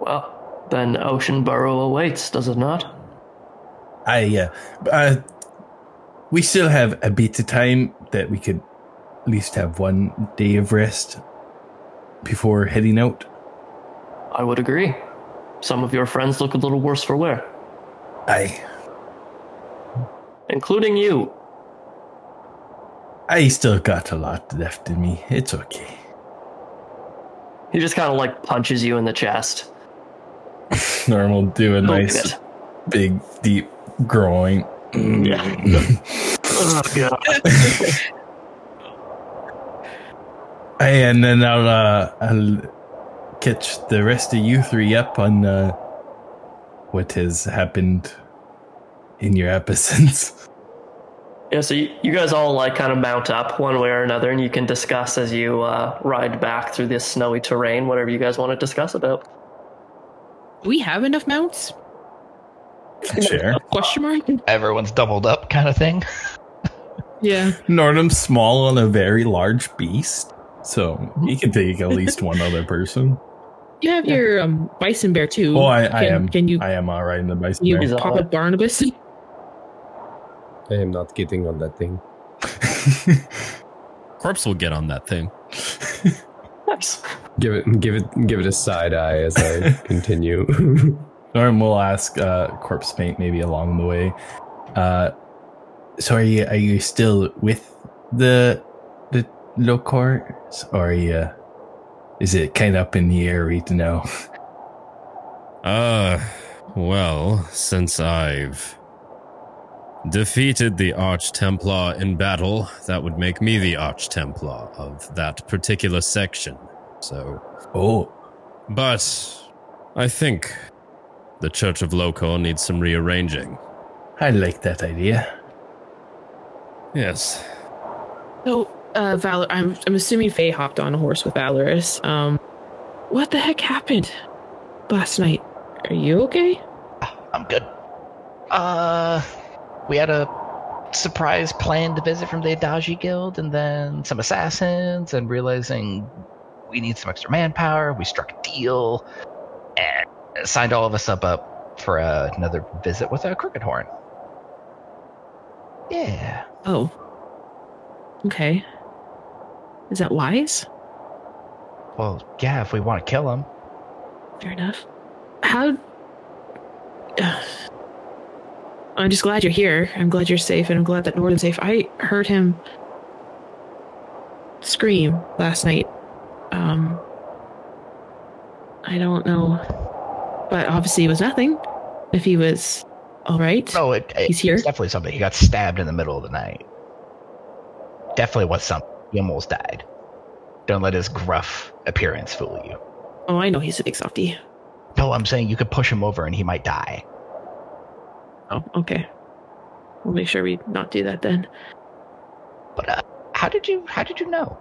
Well, then Ocean Burrow awaits, does it not? I uh, uh we still have a bit of time that we could at least have one day of rest before heading out. I would agree. Some of your friends look a little worse for wear, I including you. I still got a lot left in me. It's okay. He just kind of like punches you in the chest. Normal do a nice big deep groin. Yeah. oh, God. hey, And then I'll uh, I'll catch the rest of you three up on uh, what has happened in your absence. Yeah, so you, you guys all like kind of mount up one way or another, and you can discuss as you uh, ride back through this snowy terrain, whatever you guys want to discuss about. We have enough mounts? Sure. Question mark? Everyone's doubled up, kind of thing. Yeah. Nordhum's small on a very large beast, so he can take at least one other person. You have your um, bison bear too. Oh, I, I am. Can you I am all right in the bison. you bear. a- pop up Barnabas? I am not getting on that thing. Corpse will get on that thing. Nice. Give it, give it, give it a side eye as I continue. Norm will ask uh, Corpsepaint maybe along the way. Uh, so are you are you still with the the Locors, or are you? Is it kind of up in the air right now? Uh, well, since I've defeated the Arch Templar in battle, that would make me the Arch Templar of that particular section. So, Oh, but I think the Church of Loco needs some rearranging. I like that idea. Yes. So, uh, Valor, I'm I'm assuming Faye hopped on a horse with Valoris. Um, what the heck happened last night? Are you okay? I'm good. Uh, we had a surprise planned visit from the Adaji Guild, and then some assassins, and realizing we need some extra manpower, we struck a deal and signed all of us up up for uh, another visit with a Crooked Horn. Yeah. Oh. Okay. Is that wise? Well, yeah, if we want to kill him. Fair enough. How? I'm just glad you're here. I'm glad you're safe, and I'm glad that Nordhum's safe. I heard him scream last night. Um, I don't know, but obviously it was nothing. If he was all right, No, it, it- He's here? It's definitely something. He got stabbed in the middle of the night. Definitely was something. He almost died. Don't let his gruff appearance fool you. oh, I know he's a big softie. No, I'm saying you could push him over and he might die. Oh, okay. we'll make sure we not do that then. But uh, how did you how did you know?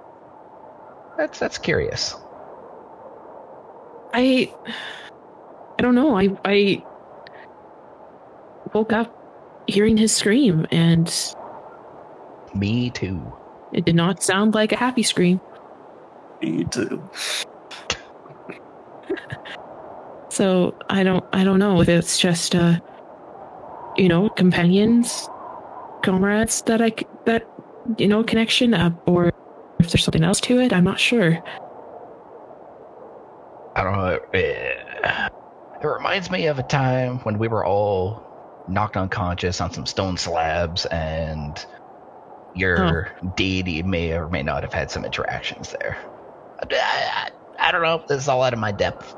That's that's curious. I I don't know. I I woke up hearing his scream and Me too. It did not sound like a happy scream. Me too. So I don't I don't know if it's just uh you know companions, comrades that I that you know connection uh, or if there's something else to it. I'm not sure. I don't know. eh, It reminds me of a time when we were all knocked unconscious on some stone slabs, and your deity may or may not have had some interactions there. I, I, I don't know. This is all out of my depth.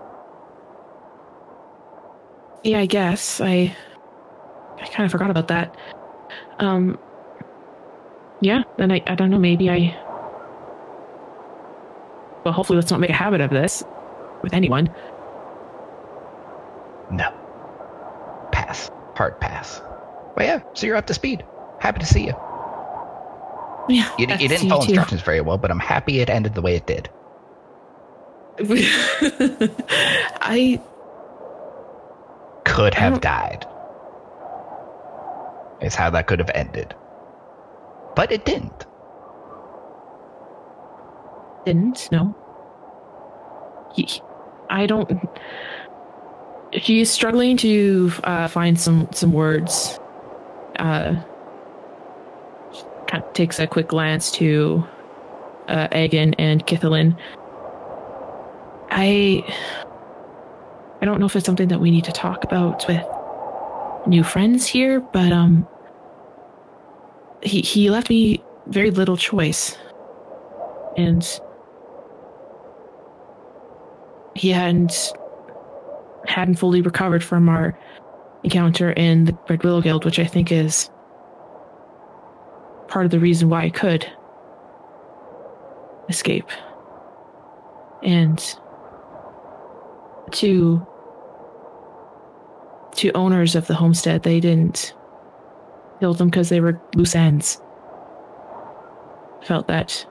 Yeah, I guess I I kind of forgot about that. Um yeah, then I I don't know, maybe I Well, hopefully let's not make a habit of this with anyone. No. Pass. Hard pass. Well, yeah. So you're up to speed. Happy to see you. Yeah. You, you didn't follow instructions very well, but I'm happy it ended the way it did. I Could have died. Is how that could have ended. But it didn't. didn't no. I don't. He's struggling to uh, find some some words. Uh, takes a quick glance to uh, Egan and Kithalin. I I don't know if it's something that we need to talk about with new friends here, but um, he he left me very little choice, and he hadn't hadn't fully recovered from our encounter in the Red Willow Guild, which I think is part of the reason why I could escape. And to to owners of the homestead, they didn't kill them because they were loose ends. Felt that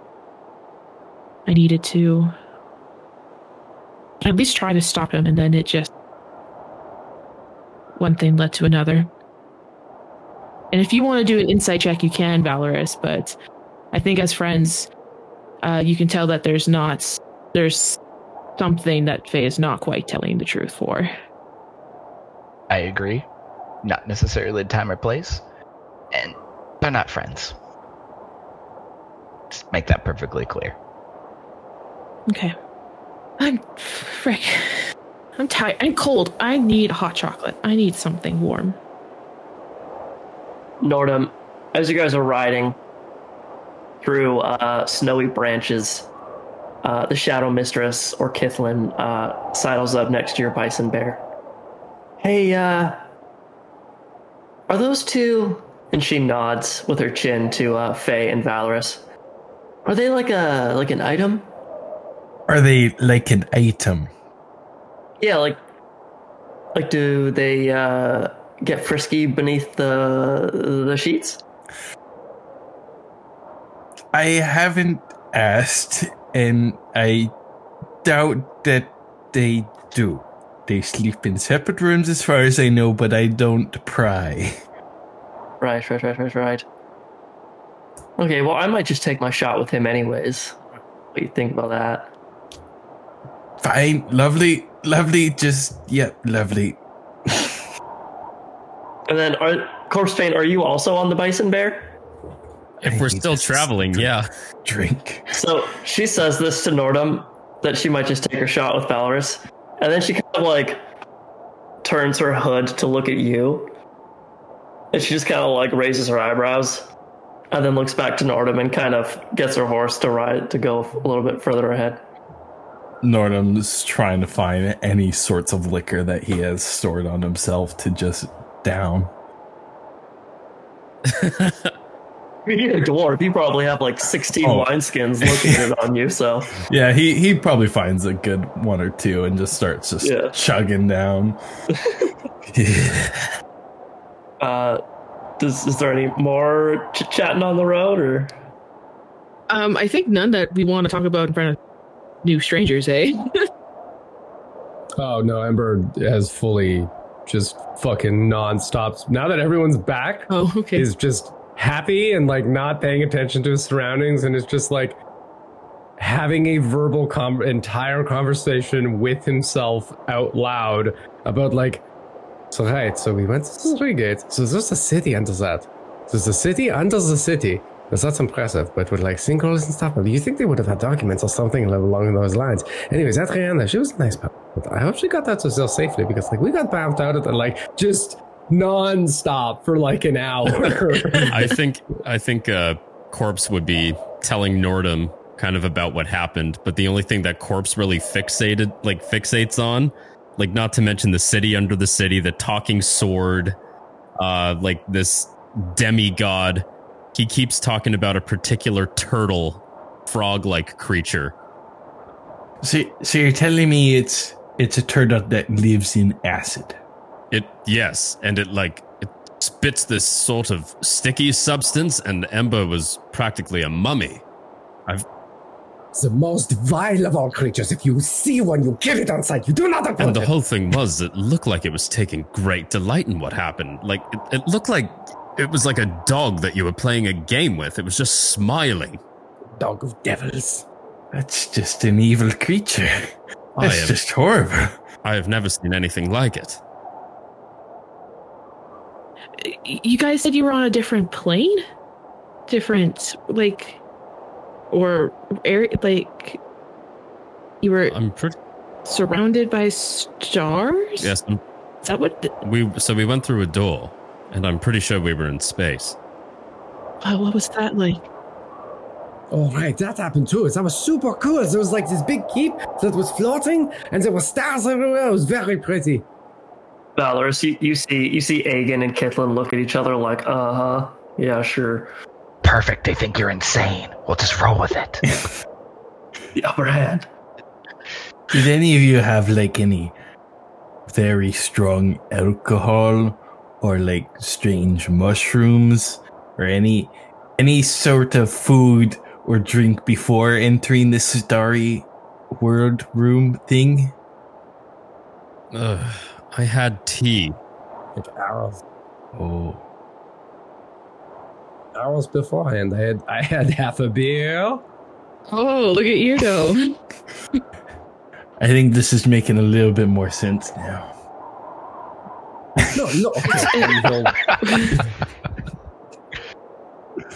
I needed to at least try to stop him, and then it just one thing led to another. And if you want to do an insight check, you can, Valoris. But I think as friends, uh, you can tell that there's not there's something that Faye is not quite telling the truth for. I agree. Not necessarily the time or place. And they're not friends. Just make that perfectly clear. Okay. I'm frick. I'm tired. I'm cold. I need hot chocolate. I need something warm. Nordhum, as you guys are riding through uh, snowy branches, uh, the Shadow Mistress or Kithlin uh, sidles up next to your bison bear. Hey, uh, are those two? And she nods with her chin to uh, Faye and Valoris. Are they like a like an item? Are they like an item? Yeah, like like do they uh, get frisky beneath the the sheets? I haven't asked, and I doubt that they do. They sleep in separate rooms as far as I know, but I don't pry. Right, right, right, right, right. Okay, well, I might just take my shot with him anyways. What do you think about that? Fine, lovely, lovely, just, yep, lovely. And then, are Corpsepaint, are you also on the Bison Bear? If we're still traveling, yeah. Drink. So she says this to Nordhum that she might just take her shot with Valoris, and then she kind of like turns her hood to look at you, and she just kind of like raises her eyebrows, and then looks back to Nordhum and kind of gets her horse to ride to go a little bit further ahead. Nordhum's trying to find any sorts of liquor that he has stored on himself to just down. You're a dwarf. You probably have like 16 Oh. wineskins located on you, so. Yeah, he, he probably finds a good one or two and just starts just Yeah. chugging down. Uh, Does, is there any more chit chatting on the road, or Um, I think none that we want to talk about in front of new strangers, eh? Oh no, Ember has fully just fucking nonstop. Now that everyone's back, oh, okay. is just happy and like not paying attention to his surroundings and is just like having a verbal com- entire conversation with himself out loud about like so right so we went to the three gates. So there's a city under that? There's a city under the city? That's impressive? But with like sinkholes and stuff. You think they would have had documents or something along those lines. Anyways Adriana she was a nice but I hope she got that to sell safely because like we got bounced out of the like just non-stop for like an hour I think I think uh, Corpse would be telling Nordhum kind of about what happened, but the only thing that Corpse really fixated like fixates on, like not to mention the city under the city, the talking sword, uh, like this demigod. He keeps talking about a particular turtle, frog-like creature. So, so you're telling me it's it's a turtle that lives in acid? It yes, and it like it spits this sort of sticky substance, and Ember was practically a mummy. I've the most vile of all creatures. If you see one, you kill it on sight. You do not approach And the it. whole thing was, it looked like it was taking great delight in what happened. Like, it, it looked like it was like a dog that you were playing a game with. It was just smiling. Dog of devils. That's just an evil creature. I That's am- just horrible. I have never seen anything like it. You guys said you were on a different plane? Different, like, or air, like, you were I'm pretty surrounded by stars? yes. I'm- Is that what? The, We so we went through a door, and I'm pretty sure we were in space. uh, what was that like? Oh, right, that happened too. That was super cool. There was like this big keep that was floating, and there were stars everywhere. It was very pretty. Valoris? You, you see you see Agan and Kitlin look at each other like, uh huh, yeah, sure. Perfect. They think you're insane. We'll just roll with it. The upper hand. Did any of you have like any very strong alcohol or like strange mushrooms or any any sort of food or drink before entering the starry world room thing? Ugh, I had tea. Like hours, Oh, hours beforehand, I had I had half a beer. Oh, look at you go. I think this is making a little bit more sense now. No, no.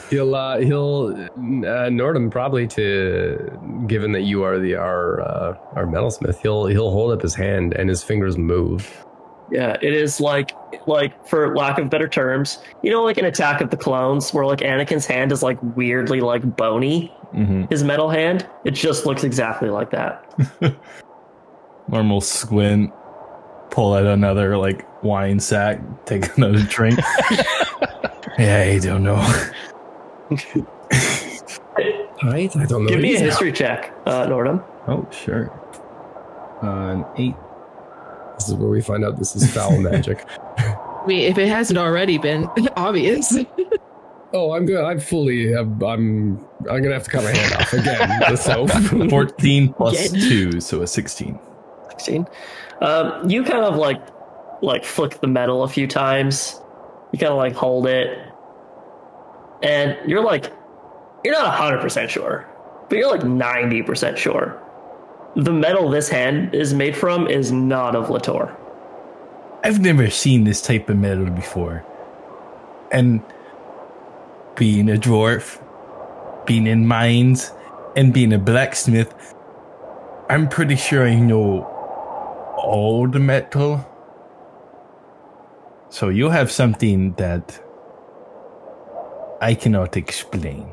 Okay. he'll he'll uh, he'll uh, Nordhum probably to given that you are the our uh, our metalsmith. He'll he'll hold up his hand and his fingers move. Yeah, it is like like for lack of better terms, you know, like an Attack of the Clones, where like Anakin's hand is like weirdly like bony. Mm-hmm. His metal hand, it just looks exactly like that. Normal squint, pull out another like wine sack, take another drink. yeah, I don't know. Right? I don't know. Give me a either. history check, uh, Nordhum. Oh, sure. Uh, an eight. This is where we find out this is foul magic. I mean, if it hasn't already been obvious. Oh, I'm good. I'm fully. I'm. I'm, I'm gonna have to cut my hand off again. So 14 plus Again. 2, so a 16. 16. Um, you kind of like like flick the metal a few times. You kind of like hold it, and you're like you're not hundred percent sure, but you're like ninety percent sure. The metal this hand is made from is not of Litore. I've never seen this type of metal before. And being a dwarf, being in mines, and being a blacksmith, I'm pretty sure I know all the metal. So you have something that I cannot explain.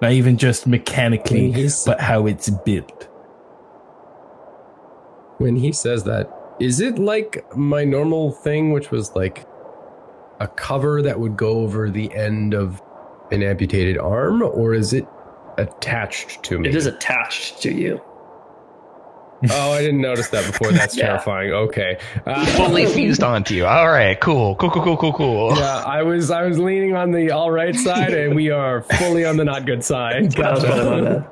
Not even just mechanically, When he's- but how it's built. when he says that, is it like my normal thing, which was like a cover that would go over the end of an amputated arm, or is it attached to me? It is attached to you. Oh, I didn't notice that before. That's Yeah. terrifying. Okay. Uh, Fully fused onto you. All right, cool, cool, cool, cool, cool, cool. Yeah, I was I was leaning on the all right side, and we are fully on the not good side. That was one of my Gotcha.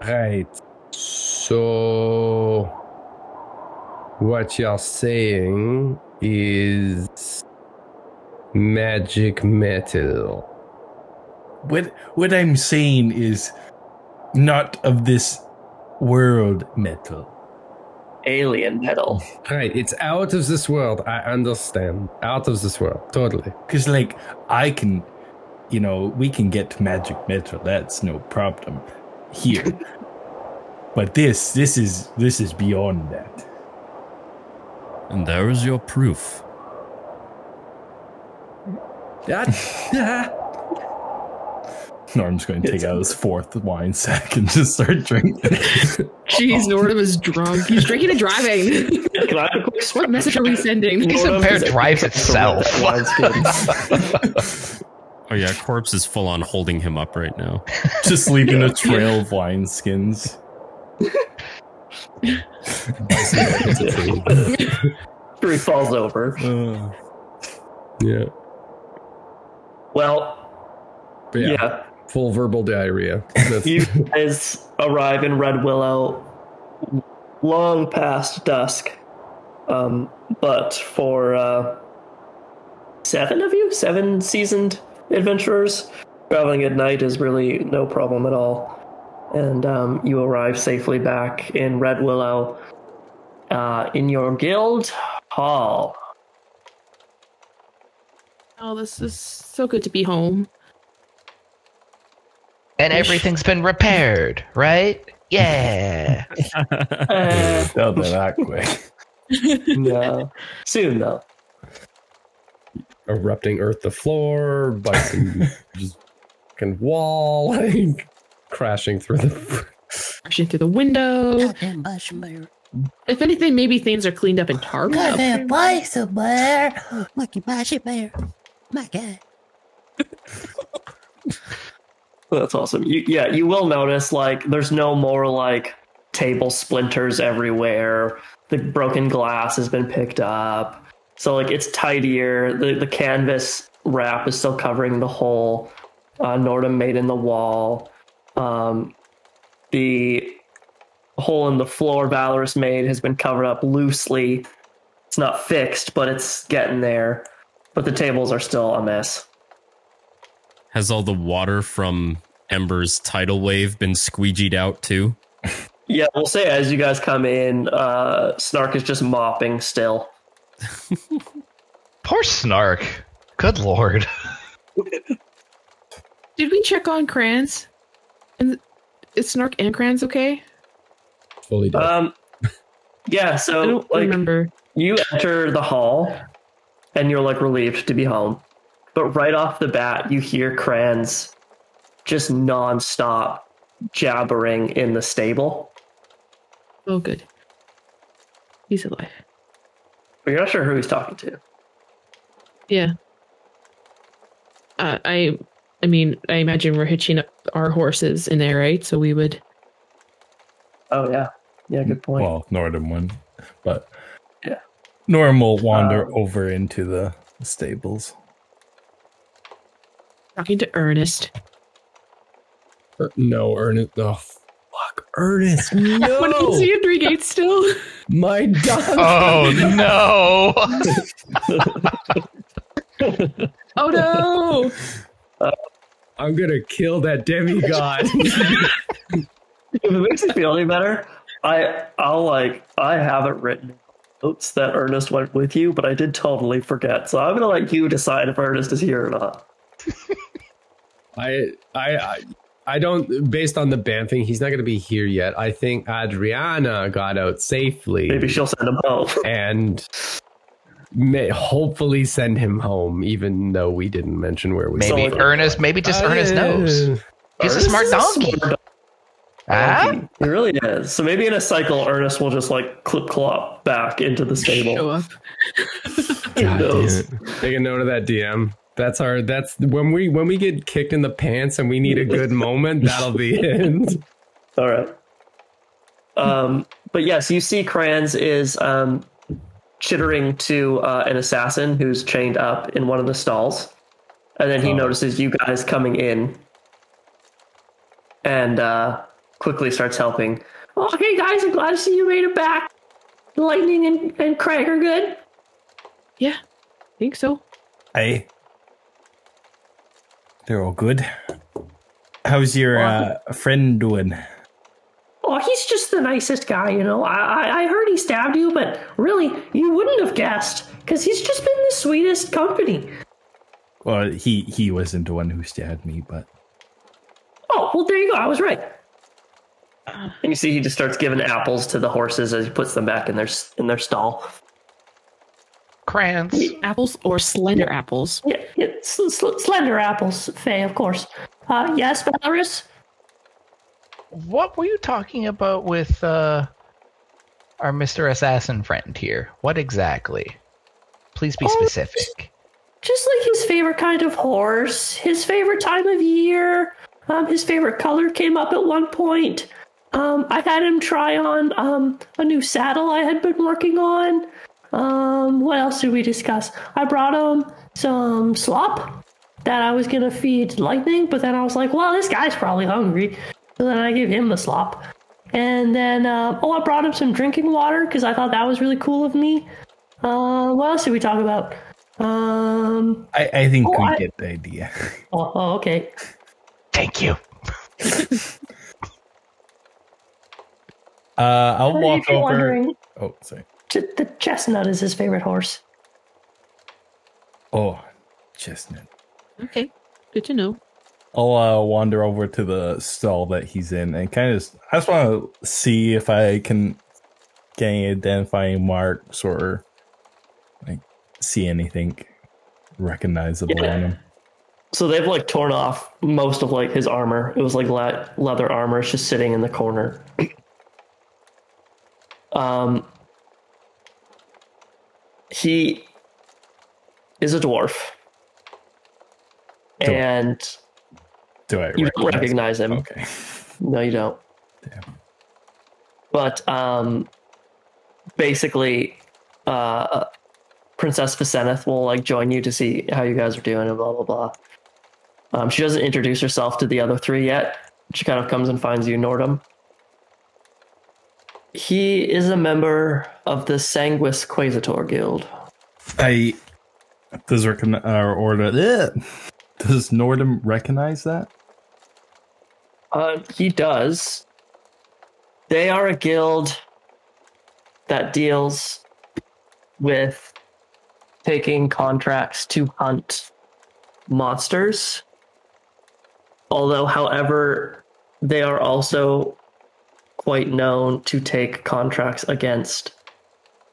bad. Right. So, what you're saying is magic metal. What what I'm saying is not of this world metal. Alien metal. Right, it's out of this world. I understand. Out of this world, totally. Cause like I can, you know, we can get to magic metal. That's no problem here. but this, this is this is beyond that. And there is your proof. That, Norm's going to take out his fourth wine sack and just start drinking. Jeez, Nordhum is drunk. He's drinking and driving. Can I have a quick what message are we sending? Piece of pear drives itself. Oh yeah, corpse is full on holding him up right now. just leaving a trail of wine skins. it's a tree. After he falls over. Uh, Yeah. Well, But yeah, yeah. Full verbal diarrhea. That's, You guys arrive in Red Willow long past dusk. Um, but for uh, seven of you, seven seasoned adventurers, traveling at night is really no problem at all. And um, you arrive safely back in Red Willow uh, in your guild hall. Oh, this is so good to be home. And everything's been repaired, right? Yeah. Uh, not be that quick. no. Soon, though. erupting earth to floor, biting just fucking wall, like crashing through the. Rushing through the window. Goddamn Bison Bear. If anything, maybe things are cleaned up and tarped up. Goddamn Bison Bear. Lucky Bison Bear. My God. That's awesome. You, yeah, you will notice like there's no more like table splinters everywhere. The broken glass has been picked up. So like it's tidier. The the canvas wrap is still covering the hole uh, Nordhum made in the wall. Um, the hole in the floor Valoris made has been covered up loosely. It's not fixed, but it's getting there. But the tables are still a mess. Has all the water from Ember's tidal wave been squeegeed out too? Yeah, we'll say as you guys come in, uh, Snark is just mopping still. Poor Snark. Good lord. Did we check on Kranz? And is Snark and Kranz okay? Fully dead. Um, yeah, I so don't like remember. you enter the hall, and you're like relieved to be home. But right off the bat, you hear Kranz just nonstop jabbering in the stable. Oh, good. He's alive. But you're not sure who he's talking to. Yeah. Uh, I, I mean, I imagine we're hitching up our horses in there, right? So we would. Oh yeah, yeah, good point. Well, Nordhum one, but Yeah. Norm will wander Um, over into the stables. Talking to Ernest. Er- no, Ernest. Oh, fuck, Ernest. What No, is he in Three Gates still? my dog. Oh no. Oh no! I'm gonna kill that demigod. if it makes you feel any better, I I'll like I haven't written notes that Ernest went with you, but I did totally forget. So I'm gonna let you decide if Ernest is here or not. I, I, I, I don't. Based on the ban thing, he's not gonna be here yet. I think Adriana got out safely, Maybe she'll send him home. and may hopefully send him home, even though we didn't mention where we. Maybe So- Ernest, maybe just Ernest knows. He's a smart is donkey. smart Ah? He really is. So maybe in a cycle, Ernest will just like clip clop back into the Show stable. up. Who knows? Take a note of that, DM. That's our. That's when we when we get kicked in the pants and we need a good moment. That'll be it. All right. Um, but yes, you see Kranz is um, chittering to uh, an assassin who's chained up in one of the stalls. And then he Oh. notices you guys coming in and uh, quickly starts helping. Oh, hey guys, I'm glad to see you made it back. Lightning and, and Craig are good. Yeah, think so. Hey. They're all good. How's your uh, friend doing? Oh, he's just the nicest guy, you know. I, I, I heard he stabbed you, but really, you wouldn't have guessed because he's just been the sweetest company. Well, he he wasn't the one who stabbed me, but Oh, well, there you go. I was right. And you see he just starts giving apples to the horses as he puts them back in their in their stall. Crayons. Apples or slender apples? Yeah, yeah sl- sl- slender apples, Faye, of course. Uh, yes, Belarus? What were you talking about with uh, our Mr. Assassin friend here? What exactly? Please be Oh, specific. Just like his favorite kind of horse, his favorite time of year, um, his favorite color came up at one point. Um, I had him try on um, a new saddle I had been working on. Um, what else did we discuss? I brought him some slop that I was gonna feed Lightning, but then I was like, well, this guy's probably hungry. So then I gave him the slop. And then, uh, oh, I brought him some drinking water because I thought that was really cool of me. Uh, what else did we talk about? Um, I, I think Oh, we I- get the idea. oh, oh okay. Thank you. Uh, I'll walk over. wondering, Oh, sorry. Ch- the chestnut is his favorite horse. Oh, chestnut. Okay, good to know. I'll uh, wander over to the stall that he's in and kind of. just, I just want to see if I can get any identifying marks or like see anything recognizable Yeah. on him. So they've like torn off most of like his armor. It was like le- leather armor. It's just sitting in the corner. um, he is a dwarf, Dwarf. and Do I you don't recognize him. Okay. No, you don't. Damn. But um, basically, uh, Princess Vicenith will like join you to see how you guys are doing and blah blah blah. Um, she doesn't introduce herself to the other three yet. She kind of comes and finds you, Nordhum. He is a member of the Sanguis Quasitor Guild. I does recognize or order. Ugh. Does Nordhum recognize that? Uh, he does. They are a guild that deals with taking contracts to hunt monsters. Although, however, they are also quite known to take contracts against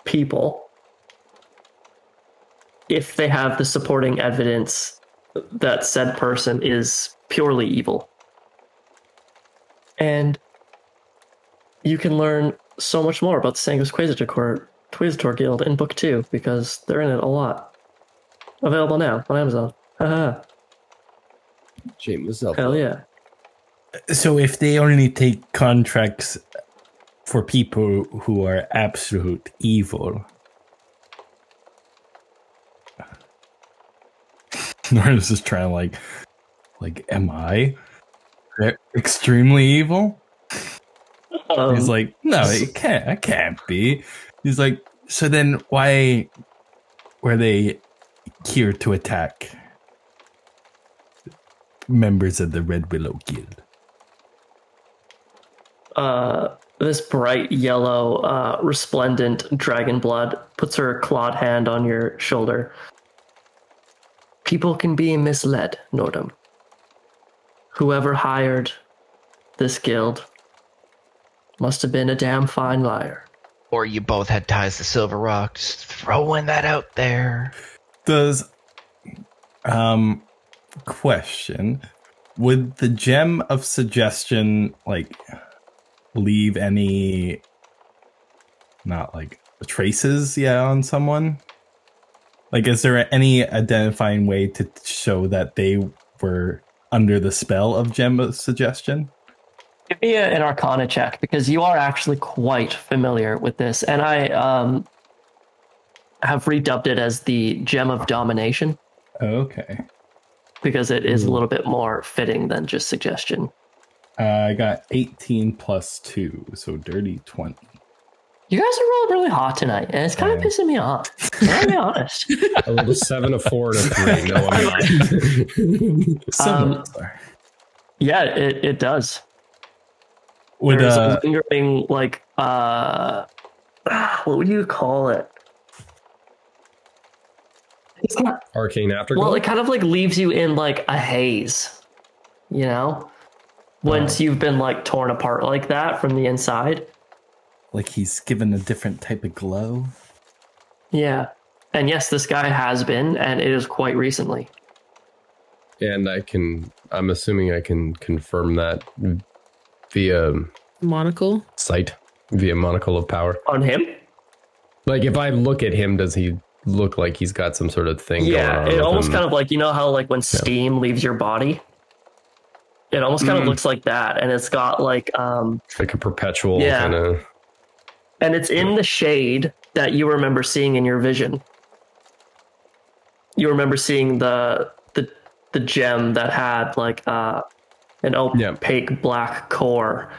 people if they have the supporting evidence that said person is purely evil. And you can learn so much more about the Sanguis Quasitor, Quasitor Guild in Book 2 because they're in it a lot. Available now on Amazon. Haha. Self. Hell yeah. So if they only take contracts for people who are absolute evil, Norris is trying to like, like, am I extremely evil? Um, He's like, no, it can't. I can't be. He's like, so then why were they here to attack members of the Red Willow Guild? Uh, this bright yellow, uh, resplendent dragon blood puts her clawed hand on your shoulder. People can be misled, Nordhum. Whoever hired this guild must have been a damn fine liar. Or you both had ties to Silver Rock. Just throwing that out there. Does um question would the gem of suggestion like leave any not like traces yeah on someone? Like is there any identifying way to show that they were under the spell of gem suggestion? Give me a- an Arcana check because you are actually quite familiar with this, and I um, have redubbed it as the Gem of Domination Okay. because it is a little bit more fitting than just suggestion. Uh, I got 18 plus 2, so dirty 20. You guys are rolling really hot tonight, and it's kind of Yeah. pissing me off. I'll be honest. I rolled a seven, a four, and a three. No, I'm not. Some Um, of. Yeah, it, it does. Would, There's uh, a lingering, like, uh, what would you call it? It's not, Arcane afterglow. well, it kind of like leaves you in like a haze, you know? Once you've been like torn apart like that from the inside. like he's given a different type of glow? Yeah. And yes, this guy has been, and it is quite recently. and I can. I'm assuming I can confirm that via Monocle. sight, via monocle of power. On him? Like if I look at him, does he look like he's got some sort of thing? Yeah, going on it almost him? kind of like you know how like when steam leaves your body, it almost kind of Mm. looks like that, and it's got like um, like a perpetual Yeah. kind of. and it's in the shade that you remember seeing in your vision. You remember seeing the the the gem that had like uh an opaque black core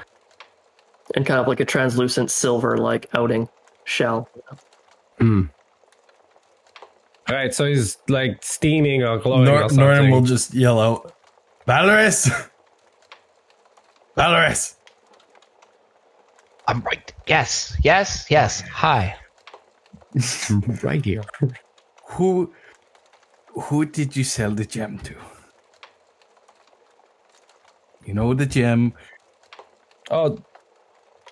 and kind of like a translucent silver like outing shell. Hmm. All right, so he's like steaming or glowing Nor- or something. Norton will just yell out, Valoris! Valoris! I'm right. Yes, yes, yes. Hi. right here. Who who did you sell the gem to? You know the gem. Oh,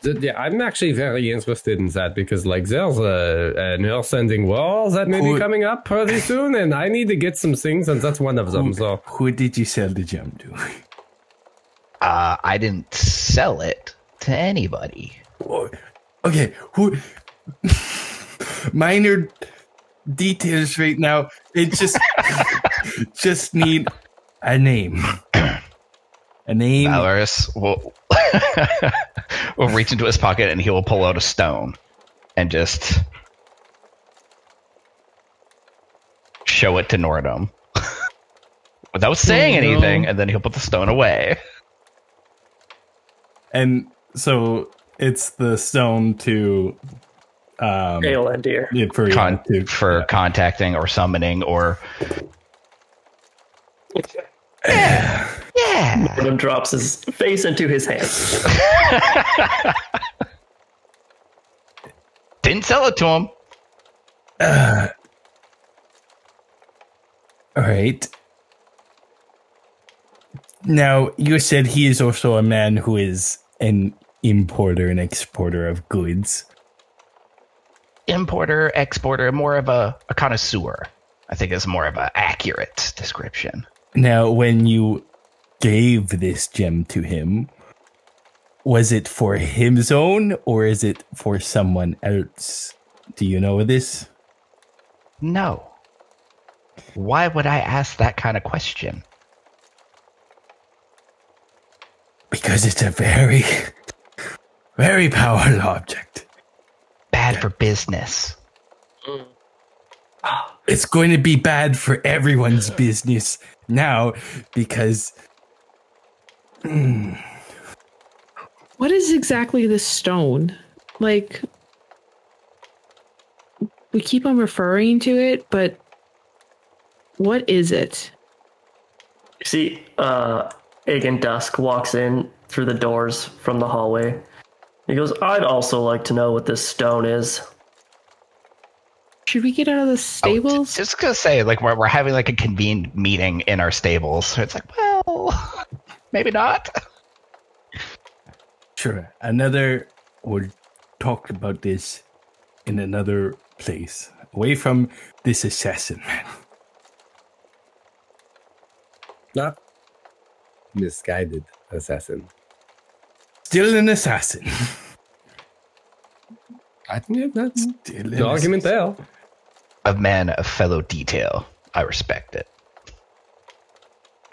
th- yeah, I'm actually very interested in that because, like, there's a, an earth-sending wall that may be coming up pretty soon, and I need to get some things, and that's one of them. Who, So, who did you sell the gem to? Uh, I didn't sell it to anybody. Okay, who minor details right now. It just just need a name. A name. Valoris will will reach into his pocket and he will pull out a stone and just show it to Nordhum without saying Oh, no. anything, and then he'll put the stone away. And so it's the stone to um Aelandir. yeah, for, Con- to, for contacting or summoning or Yeah. Yeah. Adam drops his face into his hands. Didn't sell it to him. Uh, all right. Now, you said he is also a man who is an importer and exporter of goods. Importer, exporter, more of a, a connoisseur. I think is more of an accurate description. Now, when you gave this gem to him, was it for his own or is it for someone else? Do you know this? No. Why would I ask that kind of question? Because it's a very, very powerful object. Bad for business. It's going to be bad for everyone's business now because mm, What is exactly the stone? Like, we keep on referring to it, but what is it? See, uh, Agan Dusk walks in through the doors from the hallway. He goes, I'd also like to know what this stone is. Should we get out of the stables? Just gonna say, like we're we're having like a convened meeting in our stables. So it's like, well, maybe not. Sure. Another, we'll talk about this in another place, away from this assassin man. Not misguided assassin. Still an assassin. I think that's Still the argument there. A man of fellow detail. I respect it.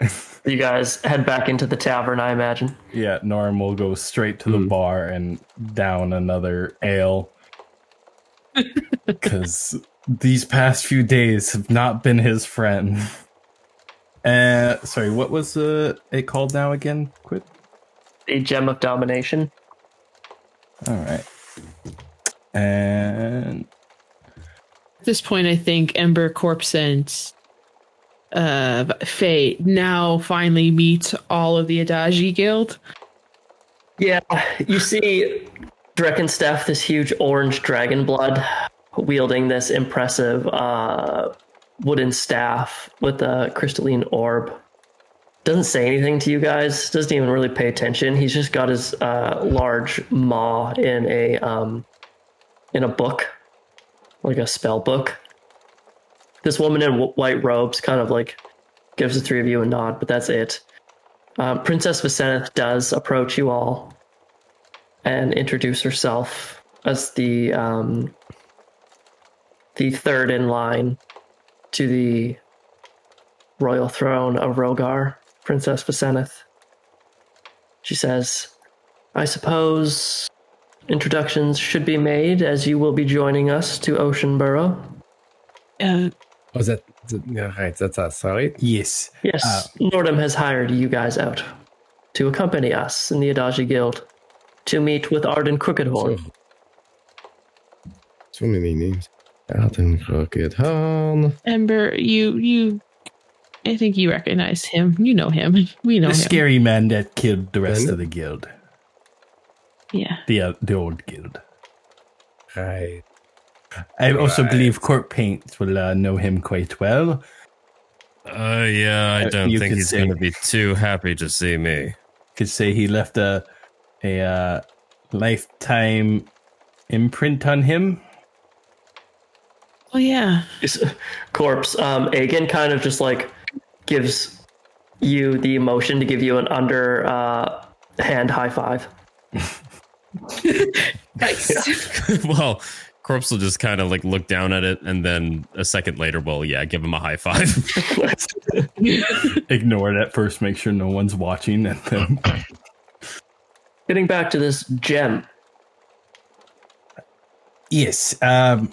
You guys head back into the tavern, I imagine. Yeah, Norm will go straight to the Hmm. bar and down another ale. Because these past few days have not been his friend. Uh, sorry, what was uh, it called now again? Quit. The gem of domination. All right. And At this point, I think Ember, Corpse, and uh, Faye now finally meet all of the Adagi Guild. Yeah, you see Dreckenstaff, this huge orange dragon blood, wielding this impressive uh, wooden staff with a crystalline orb. Doesn't say anything to you guys. Doesn't even really pay attention. He's just got his uh, large maw in a um, in a book, like a spell book. This woman in w- white robes kind of like gives the three of you a nod, but that's it. Um, Princess Vicenith does approach you all and introduce herself as the um, the third in line to the royal throne of Rogar, Princess Vicenith. She says, "I suppose introductions should be made as you will be joining us to Oceanborough." Uh, Oh, is that, is that- yeah, right? That's us, right? yes, Yes, Uh, Nordhum has hired you guys out to accompany us in the Adaji Guild to meet with Arden Crookedhorn. So, so many names. Alton Crooked Horn. Ember, you you, I think you recognize him. You know him. We know the him. scary man that killed the rest Ben? of the guild, Yeah. the uh, the old guild. Right. I also Right. believe Corpsepaint will uh, know him quite well. Uh, yeah, I Uh, don't you think he's say- going to be too happy to see me. Could say he left a a uh, lifetime imprint on him. Oh yeah. Is- corpse. Um, Agan kind of just like gives you the emotion to give you an under uh, hand high five. Nice. well, Corpse will just kind of like look down at it, and then a second later, well, yeah, give him a high five. Ignore it at first, make sure no one's watching, and then Getting back to this gem. yes, um,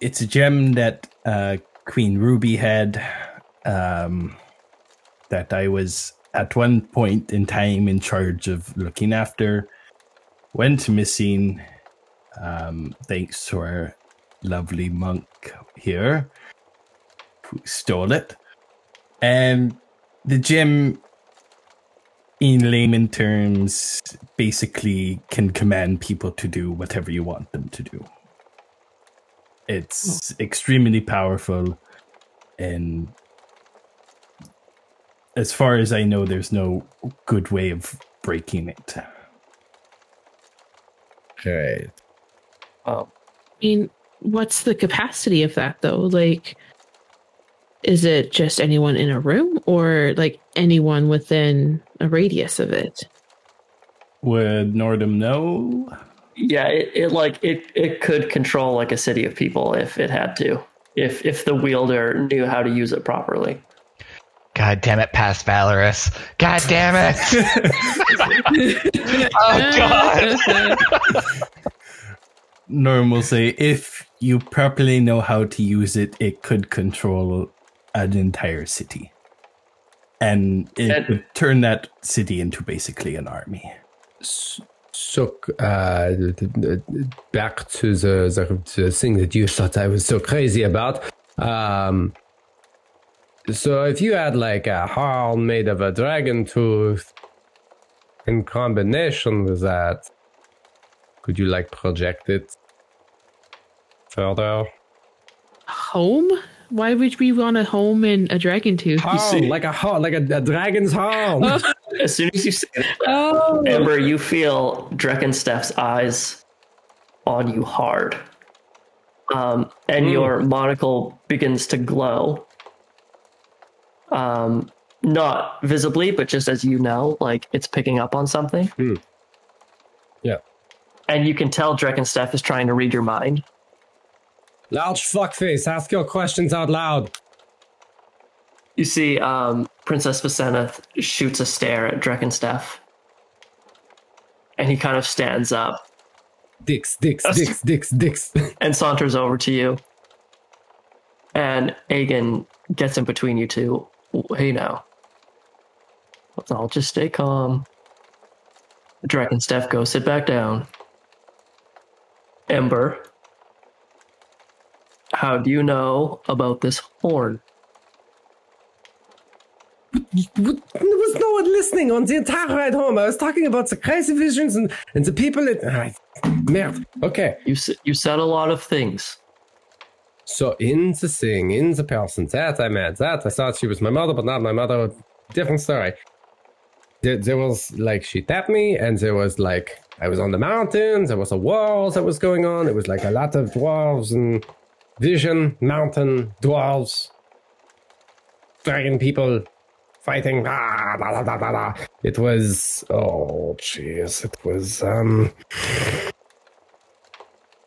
it's a gem that uh, Queen Ruby had. Um, that I was at one point in time in charge of looking after. Went missing. Um, thanks to our lovely monk here who stole it. And the gem, in layman terms, basically can command people to do whatever you want them to do. It's extremely powerful, and as far as I know, there's no good way of breaking it. Right. Um, I mean, what's the capacity of that though? Like, is it just anyone in a room, or like anyone within a radius of it? Would Nordhum know? Yeah, it, it like it it could control like a city of people if it had to. If if the wielder knew how to use it properly. God damn it, past Valoris. God damn it. oh god. Norm will say, if you properly know how to use it, it could control an entire city. And it And- would turn that city into basically an army. S- So, uh, th- th- th- back to the, the the thing that you thought I was so crazy about. Um, so, if you had like a horn made of a dragon tooth in combination with that, could you like project it further? Home? Why would we want a home in a dragon tooth? Horn, like a horn, like a, a dragon's horn. As soon as you say that, Oh, Ember, you feel Dreckenstaff's eyes on you hard. Um, and Hmm. your monocle begins to glow. Um, not visibly, but just as you know, like it's picking up on something. Hmm. Yeah. And you can tell Dreckenstaff is trying to read your mind. Large fuckface, ask your questions out loud. You see, um, Princess Vicenith shoots a stare at Dreckenstaff. And he kind of stands up Dicks, dicks, dicks, dicks, dicks. and saunters over to you. And Agan gets in between you two. Hey now. Let's all just stay calm. Dreckenstaff, go sit back down. Ember, how do you know about this horn? There was no one listening on the entire ride home. I was talking about the crazy visions and, and the people. It, ah, merde. Okay. You you said a lot of things. So in the thing, in the person, that I met, that I thought she was my mother, but not my mother. Different story. There, there was like she tapped me, and there was like I was on the mountains. There was a war that was going on. It was like a lot of dwarves and vision, mountain dwarves, dragon people fighting. Ah, da, da, da. It was oh jeez, it was um.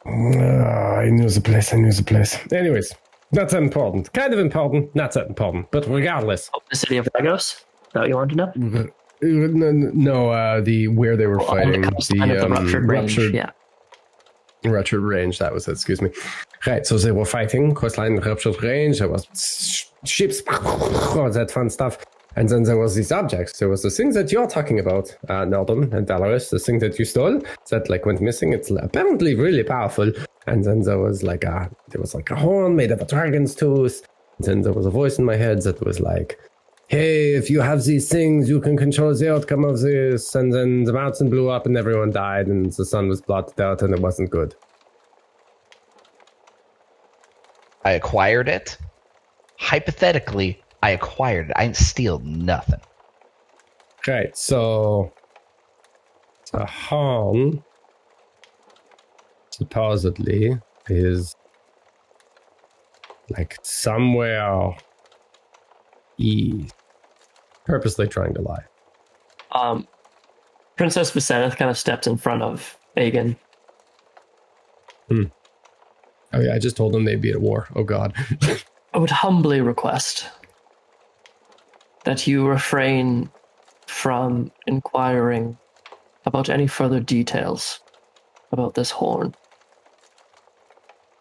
Ah, I knew the place. I knew the place. Anyways, not that important. Kind of important, not that important. But regardless, Oh, the city of Lagos? That you wanted to know? uh, no, no, uh, the where they were Oh, the fighting, coastline of the um, ruptured range. ruptured, Yeah. ruptured range. That was it. Excuse me. Right. So they were fighting coastline ruptured range. There was sh- ships, all that fun stuff. And then there was these objects. There was the thing that you're talking about, uh, and Valoris, the thing that you stole that like went missing. It's apparently really powerful. And then there was like a there was like a horn made of a dragon's tooth. And then there was a voice in my head that was like, "Hey, if you have these things, you can control the outcome of this." And then the mountain blew up and everyone died, and the sun was blotted out, and it wasn't good. I acquired it. Hypothetically, I acquired it. I didn't steal nothing. Right, so the horn supposedly is like somewhere east. Purposely trying to lie. Um, Princess Vicenith kind of steps in front of Agan. Oh yeah, I just told them they'd be at war. Oh god. I would humbly request that you refrain from inquiring about any further details about this horn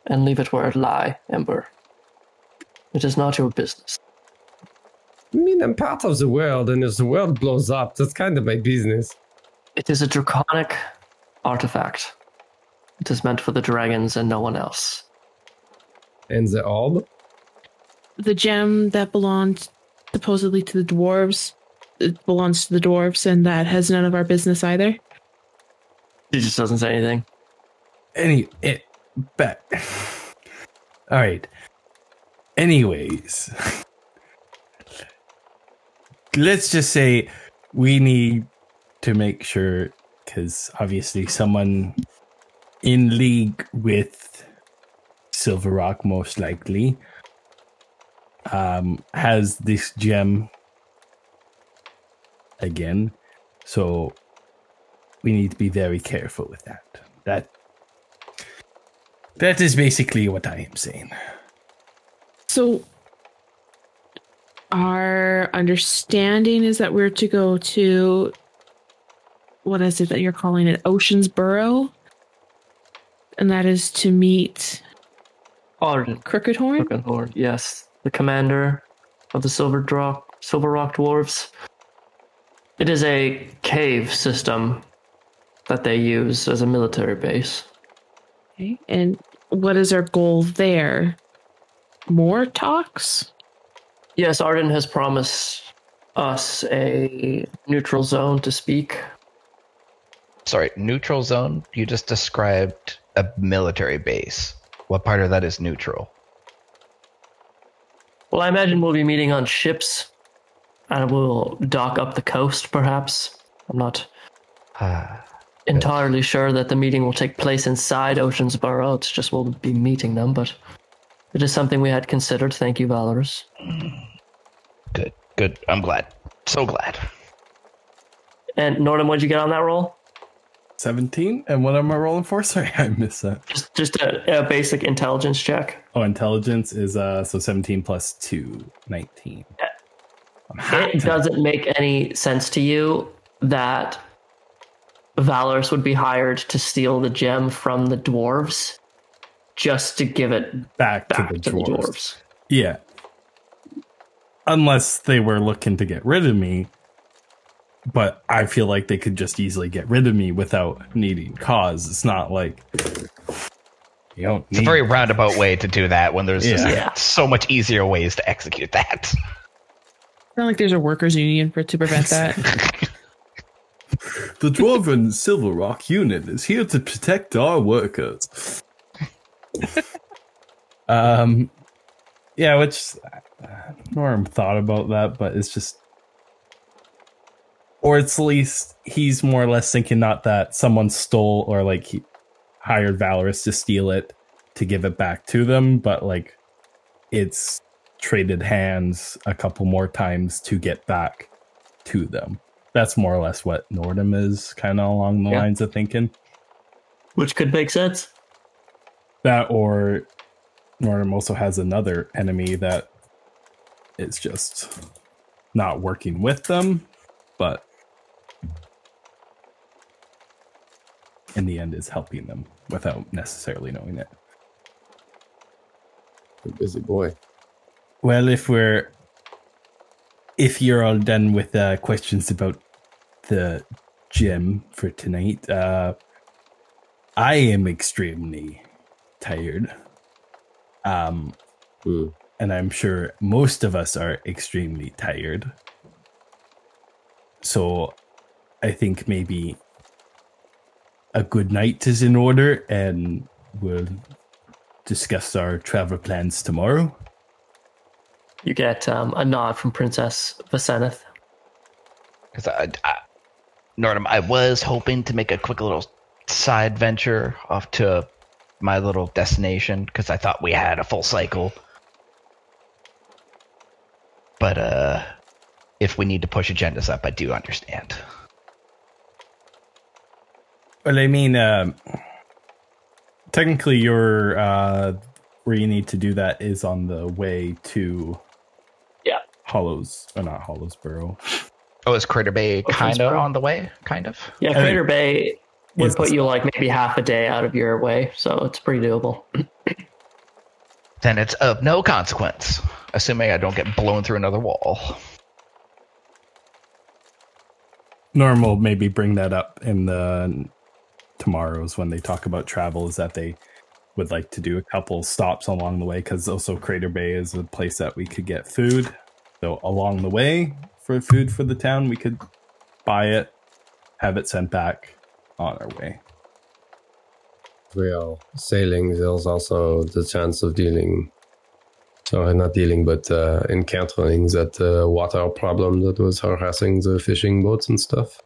and leave it where it lie, Ember. It is not your business. I mean, I'm part of the world, and if the world blows up, that's kind of my business. It is a draconic artifact. It is meant for the dragons and no one else. And the orb? The gem that belonged supposedly to the dwarves it belongs to the dwarves, and that has none of our business either. He just doesn't say anything. Any it bet. All right. Anyways, let's just say we need to make sure because obviously someone in league with Silver Rock most likely um has this gem again. So we need to be very careful with that. That that is basically what I am saying. So, our understanding is that we're to go to what is it that you're calling it? Ocean's Burrow, and that is to meet Arden. Crooked Horn. Crooked Horn, yes. The commander of the Silver Rock Silver Rock Dwarves. It is a cave system that they use as a military base. Okay. And what is our goal there? More talks? Yes, Arden has promised us a neutral zone to speak. Sorry, neutral zone? You just described a military base. What part of that is neutral? Well, I imagine we'll be meeting on ships and we'll dock up the coast, perhaps. I'm not Ah, entirely sure that the meeting will take place inside Ocean's Burrow. It's just we'll be meeting them, but it is something we had considered. Thank you, Valoris. good, good. I'm glad. So glad. And Nordhum, what'd you get on that roll? 17? And what am I rolling for? Sorry, I missed that. Just just a, a basic intelligence check. Oh, intelligence is uh so 17 plus 2, 19. It doesn't make any sense to you that Valoris would be hired to steal the gem from the dwarves just to give it back, back to, the, to the dwarves. dwarves. Yeah. Unless they were looking to get rid of me. But I feel like they could just easily get rid of me without needing cause. It's not like you don't It's a very roundabout way to do that when there's just Yeah. so much easier ways to execute that. Not like there's a workers' union for to prevent that. The Dwarven Silver Rock unit is here to protect our workers. um, yeah, which uh, Norm thought about that, but it's just, or it's at least he's more or less thinking not that someone stole or like he hired Valoris to steal it to give it back to them, but like it's traded hands a couple more times to get back to them. That's more or less what Nordhum is kind of along the Yeah. lines of thinking. Which could make sense. That or Nordhum also has another enemy that is just not working with them, but in the end is helping them without necessarily knowing it. busy boy. Well, if we're if you're all done with uh, questions about the gym for tonight, uh, I am extremely tired. Um, and I'm sure most of us are extremely tired. So, I think maybe a good night is in order, and we'll discuss our travel plans tomorrow. You get um, a nod from Princess Vaseneth. Because I, I, Nordhum, I was hoping to make a quick little side venture off to my little destination because I thought we had a full cycle. But uh, if we need to push agendas up, I do understand. Well, I mean, um, technically, your uh, where you need to do that is on the way to yeah Hollows or not Hollowsboro. Oh, is Crater Bay kind of Owensboro. on the way? Kind of. Yeah, I mean, Crater Bay would put you like maybe half a day out of your way, so it's pretty doable. Then it's of no consequence, assuming I don't get blown through another wall. Norm will maybe bring that up in the tomorrows when they talk about travel. Is that they would like to do a couple stops along the way because also Crater Bay is a place that we could get food. So along the way for food for the town, we could buy it, have it sent back on our way. we are sailing, there's also the chance of dealing, sorry, not dealing, but uh, encountering that uh, water problem that was harassing the fishing boats and stuff.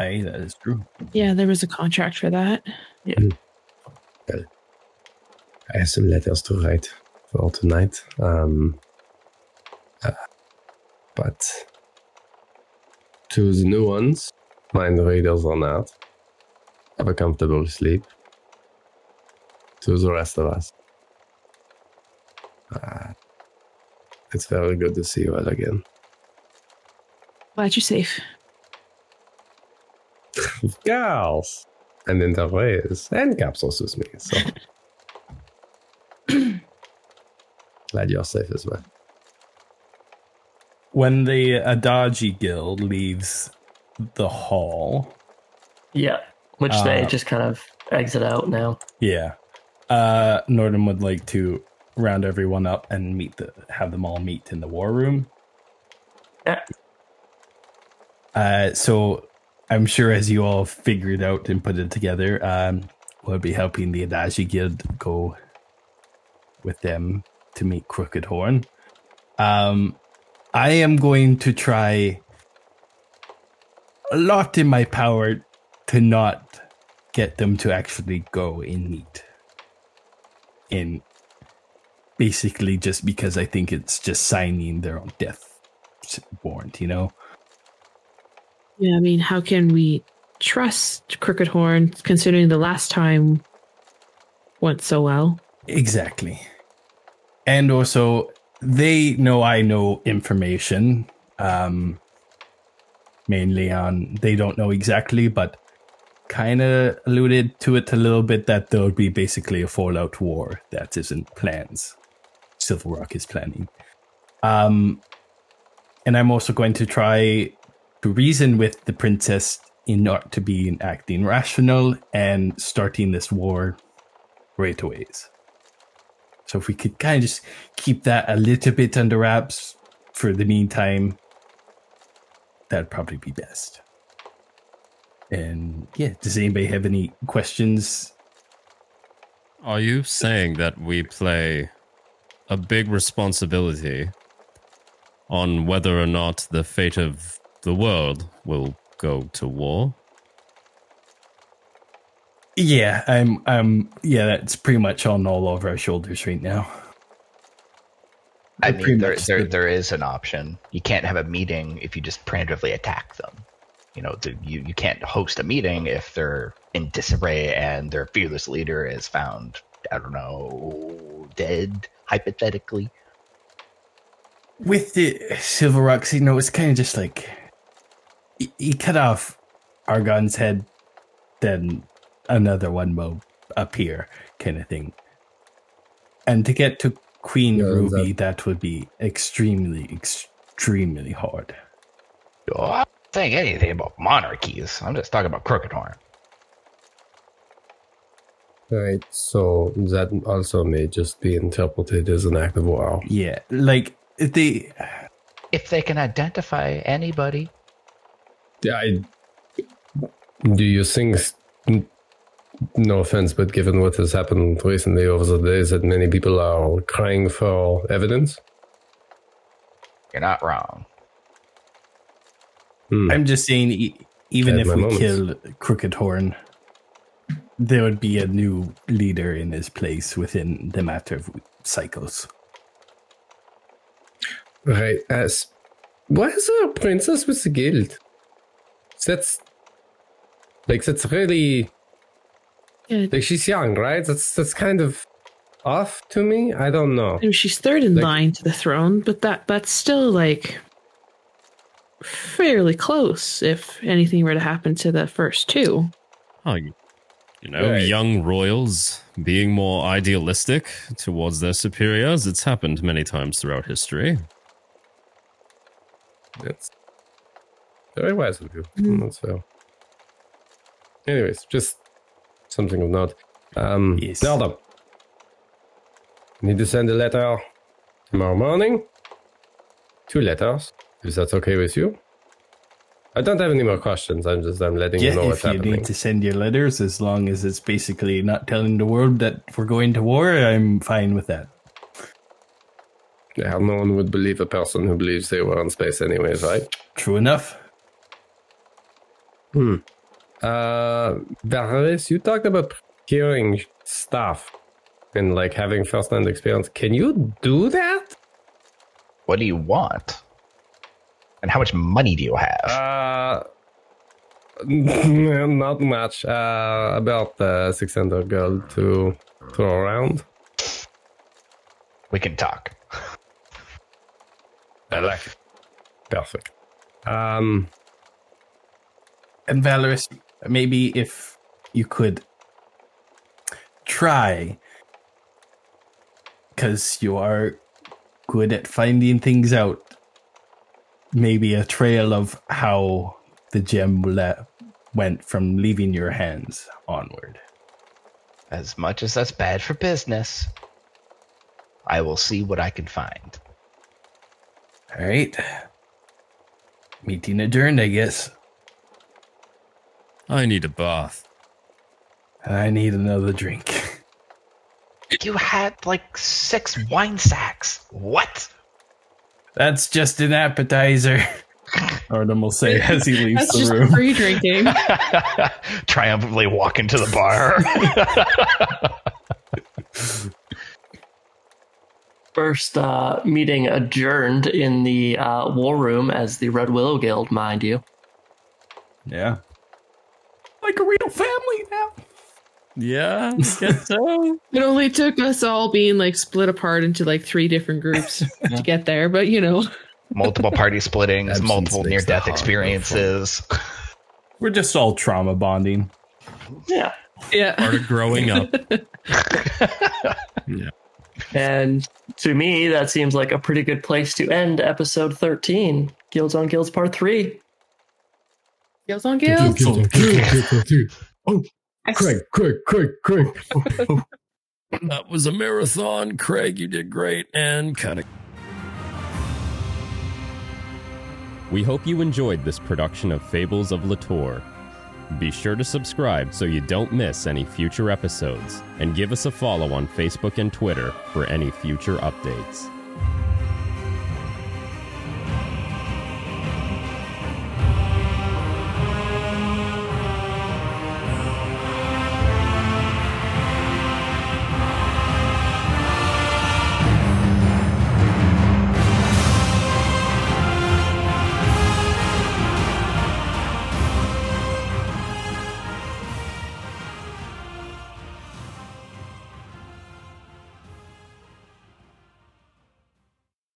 Aye, that is true. yeah, there was a contract for that. Yeah. Well, I have some letters to write for tonight. Um, uh, but to the new ones, mind readers or not, have a comfortable sleep. To the rest of us, uh, it's very good to see you all again. Glad you're safe. Girls! And in their ways, and capsules with me. So glad you're safe as well. When the Adaji Guild leaves the hall, Yeah, which they Uh, just kind of exit out now. yeah, uh, Nordhum would like to round everyone up and meet the have them all meet in the war room. Yeah. Uh, so I'm sure as you all figured out and put it together, um, we'll be helping the Adaji Guild go with them to meet Crooked Horn. Um, I am going to try a lot in my power to not get them to actually go and meet. And basically just because I think it's just signing their own death warrant, you know? Yeah, I mean, how can we trust Crooked Horn considering the last time went so well? Exactly. And also, they know I know information. Um, mainly on they don't know exactly, but kind of alluded to it a little bit that there would be basically a fallout war that isn't plans. Silver Rock is planning. Um, and I'm also going to try to reason with the princess in not to be acting rational and starting this war right away. So if we could kind of just keep that a little bit under wraps for the meantime, that'd probably be best. And yeah, does anybody have any questions? Are you saying that we play a big responsibility on whether or not the fate of the world will go to war? Yeah, I'm. I'm. Yeah, that's pretty much on all of our shoulders right now. I We're mean, there, there, there is an option. You can't have a meeting if you just preemptively attack them. You know, the, you, you can't host a meeting if they're in disarray and their fearless leader is found, I don't know, dead, hypothetically. with the Silver Rocks, you know, it's kind of just like y- you cut off Argon's head, then another one will appear, kind of thing. And to get to Queen Yeah, Ruby, that would be extremely, extremely hard. Oh, I'm not saying anything about monarchies. I'm just talking about Crooked Horn. Right. So that also may just be interpreted as an act of war. Yeah, like they. If they can identify anybody, I, do you think, no offense, but given what has happened recently over the days, that many people are crying for evidence? you're not wrong. Hmm. I'm just saying, e- even if we my kill Crooked Horn, there would be a new leader in his place within the matter of cycles. Right. As why is there a princess with the guild? That's like that's really Yeah, like she's young, right? That's that's kind of off to me. I don't know. I mean, she's third in Like- line to the throne, but that that's still like fairly close. If anything were to happen to the first two, Oh, you, you know, Right. young royals being more idealistic towards their superiors. It's happened many times throughout history. That's very wise of you. That's fair. Anyways, just something of note. Um, Yes. Nelda, need to send a letter tomorrow morning. Two letters, if that's okay with you. I don't have any more questions. I'm just I'm letting Yeah, you know what's if you need to send your letters, as long as it's basically not telling the world that we're going to war, I'm fine with that. Yeah, no one would believe a person who believes they were in space, anyways, right? True enough. Hmm. Uh, Varys, you talked about procuring stuff and like having first-hand experience. Can you do that? What do you want? And how much money do you have? Uh, not much. Uh, about uh, 600 gold to throw around. we can talk. I like it. Perfect. Um, And Valoris, maybe if you could try, because you are good at finding things out, maybe a trail of how the gem le- went from leaving your hands onward. As much as that's bad for business, I will see what I can find. All right. Meeting adjourned, I guess. I need a bath. I need another drink. You had like six wine sacks. What? That's just an appetizer. Artem will say as he leaves that's the just room. free drinking. Triumphantly walk into the bar. First uh, meeting adjourned in the uh, war room as the Red Willow Guild, mind you. Yeah. Like a real family now. Yeah, I guess so. It only took us all being like split apart into like three different groups to get there, but you know, Multiple party splittings, Absence multiple near death experiences. We're just all trauma bonding. Yeah. yeah. Part of growing up. Yeah. And to me, that seems like a pretty good place to end episode 13 Guilds on Guilds Part 3. Gills on gills. Oh, Craig, Craig, Craig, Craig. That was a marathon. Craig, you did great and kind of. We hope you enjoyed this production of Fables of Litore. Be sure to subscribe so you don't miss any future episodes, and give us a follow on Facebook and Twitter for any future updates.